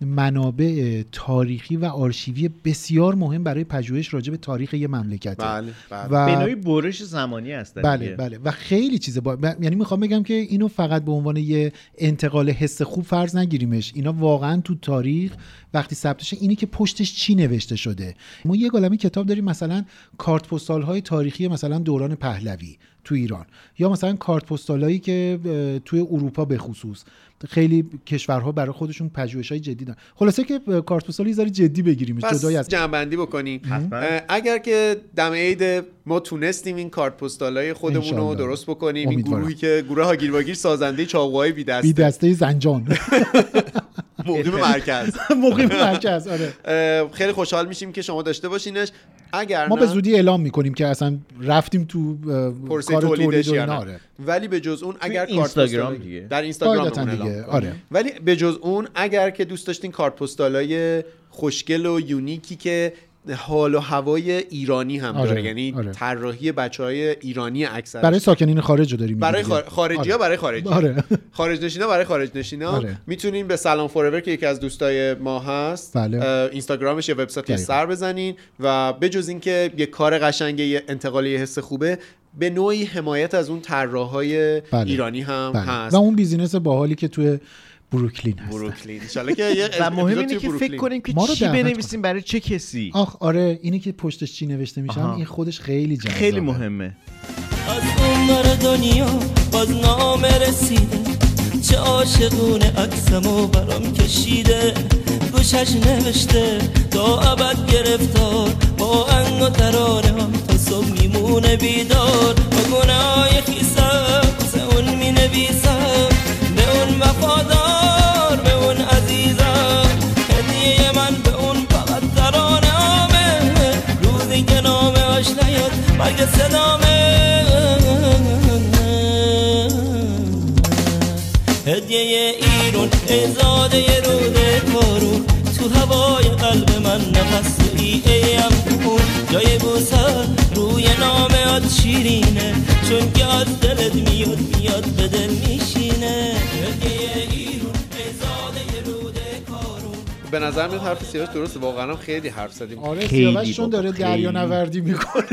منابع تاریخی و آرشیوی بسیار مهم برای پژوهش راجع به تاریخ یه مملکته. بله بله. و به نوعی برش زمانی هستن بله دیگه. بله و خیلی چیزه با... ب- یعنی می‌خوام بگم که اینو فقط به عنوان یه انتقال حس خوب فرض نگیریمش. اینا واقعا تو تاریخ وقتی ثبت شه اینی که پشتش چی نوشته شده. ما یه گالمه کتاب داریم مثلا کارت پستال های تاریخی مثلا دوران پهلوی تو ایران یا مثلا کارت پستال هایی که توی اروپا به خصوص. خیلی کشورها برای خودشون پژوهش های جدی دارن. خلاصه که کارت پستال یه ذره جدی بگیریمش پس جدای از جنبندی بکنیم. اگر که دم عید ما تونستیم این کارت پستالای خودمون رو. درست بکنیم این امیدوارم. گروهی که گروه هاگیر واگیر سازنده چاقوهای بی بی دست دسته زنجان. مقیم مرکز مقیم مرکز آره خیلی خوشحال میشیم که شما داشته باشینش اگر ما به زودی اعلام می‌کنیم که اصلا رفتیم تو کار تولیدش تولید و یا اینا، نه آره. ولی به جز اون اگر کارت اینستاگرام دیگه. در اینستاگرام دیگه،. آره. ولی به جز اون اگر که دوست داشتین کارت پستالای خوشگل و unique ی که حال و هوای ایرانی هم آره، داره یعنی آره. طراحی بچه های ایرانی اکثر برای ساکنین خارج رو داریم برای. خار... خارجی ها آره. برای خارجی آره. خارج نشینا برای خارج نشینا آره. می‌تونین به سلام forever که یکی از دوستای ما هست بله. اینستاگرامش یا وبسایتش. سر بزنین و بجز اینکه یه کار قشنگه یه انتقالی حس خوبه به نوعی حمایت از اون طراحهای بله. ایرانی هم بله. هست و اون business باحالی که توی بروکلین هست بروکلین. انشالله که یه و مهم اینه که فکر. کنیم که چی بنویسیم برای چه کسی. آخ آره اینی که پشتش چی نوشته میشم آها. این خودش خیلی جذابه. خیلی مهمه. از اون دنیا باز نامه رسیده. چه عاشقونه عکسمو برام کشیده. گوشش نوشته تا ابد گرفتار. با انگ و ترانه ها تا صبح میمونه بیدار. با گناه خیسم واسه اون می نویسم به اون وفادار به اون عزیزم. هدیه من به اون فقط ترانه همه روزی که نامه هاش نیاد مرگ صدامه. هدیه ایرون ازاده روده کارون تو هوای قلب من نفس ای ایم اون جای بوسر روی نامه شیرینه. چون که میاد میاد به به نظر میاد حرف سیاوش درسته. واقعا هم خیلی حرف زدیم. آره سیاوش چون داره دریا. نوردی می‌کنه.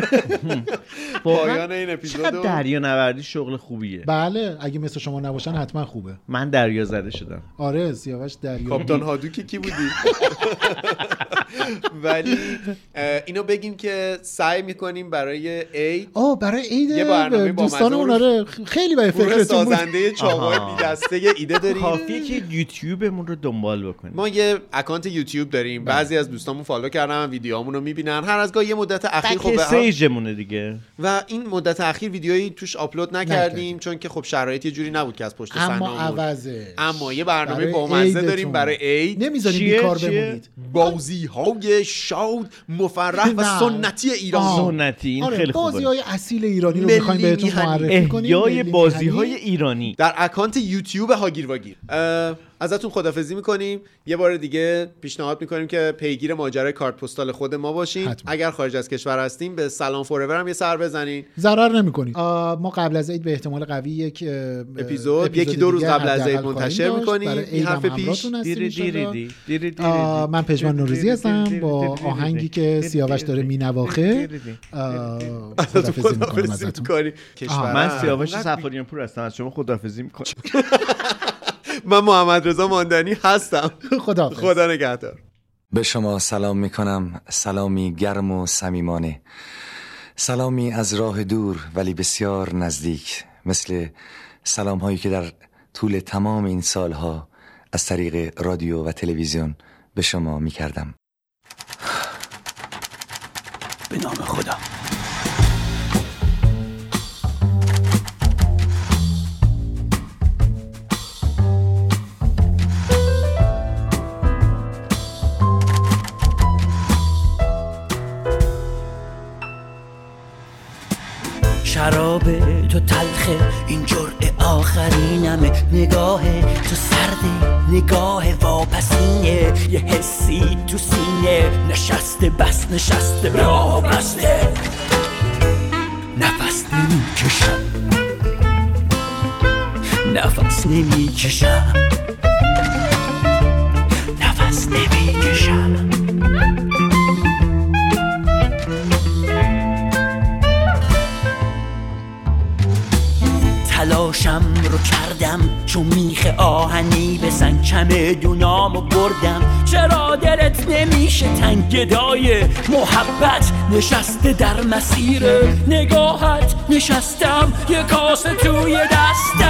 پایان این اپیزود چقدر دریا نوردی شغل خوبیه. بله اگه مثل شما نباشن حتما خوبه. من دریا زده شدم. آره سیاوش دریا. کاپتان هادوکی کی بودی؟ ولی اینو بگیم که سعی می‌کنیم برای عید آه برای عید یه برنامه با دوستان اون آره خیلی گروه فکرتون بود. سازنده چاقوهای آها. بی دسته ایده داریم. کافیه که یوتیوبمون رو دنبال بکنیم. ما یه account یوتیوب داریم بله. بعضی از دوستامون follow کردن ویدیوهامون رو می‌بینن هر از گاه یه مدت اخیر خب استیجمونه دیگه و این مدت اخیر ویدیویی توش آپلود نکردیم. چون که خب شرایط یه جوری نبود که از پشت صحنه اما. عوضه اما یه برنامه بامزه عیدتون. داریم برای عید نمی‌ذاریم؟ بیکار؟ بمونید بازی های شاد مفرح و. سنتی ایران آه. سنتی این آره خیلی بازی خوبه های اصیل ایرانی رو ملی می‌خوایم بهتون. معرفی کنیم ملی بازی های. ایرانی در اکانت یوتیوب هاگیر واگیر ازتون خدافزی می‌کنیم. یه بار دیگه پیشنهاد می‌کنیم که پیگیر ماجرای کارت پستال خود ما باشین. حتما. اگر خارج از کشور هستیم به سلام فورور هم یه سر بزنین. ضرر نمی‌کنید. ما قبل از عید به احتمال قوی یک اه، اپیزود یکی دو روز قبل از عید منتشر. می‌کنیم. این حرف پیش. دیری دیری دیری. من پژمان نوروزی هستم. با آهنگی که سیاوش داره مینواخه. خدافزی ازتون می‌کنیم. من سیاوش سفاریان پور هستم از شما خداحافظی می‌کنم. من محمد رضا ماندنی هستم. خدا خدا نگهدار. به شما سلام می کنم سلامی گرم و صمیمانه. سلامی از راه دور ولی بسیار نزدیک. مثل سلام هایی که در طول تمام این سالها از طریق رادیو و تلویزیون به شما می کردم به نام خدا. شراب تو تلخه این جرعه آخرینمه. نگاه تو سرده نگاه واپسینه. یه حسی تو سینه. نشسته بس نشسته راه بسته نفس نمی‌کشم. نفس نمی‌کشم. نفس نمی‌کشم. تلاشم رو کردم چون میخ آهنی به سنگ دونامو بردم. چرا دلت نمیشه تنگ گدای محبت؟ نشسته در مسیر نگاهت نشستم یه کاسه توی دستم.